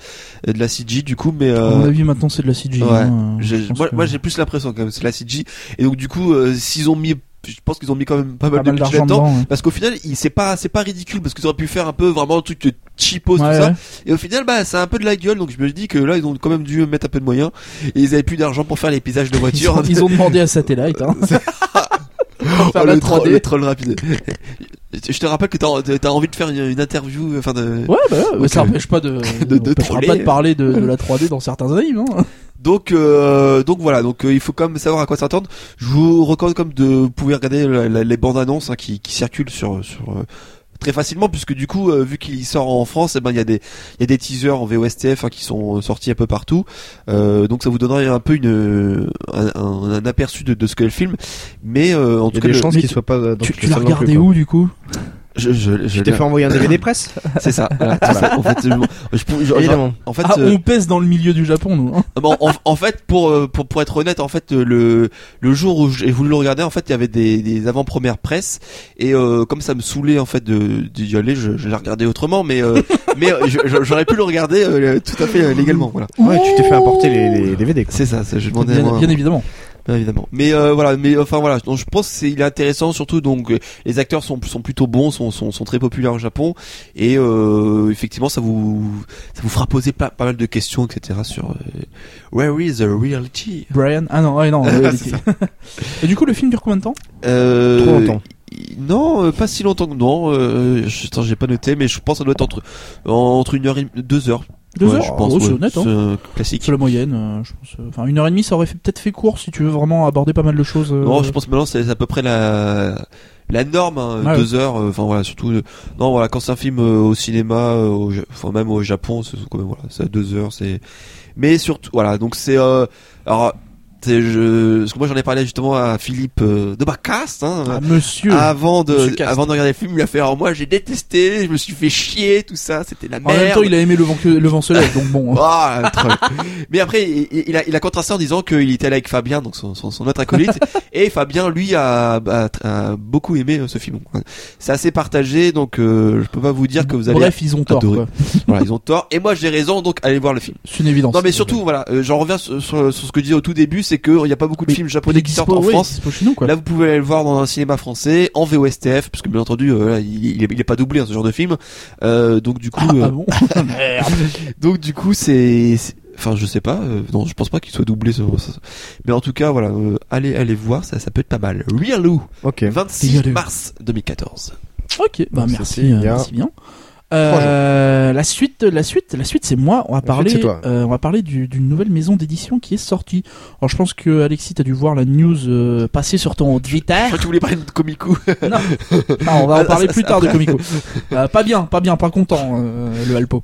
[SPEAKER 2] de la CG du coup, mais
[SPEAKER 3] À
[SPEAKER 2] euh,
[SPEAKER 3] mon avis, maintenant c'est de la CG.
[SPEAKER 2] ouais.
[SPEAKER 3] hein, euh, je
[SPEAKER 2] moi,
[SPEAKER 3] que-
[SPEAKER 2] moi, j'ai plus l'impression quand même c'est la CG et donc du coup euh, s'ils ont mis je pense qu'ils ont mis quand même pas mal
[SPEAKER 3] pas
[SPEAKER 2] de
[SPEAKER 3] mal
[SPEAKER 2] là-dedans
[SPEAKER 3] dedans. ouais.
[SPEAKER 2] parce qu'au final il c'est pas c'est pas ridicule parce qu'ils auraient pu faire un peu vraiment un truc de cheapos tout
[SPEAKER 3] Ouais,
[SPEAKER 2] ça
[SPEAKER 3] ouais.
[SPEAKER 2] et au final bah c'est un peu de la gueule donc je me dis que là ils ont quand même dû mettre un peu de moyens et ils avaient plus d'argent pour faire les paysages de
[SPEAKER 3] Ils
[SPEAKER 2] voiture
[SPEAKER 3] ont, ils ont demandé à Satellite. Hein. Faire
[SPEAKER 2] Oh,
[SPEAKER 3] la
[SPEAKER 2] le, troll,
[SPEAKER 3] 3D.
[SPEAKER 2] le troll rapide je te rappelle que t'as t'as envie de faire une, interview enfin de
[SPEAKER 3] Ouais, bah ouais, ça empêche pas de,
[SPEAKER 2] De- de
[SPEAKER 3] pas de parler de, de la 3D dans certains animes. Hein.
[SPEAKER 2] Donc euh, donc voilà donc euh, il faut quand même savoir à quoi s'attendre. Je vous recommande comme de vous pouvez regarder la- la- les bandes annonces hein, qui, qui circulent sur sur euh, très facilement puisque du coup euh, vu qu'il sort en France eh ben il y a des il y a des teasers en VOSTF hein, qui sont sortis un peu partout. Euh, donc ça vous donnera un peu une un, un- un aperçu de, de ce qu'est le film. Mais euh, en
[SPEAKER 1] y
[SPEAKER 2] tout
[SPEAKER 1] a
[SPEAKER 2] cas
[SPEAKER 1] des
[SPEAKER 2] le-
[SPEAKER 1] chances qu'il soit pas euh, dans
[SPEAKER 3] Tu, tu l'as regardé où du coup?
[SPEAKER 2] Je je, je
[SPEAKER 1] t'ai fait envoyer un DVD presse
[SPEAKER 2] c'est ça voilà, tout ça. en fait je, je- je-
[SPEAKER 1] Évidemment.
[SPEAKER 2] en fait
[SPEAKER 3] Ah,
[SPEAKER 2] euh,
[SPEAKER 3] on pèse dans le milieu du Japon, nous. Hein.
[SPEAKER 2] Bon, en, en fait, pour, euh, pour pour être honnête, en fait, euh, le le jour où j'ai voulu le regarder, en fait, il y avait des, des avant-premières presse et euh, comme ça me saoulait en fait de d'y aller, je, je l'ai regardé autrement, mais euh, mais j'aurais pu le regarder euh, tout à fait euh, légalement, voilà.
[SPEAKER 1] Ouais, tu t'es fait importer les, les DVD.
[SPEAKER 2] C'est ça, ça, je demandais. à
[SPEAKER 3] Bien,
[SPEAKER 2] moi.
[SPEAKER 3] bien évidemment.
[SPEAKER 2] Bien évidemment. Mais euh, voilà, mais enfin voilà, donc je pense que c'est il est intéressant surtout donc euh, les acteurs sont sont plutôt bons, sont sont, sont très populaires au Japon et euh, effectivement ça vous ça vous fera poser pas, pas mal de questions etc sur euh, where is the reality?
[SPEAKER 3] Brian? Ah non, ouais, non. en réalité. Et du coup, le film dure combien de temps?
[SPEAKER 2] Euh,
[SPEAKER 1] Trop longtemps.
[SPEAKER 2] Non, euh, pas si longtemps que non. Euh, je, j'ai pas noté, mais je pense que ça doit être entre entre une heure et deux heures.
[SPEAKER 3] Deux
[SPEAKER 2] Ouais,
[SPEAKER 3] heures
[SPEAKER 2] je pense.
[SPEAKER 3] Oh, c'est
[SPEAKER 2] ouais.
[SPEAKER 3] honnête, hein.
[SPEAKER 2] Euh, classique.
[SPEAKER 3] C'est la moyenne, euh, je pense. euh, Enfin, une heure et demie, ça aurait fait peut-être fait court si tu veux vraiment aborder pas mal de choses. euh,
[SPEAKER 2] Non, je pense que maintenant c'est à peu près la la norme, hein,
[SPEAKER 3] Ouais,
[SPEAKER 2] deux heures. euh, Enfin voilà, surtout non voilà quand c'est un film au cinéma, au, enfin même au Japon, c'est quand même voilà, c'est à deux heures, c'est. Mais surtout voilà, donc c'est euh, alors c'est je parce que moi j'en ai parlé justement à Philippe euh, de Bacast, hein,
[SPEAKER 3] Ah, monsieur.
[SPEAKER 2] avant de
[SPEAKER 3] Monsieur
[SPEAKER 2] avant de regarder le film, il a fait alors moi j'ai détesté, je me suis fait chier, tout ça, c'était la
[SPEAKER 3] en
[SPEAKER 2] merde.
[SPEAKER 3] même temps, il a aimé le vent, le vent donc bon.
[SPEAKER 2] Ah, mais après, il, il a, il a contrasté en disant qu'il était allé avec Fabien, donc son, son, son autre acolyte, et Fabien, lui, a, a- a beaucoup aimé euh, ce film. C'est assez partagé, donc euh, je peux pas vous dire que vous allez.
[SPEAKER 3] Bref, ils ont tort. quoi.
[SPEAKER 2] Voilà, ils ont tort. Et moi, j'ai raison, donc allez voir le film.
[SPEAKER 3] C'est une évidence.
[SPEAKER 2] Non, mais surtout, voilà, euh, j'en reviens sur, sur, sur ce que je disais au tout début, c'est qu'il n'y a pas beaucoup de films japonais qui sortent en
[SPEAKER 3] oui,
[SPEAKER 2] France.
[SPEAKER 3] dispo chez nous, quoi.
[SPEAKER 2] Là, vous pouvez aller le voir dans un cinéma français, en VOSTF, parce que bien entendu, euh, là, il, il, est, il est pas doublé hein, ce genre de film. Euh, donc du coup,
[SPEAKER 3] ah,
[SPEAKER 2] euh,
[SPEAKER 3] ah bon Merde.
[SPEAKER 2] donc du coup, c'est, enfin, je sais pas. euh, non, je pense pas qu'il soit doublé. ce- Mais en tout cas, voilà, euh, allez, allez voir, ça, ça peut être pas mal. Real Lou,
[SPEAKER 1] Ok.
[SPEAKER 2] 26
[SPEAKER 3] Real Lou.
[SPEAKER 2] mars 2014.
[SPEAKER 3] Ok, bah merci, euh, merci bien. Euh, la suite, la suite, la suite, c'est moi. On va parler, euh, on va parler du- d'une nouvelle maison d'édition qui est sortie. Alors, je pense que Alexis, t'as dû voir la news euh, passer sur ton Twitter.
[SPEAKER 2] Je crois que tu voulais parler de Komiku.
[SPEAKER 3] Non, on va en
[SPEAKER 2] Ah,
[SPEAKER 3] parler
[SPEAKER 2] ça,
[SPEAKER 3] plus tard de
[SPEAKER 2] après.
[SPEAKER 3] Comico. Euh, pas bien, pas bien, pas content euh, le Alpo.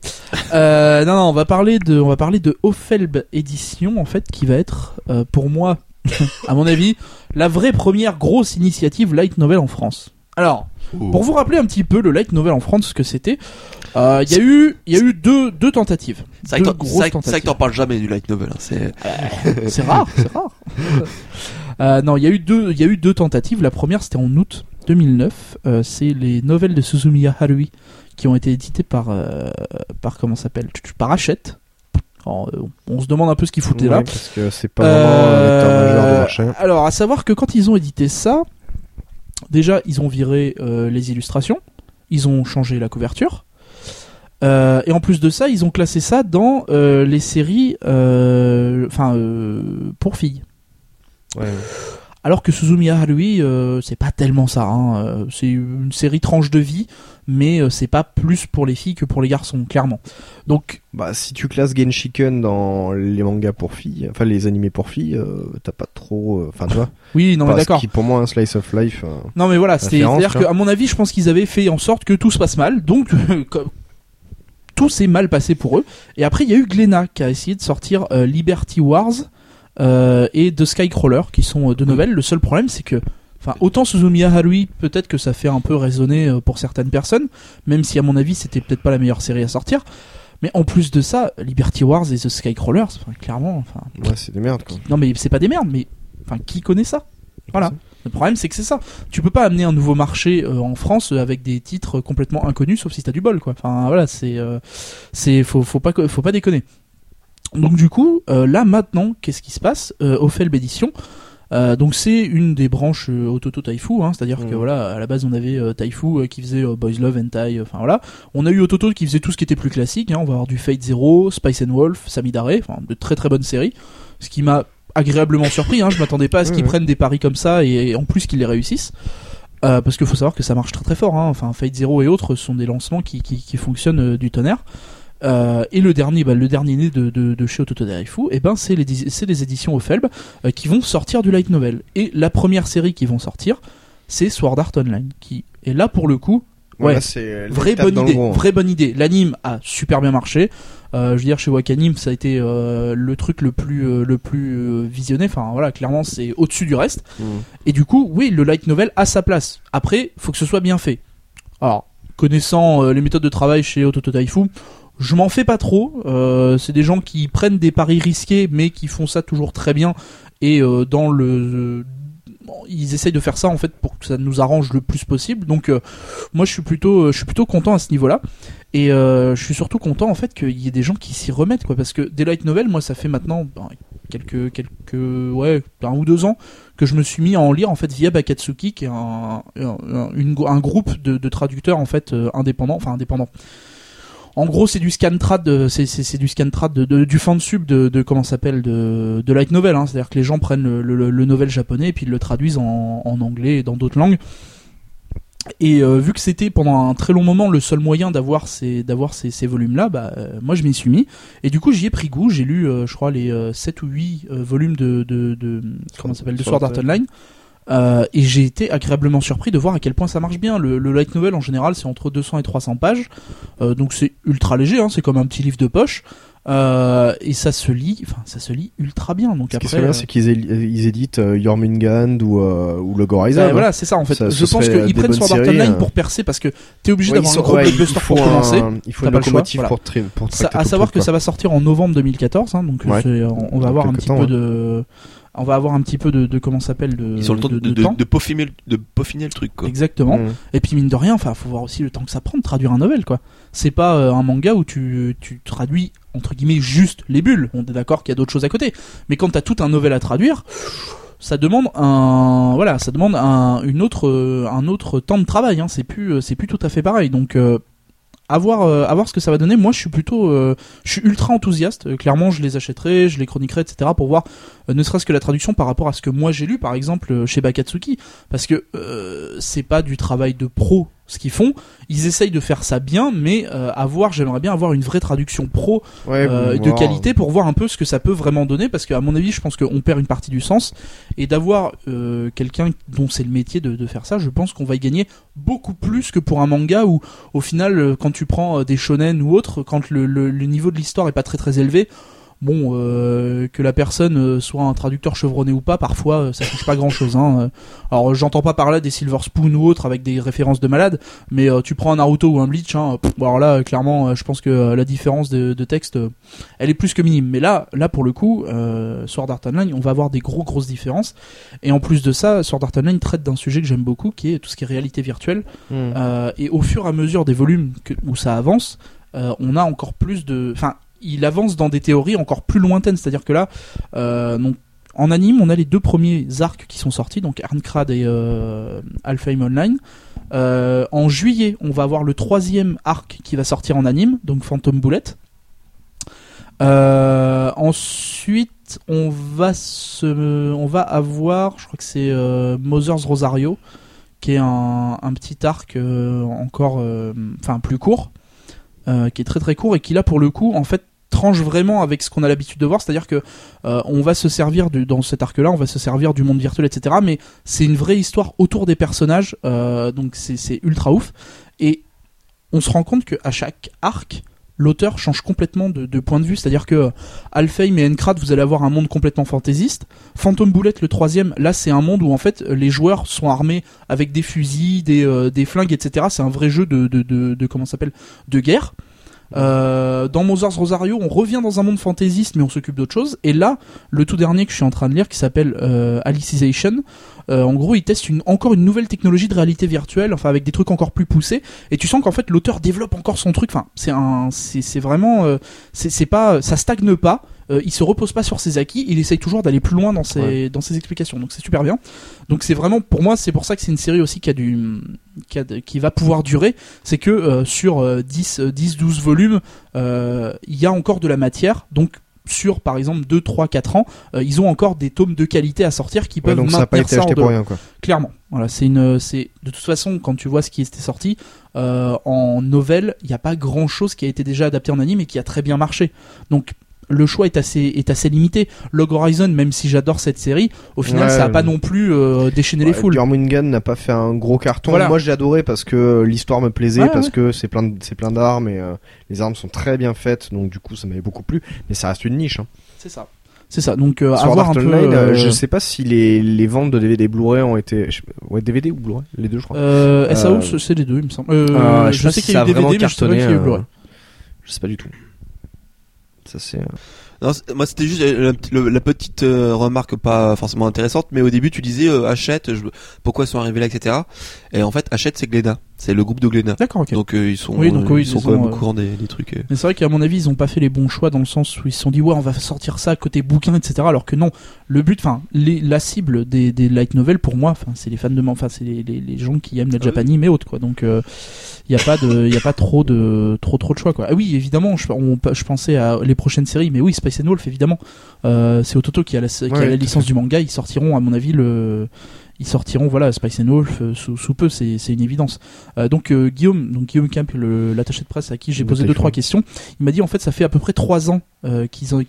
[SPEAKER 3] Euh, non, non, on va parler de, on va parler de Ophelb édition en fait, qui va être euh, pour moi, à mon avis, la vraie première grosse initiative light novel en France. Alors, pour vous rappeler un petit peu le light novel en France, ce que c'était, euh, il y a eu, il y a eu deux, deux tentatives.
[SPEAKER 2] C'est vrai que t'en- parles jamais du light novel. hein, C'est
[SPEAKER 3] C'est rare, c'est rare. Euh, non, il y a eu deux, il y a eu deux tentatives. La première, c'était en août 2009. Euh, c'est les nouvelles de Suzumiya Haruhi qui ont été éditées par, euh, par comment ça s'appelle, par Hachette. Alors, euh, on se demande un peu ce qu'ils foutaient
[SPEAKER 1] Ouais,
[SPEAKER 3] là.
[SPEAKER 1] parce que c'est pas vraiment un lecteur majeur de marché.
[SPEAKER 3] Euh, Alors, à savoir que quand ils ont édité ça, déjà, ils ont viré euh, les illustrations, ils ont changé la couverture, euh, et en plus de ça, ils ont classé ça dans euh, les séries, enfin, pour filles.
[SPEAKER 1] Ouais.
[SPEAKER 3] Alors que Suzumiya euh, c'est pas tellement ça. Hein. C'est une série tranche de vie, mais euh, c'est pas plus pour les filles que pour les garçons, clairement. Donc,
[SPEAKER 1] Bah, si tu classes Genshiken dans les mangas pour filles, enfin les animés pour filles, euh, t'as pas trop. euh, Enfin, tu vois.
[SPEAKER 3] oui, non mais d'accord.
[SPEAKER 1] qui, pour moi, un slice of life. euh,
[SPEAKER 3] Non mais voilà, c'est-à-dire qu'à mon avis, je pense qu'ils avaient fait en sorte que tout se passe mal, donc tout s'est mal passé pour eux. Et après, il y a eu Glenna qui a essayé de sortir Liberty Wars euh, et The Skycrawler, qui sont deux nouvelles. Le seul problème, c'est que, enfin, autant Suzumiya Haruhi, peut-être que ça fait un peu résonner euh, pour certaines personnes, même si à mon avis, c'était peut-être pas la meilleure série à sortir. Mais en plus de ça, Liberty Wars et The Skycrawler, enfin, clairement, enfin,
[SPEAKER 1] Ouais, c'est des merdes, quoi.
[SPEAKER 3] non mais c'est pas des merdes, mais enfin, qui connaît ça? Voilà. Le problème, c'est que c'est ça. Tu peux pas amener un nouveau marché euh, en France euh, avec des titres complètement inconnus, sauf si t'as du bol, quoi. Enfin, voilà, c'est, euh, c'est, faut, faut pas, faut pas déconner. Donc du coup, euh, là maintenant, qu'est-ce qui se passe? Au Felb Edition. Euh, donc c'est une des branches euh, Ototo Taifu, hein, c'est-à-dire que
[SPEAKER 1] Mhm.
[SPEAKER 3] voilà, à la base on avait euh, Taifu euh, qui faisait euh, Boys Love Hentai, enfin voilà. On a eu Ototo qui faisait tout ce qui était plus classique, hein, on va avoir du Fate Zero, Spice and Wolf, Samidare, enfin de très très bonnes séries. Ce qui m'a agréablement surpris, hein, je m'attendais pas à ce qu'ils
[SPEAKER 1] Mhm.
[SPEAKER 3] prennent des paris comme ça et, et en plus qu'ils les réussissent. Parce qu'il faut savoir que ça marche très très fort. Enfin, Fate Zero et autres sont des lancements qui, qui, qui fonctionnent du tonnerre. Euh, et le dernier, bah, le dernier né de, de, de chez Ototodarifu, et ben c'est les, éditions Ophelb euh, qui vont sortir du light novel. Et la première série qui vont sortir, c'est Sword Art Online, qui est là pour le coup Ouais.
[SPEAKER 1] c'est
[SPEAKER 3] vraie bonne idée,
[SPEAKER 1] gros, hein.
[SPEAKER 3] vraie bonne idée. L'anime a super bien marché. Euh, je veux dire chez Wakanim, ça a été le truc le plus le plus visionné. Enfin voilà, clairement c'est au-dessus du reste.
[SPEAKER 1] Mm.
[SPEAKER 3] Et du coup, oui, le light novel a sa place. Après, faut que ce soit bien fait. Alors, connaissant les méthodes de travail chez Ototo Taifu, je m'en fais pas trop. Euh, c'est des gens qui prennent des paris risqués, mais qui font ça toujours très bien. Et euh, dans le, euh, ils essayent de faire ça en fait pour que ça nous arrange le plus possible. Donc, euh, moi, je suis plutôt, euh, je suis plutôt content à ce niveau-là. Et euh, je suis surtout content en fait qu'il y ait des gens qui s'y remettent, quoi. Parce que des light novels, moi, ça fait maintenant ben, quelques quelques ouais un ou deux ans que je me suis mis à en lire en fait via Bakatsuki qui est un un, un groupe de, de traducteurs en fait euh, indépendants enfin indépendants en gros, c'est du scantrad, de- c'est c'est du scantrad de, de- du fansub de, de comment ça s'appelle de, de light novel. Hein. C'est-à-dire que les gens prennent le, le, le novel japonais et puis ils le traduisent en, en anglais et dans d'autres langues. Et euh, vu que c'était pendant un très long moment le seul moyen d'avoir ces d'avoir ces, ces volumes-là, bah euh, moi je m'y suis mis et du coup j'y ai pris goût. J'ai lu, euh, je crois, les euh, 7 ou 8 euh, volumes de, de, de comment ça s'appelle de
[SPEAKER 1] Sword
[SPEAKER 3] Sword Art Online. Euh, et j'ai été agréablement surpris de voir à quel point ça marche bien. Le, le light novel en général c'est entre 200 et 300 pages, Euh, donc c'est ultra léger, hein, c'est comme un petit livre de poche. Euh, et ça se lit, enfin ça se lit ultra bien. Donc
[SPEAKER 1] Ce qui
[SPEAKER 3] après,
[SPEAKER 1] serait bien, c'est qu'ils ils éditent euh, Jormungand ou, euh, ou
[SPEAKER 3] bah,
[SPEAKER 1] hein.
[SPEAKER 3] voilà, c'est ça en fait.
[SPEAKER 1] Ça-
[SPEAKER 3] je pense
[SPEAKER 1] serait,
[SPEAKER 3] qu'ils
[SPEAKER 1] des
[SPEAKER 3] prennent
[SPEAKER 1] bonnes
[SPEAKER 3] Sword Art
[SPEAKER 1] séries,
[SPEAKER 3] Online
[SPEAKER 1] euh.
[SPEAKER 3] pour percer parce que t'es obligé
[SPEAKER 1] Ouais,
[SPEAKER 3] d'avoir un
[SPEAKER 1] sont-
[SPEAKER 3] gros
[SPEAKER 1] ouais,
[SPEAKER 3] blockbuster
[SPEAKER 1] faut
[SPEAKER 3] pour commencer.
[SPEAKER 1] Il faut
[SPEAKER 3] T'as
[SPEAKER 1] une
[SPEAKER 3] pas le choix,
[SPEAKER 1] locomotive
[SPEAKER 3] voilà.
[SPEAKER 1] pour, tri- pour
[SPEAKER 3] Ça, à
[SPEAKER 1] tout
[SPEAKER 3] savoir que ça va sortir en novembre 2014, hein, donc euh,
[SPEAKER 1] Ouais.
[SPEAKER 3] c'est- on, on va
[SPEAKER 1] Dans
[SPEAKER 3] avoir un
[SPEAKER 1] quelques
[SPEAKER 3] petit
[SPEAKER 1] temps,
[SPEAKER 3] peu
[SPEAKER 1] ouais.
[SPEAKER 3] de, on va avoir un petit peu de, de comment ça s'appelle de,
[SPEAKER 2] Ils ont le temps de,
[SPEAKER 3] de- de
[SPEAKER 2] de,
[SPEAKER 3] temps.
[SPEAKER 2] de peaufiner, le- de peaufiner le truc, quoi.
[SPEAKER 3] Exactement.
[SPEAKER 1] Mmh.
[SPEAKER 3] Et puis mine de rien, enfin, faut voir aussi le temps que ça prend de traduire un novel, quoi. C'est pas euh, un manga où tu, tu traduis entre guillemets juste les bulles. On est d'accord qu'il y a d'autres choses à côté, mais quand t'as tout un novel à traduire, ça demande un, voilà, ça demande un, une autre, euh, un autre temps de travail. Hein. C'est plus, euh, c'est plus tout à fait pareil. Donc euh, à voir, euh, à voir ce que ça va donner. Moi, je suis plutôt, euh, je suis ultra enthousiaste. Clairement, je les achèterai, je les chroniquerai, etc. pour voir, ne serait-ce que la traduction par rapport à ce que moi j'ai lu, par exemple euh, chez Bakatsuki, parce que euh, c'est pas du travail de pro ce qu'ils font. Ils essayent de faire ça bien, mais euh, avoir, j'aimerais bien avoir une vraie traduction pro
[SPEAKER 1] Ouais,
[SPEAKER 3] euh,
[SPEAKER 1] bon,
[SPEAKER 3] de qualité pour voir un peu ce que ça peut vraiment donner. Parce qu'à mon avis je pense qu'on perd une partie du sens. Et d'avoir euh, quelqu'un dont c'est le métier de, de faire ça je pense qu'on va y gagner beaucoup plus que pour un manga où au final euh, quand tu prends euh, des shonen ou autres quand le, le- le niveau de l'histoire est pas très très élevé Bon, euh, que la personne euh, soit un traducteur chevronné ou pas, parfois euh, ça change pas grand chose. Hein. Alors j'entends pas par là des Silver Spoon ou autres avec des références de malade, mais euh, tu prends un Naruto ou un Bleach, hein, pff, alors là clairement je pense que la différence de, de texte elle est plus que minime. Mais là, là pour le coup, euh, Sword Art Online, on va avoir des gros grosses différences. Et en plus de ça, Sword Art Online traite d'un sujet que j'aime beaucoup, qui est tout ce qui est réalité virtuelle.
[SPEAKER 1] Mmh.
[SPEAKER 3] Euh, et au fur et à mesure des volumes que- où ça avance, euh, on a encore plus de, enfin, il avance dans des théories encore plus lointaines. C'est-à-dire que là, euh, donc, en anime, on a les deux premiers arcs qui sont sortis, donc Arncrad et euh, Alfheim Online. Euh, en juillet, on va avoir le troisième arc qui va sortir en anime, donc Phantom Bullet. Euh, ensuite, on va on va avoir, je crois que c'est Mother's Rosario, qui est un, un petit arc encore, enfin plus court, euh, qui est très très court et qui là pour le coup, en fait, tranche vraiment avec ce qu'on a l'habitude de voir, c'est-à-dire que euh, on va se servir dans cet arc-là, on va se servir du monde virtuel, etc. Mais c'est une vraie histoire autour des personnages, euh, donc c'est c'est ultra ouf. Et on se rend compte que à chaque arc, l'auteur change complètement de, point de vue, c'est-à-dire que Alfheim et Encrad, vous allez avoir un monde complètement fantaisiste. Phantom Bullet, le troisième, là c'est un monde où en fait les joueurs sont armés avec des fusils, des, euh, flingues, etc. C'est un vrai jeu de, de, de, de comment s'appelle, de guerre. Euh, dans Mother's Rosario, on revient dans un monde fantaisiste, mais on s'occupe d'autre chose. Et là, le tout dernier que je suis en train de lire, qui s'appelle euh, Alicization, euh, en gros, il teste une, encore une nouvelle technologie de réalité virtuelle, enfin avec des trucs encore plus poussés. Et tu sens qu'en fait, l'auteur développe encore son truc. Enfin, c'est un, c'est vraiment, euh, c'est pas, ça stagne pas. Euh, il se repose pas sur ses acquis. Il essaye toujours d'aller plus loin dans ses
[SPEAKER 1] Ouais.
[SPEAKER 3] dans ses explications. Donc c'est super bien. Donc c'est vraiment, pour moi, c'est pour ça que c'est une série aussi qui a du, qui, a de- qui va pouvoir durer. C'est que euh, sur euh, 10, euh, 10, 12 volumes, euh, il y a encore de la matière. Donc sur par exemple 2, 3, 4 ans, euh, ils ont encore des tomes de qualité à sortir qui
[SPEAKER 1] Ouais,
[SPEAKER 3] peuvent
[SPEAKER 1] donc ça n'a pas
[SPEAKER 3] maintenir
[SPEAKER 1] été
[SPEAKER 3] ça
[SPEAKER 1] acheté
[SPEAKER 3] de-
[SPEAKER 1] pour rien, quoi.
[SPEAKER 3] clairement. Voilà, c'est une, c'est de toute façon quand tu vois ce qui était sorti euh, en nouvelle, il n'y a pas grand chose qui a été déjà adapté en anime et qui a très bien marché. Donc le choix est assez est assez limité. Log Horizon, même si j'adore cette série, au final
[SPEAKER 1] Ouais,
[SPEAKER 3] ça a pas
[SPEAKER 1] mais-
[SPEAKER 3] non plus euh, déchaîné les foules.
[SPEAKER 1] Jormungand n'a pas fait un gros carton.
[SPEAKER 3] Voilà.
[SPEAKER 1] Moi, j'ai adoré parce que l'histoire me plaisait,
[SPEAKER 3] Ouais,
[SPEAKER 1] parce que c'est plein, de- c'est plein d'armes et euh, les armes sont très bien faites, donc du coup, ça m'avait beaucoup plu. Mais ça reste une niche. Hein.
[SPEAKER 3] C'est ça. C'est ça. Donc euh, avoir un peu.
[SPEAKER 1] Online, euh,
[SPEAKER 3] euh,
[SPEAKER 1] je sais pas si les, les ventes de DVD Blu-ray ont été, je- ouais, DVD ou Blu-ray, les deux, je crois.
[SPEAKER 3] euh, SAO,
[SPEAKER 1] Euh,
[SPEAKER 3] c'est- les deux, il me semble. Euh,
[SPEAKER 1] Euh,
[SPEAKER 3] je
[SPEAKER 1] sais pas
[SPEAKER 3] qu'il y a eu DVD, mais je sais pas qu'il y a eu
[SPEAKER 1] cartonné,
[SPEAKER 3] Blu-ray.
[SPEAKER 1] euh, Je sais pas du tout. Euh,
[SPEAKER 2] moi c'était juste euh, la, petite euh, remarque pas forcément intéressante, mais au début tu disais euh, achète, je, pourquoi ils sont arrivés là, etc. Et en fait achète c'est Glénat. C'est le groupe de Glenna.
[SPEAKER 3] D'accord, ok.
[SPEAKER 2] Donc euh, ils sont,
[SPEAKER 3] Oui, donc
[SPEAKER 2] euh,
[SPEAKER 3] oui,
[SPEAKER 2] ils sont
[SPEAKER 3] ils
[SPEAKER 2] quand même au
[SPEAKER 3] euh,
[SPEAKER 2] courant des, des trucs. euh.
[SPEAKER 3] Mais c'est vrai qu'à mon avis, ils ont pas fait les bons choix dans le sens où ils se sont dit ouais, on va sortir ça côté bouquin, etc. Alors que non, le but, enfin, la cible des, des light novels pour moi, enfin, c'est les fans de, enfin, c'est les, les, les gens qui aiment la
[SPEAKER 2] Ah
[SPEAKER 3] japanime et autres quoi. Donc, il y a pas de, il y a pas trop de, trop trop de choix quoi. Ah oui, évidemment, je, on- je pensais à les prochaines séries, mais oui, Spice and Wolf évidemment. Euh, c'est Ototo qui a la, qui a la licence du manga. Ils sortiront, à mon avis, le ils sortiront voilà Spice and Wolf euh, sous, sous peu c'est une évidence. Euh, donc euh, Guillaume donc Guillaume Camp l'attaché de presse à qui j'ai posé deux trois questions il m'a dit en fait ça fait à peu près trois ans qu'ils ont-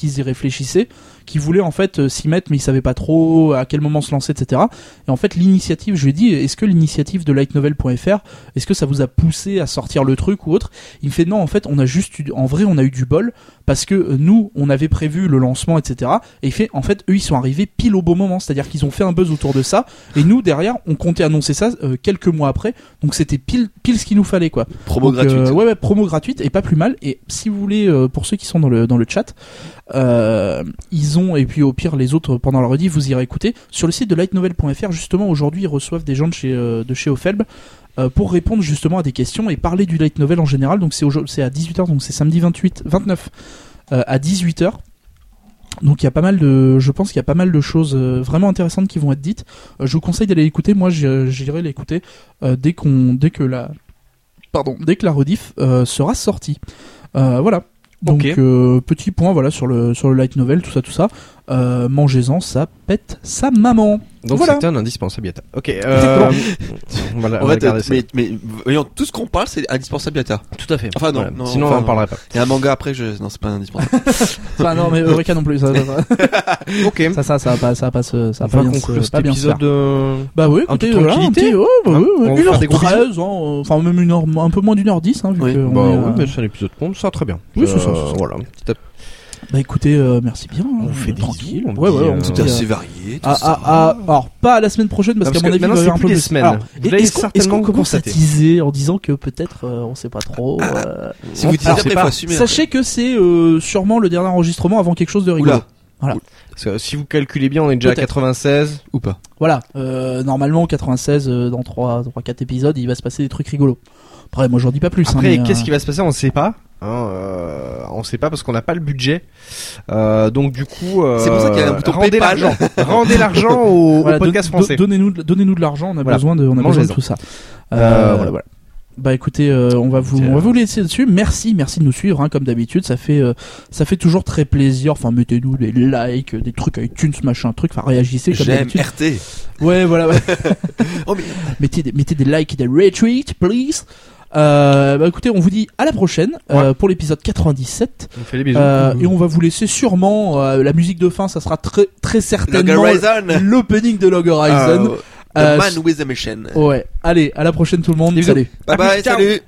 [SPEAKER 3] qu'ils y réfléchissaient qu'ils voulaient en fait euh, s'y mettre mais ils savaient pas trop à quel moment se lancer etc et en fait l'initiative je lui ai dit est-ce que l'initiative de lightnovel.fr est-ce que ça vous a poussé à sortir le truc ou autre? Il me fait non en fait on a juste eu, en vrai on a eu du bol parce que euh, nous on avait prévu le lancement etc et il fait en fait eux ils sont arrivés pile au bon moment. C'est à dire qu'ils ont fait un buzz autour de ça et nous derrière on comptait annoncer ça euh, quelques mois après. Donc c'était pile pile ce qu'il nous fallait quoi.
[SPEAKER 2] Promo
[SPEAKER 3] donc, euh,
[SPEAKER 2] gratuite.
[SPEAKER 3] ouais, ouais, promo gratuite et pas plus mal. Et si vous voulez, euh, pour ceux qui sont dans le dans le chat, euh, ils ont et puis au pire les autres pendant la rediff, vous irez écouter sur le site de lightnovel.fr. Justement, aujourd'hui, ils reçoivent des gens de chez euh, de chez Ofelb. euh, pour répondre justement à des questions et parler du light novel en général, donc c'est à 18h, donc c'est samedi 28, 29 euh, à 18h. Donc il y a pas mal de, je pense qu'il y a pas mal de choses vraiment intéressantes qui vont être dites. Je vous conseille d'aller l'écouter. Moi, j'irai l'écouter dès qu'on, dès que la, pardon, dès que la rediff sera sortie. Voilà. Donc euh, petit point voilà sur le sur le light novel tout ça tout ça. Euh, Mangez-en, ça pète sa maman.
[SPEAKER 1] Donc
[SPEAKER 3] Voilà.
[SPEAKER 1] c'est un indispensable yata. Ok. Euh, voilà,
[SPEAKER 2] En
[SPEAKER 1] on va
[SPEAKER 2] fait, euh,
[SPEAKER 1] ça.
[SPEAKER 2] mais, mais voyons, tout ce qu'on parle, c'est indispensable Yata.
[SPEAKER 1] Tout à fait.
[SPEAKER 2] Enfin, non,
[SPEAKER 1] Voilà.
[SPEAKER 2] non,
[SPEAKER 1] Sinon
[SPEAKER 2] enfin,
[SPEAKER 1] on en parlerait pas.
[SPEAKER 2] Il y a un manga après, je... non, c'est pas indispensable.
[SPEAKER 3] Enfin non mais Eureka non plus. Ça ça ça,
[SPEAKER 1] Ok.
[SPEAKER 3] ça, ça, ça va pas ça va pas se- ça va pas bien
[SPEAKER 1] conclure cet
[SPEAKER 3] pas bien
[SPEAKER 1] épisode. euh,
[SPEAKER 3] Bah oui, écoutez, voilà, un
[SPEAKER 1] tranquillité.
[SPEAKER 3] petit, ouais, bah
[SPEAKER 1] Hein, vous faire des gros
[SPEAKER 3] 1h13, hein, euh, enfin même une heure, un peu moins d'une heure dix, hein, vu
[SPEAKER 1] Oui,
[SPEAKER 3] que
[SPEAKER 1] bah oui,
[SPEAKER 3] euh,
[SPEAKER 1] mais c'est un épisode con, ça va très bien.
[SPEAKER 3] Oui, c'est ça,
[SPEAKER 1] Euh,
[SPEAKER 3] c'est ça.
[SPEAKER 1] Voilà. À-
[SPEAKER 3] Bah écoutez, euh, merci bien.
[SPEAKER 1] On
[SPEAKER 3] hein,
[SPEAKER 1] vous fait des
[SPEAKER 3] tranquille.
[SPEAKER 1] bisous, on
[SPEAKER 3] ouais, ouais, on
[SPEAKER 1] euh,
[SPEAKER 2] Tout
[SPEAKER 3] dit,
[SPEAKER 2] assez
[SPEAKER 3] euh,
[SPEAKER 2] varié, tout
[SPEAKER 3] ah,
[SPEAKER 2] ça.
[SPEAKER 3] ah, ah, alors pas la semaine prochaine parce
[SPEAKER 1] Ah,
[SPEAKER 3] qu'à
[SPEAKER 1] parce
[SPEAKER 3] mon avis il va y avoir un peu
[SPEAKER 1] plus semaines.
[SPEAKER 3] Alors,
[SPEAKER 1] Vous
[SPEAKER 3] est-ce qu'on est-ce
[SPEAKER 1] certainement
[SPEAKER 3] qu'on commence à teaser en disant que peut-être euh, on sait pas trop. euh,
[SPEAKER 2] Si vous dites après,
[SPEAKER 1] c'est
[SPEAKER 2] il faut
[SPEAKER 1] pas-
[SPEAKER 2] assumer.
[SPEAKER 3] Sachez que c'est euh, sûrement le dernier enregistrement avant quelque chose de rigolo.
[SPEAKER 2] Oula.
[SPEAKER 1] Parce que si vous calculez bien, on est déjà à
[SPEAKER 3] Peut-être.
[SPEAKER 1] 96.
[SPEAKER 2] Ou pas.
[SPEAKER 3] Voilà, euh, normalement 96 euh, dans 3 3 4 épisodes, il va se passer des trucs rigolos. Après moi j'en dis pas plus hein,
[SPEAKER 1] Après,
[SPEAKER 3] mais,
[SPEAKER 1] qu'est-ce
[SPEAKER 3] euh,
[SPEAKER 1] qui va se passer On ne sait pas. Hein, euh, on sait pas parce qu'on n'a pas le budget. Euh, donc du coup, euh,
[SPEAKER 2] C'est pour ça qu'il y a un bouton
[SPEAKER 1] rendez l'argent. rendez l'argent au,
[SPEAKER 3] voilà,
[SPEAKER 1] au podcast
[SPEAKER 3] don-
[SPEAKER 1] français.
[SPEAKER 3] don- Donnez-nous de- donnez-nous de l'argent, on a
[SPEAKER 1] Voilà.
[SPEAKER 3] besoin de on a besoin de tout ça. Euh,
[SPEAKER 1] Euh,
[SPEAKER 3] voilà voilà. Bah écoutez, euh, on va vous on va vous laisser dessus. Merci, merci de nous suivre hein, comme d'habitude, ça fait euh, ça fait toujours très plaisir. Enfin mettez-nous des likes, des trucs iTunes machin truc, enfin réagissez comme
[SPEAKER 2] J'aime
[SPEAKER 3] d'habitude.
[SPEAKER 2] RT.
[SPEAKER 3] Ouais, voilà ouais.
[SPEAKER 2] Oh, mais
[SPEAKER 3] mettez des, mettez des likes et des retweets, please. Euh, bah écoutez, on vous dit à la prochaine euh, pour l'épisode 97
[SPEAKER 1] On fait les bisous.
[SPEAKER 3] euh, et on va vous laisser sûrement euh, la musique de fin, ça sera très très
[SPEAKER 2] Log
[SPEAKER 3] certainement
[SPEAKER 2] Horizon.
[SPEAKER 3] l'opening de Log Horizon.
[SPEAKER 2] Euh,
[SPEAKER 3] Euh,
[SPEAKER 2] The Man with a Mission.
[SPEAKER 3] Ouais, allez, à la prochaine tout le monde. Salut.
[SPEAKER 2] Bye bye,
[SPEAKER 1] ciao.
[SPEAKER 2] salut.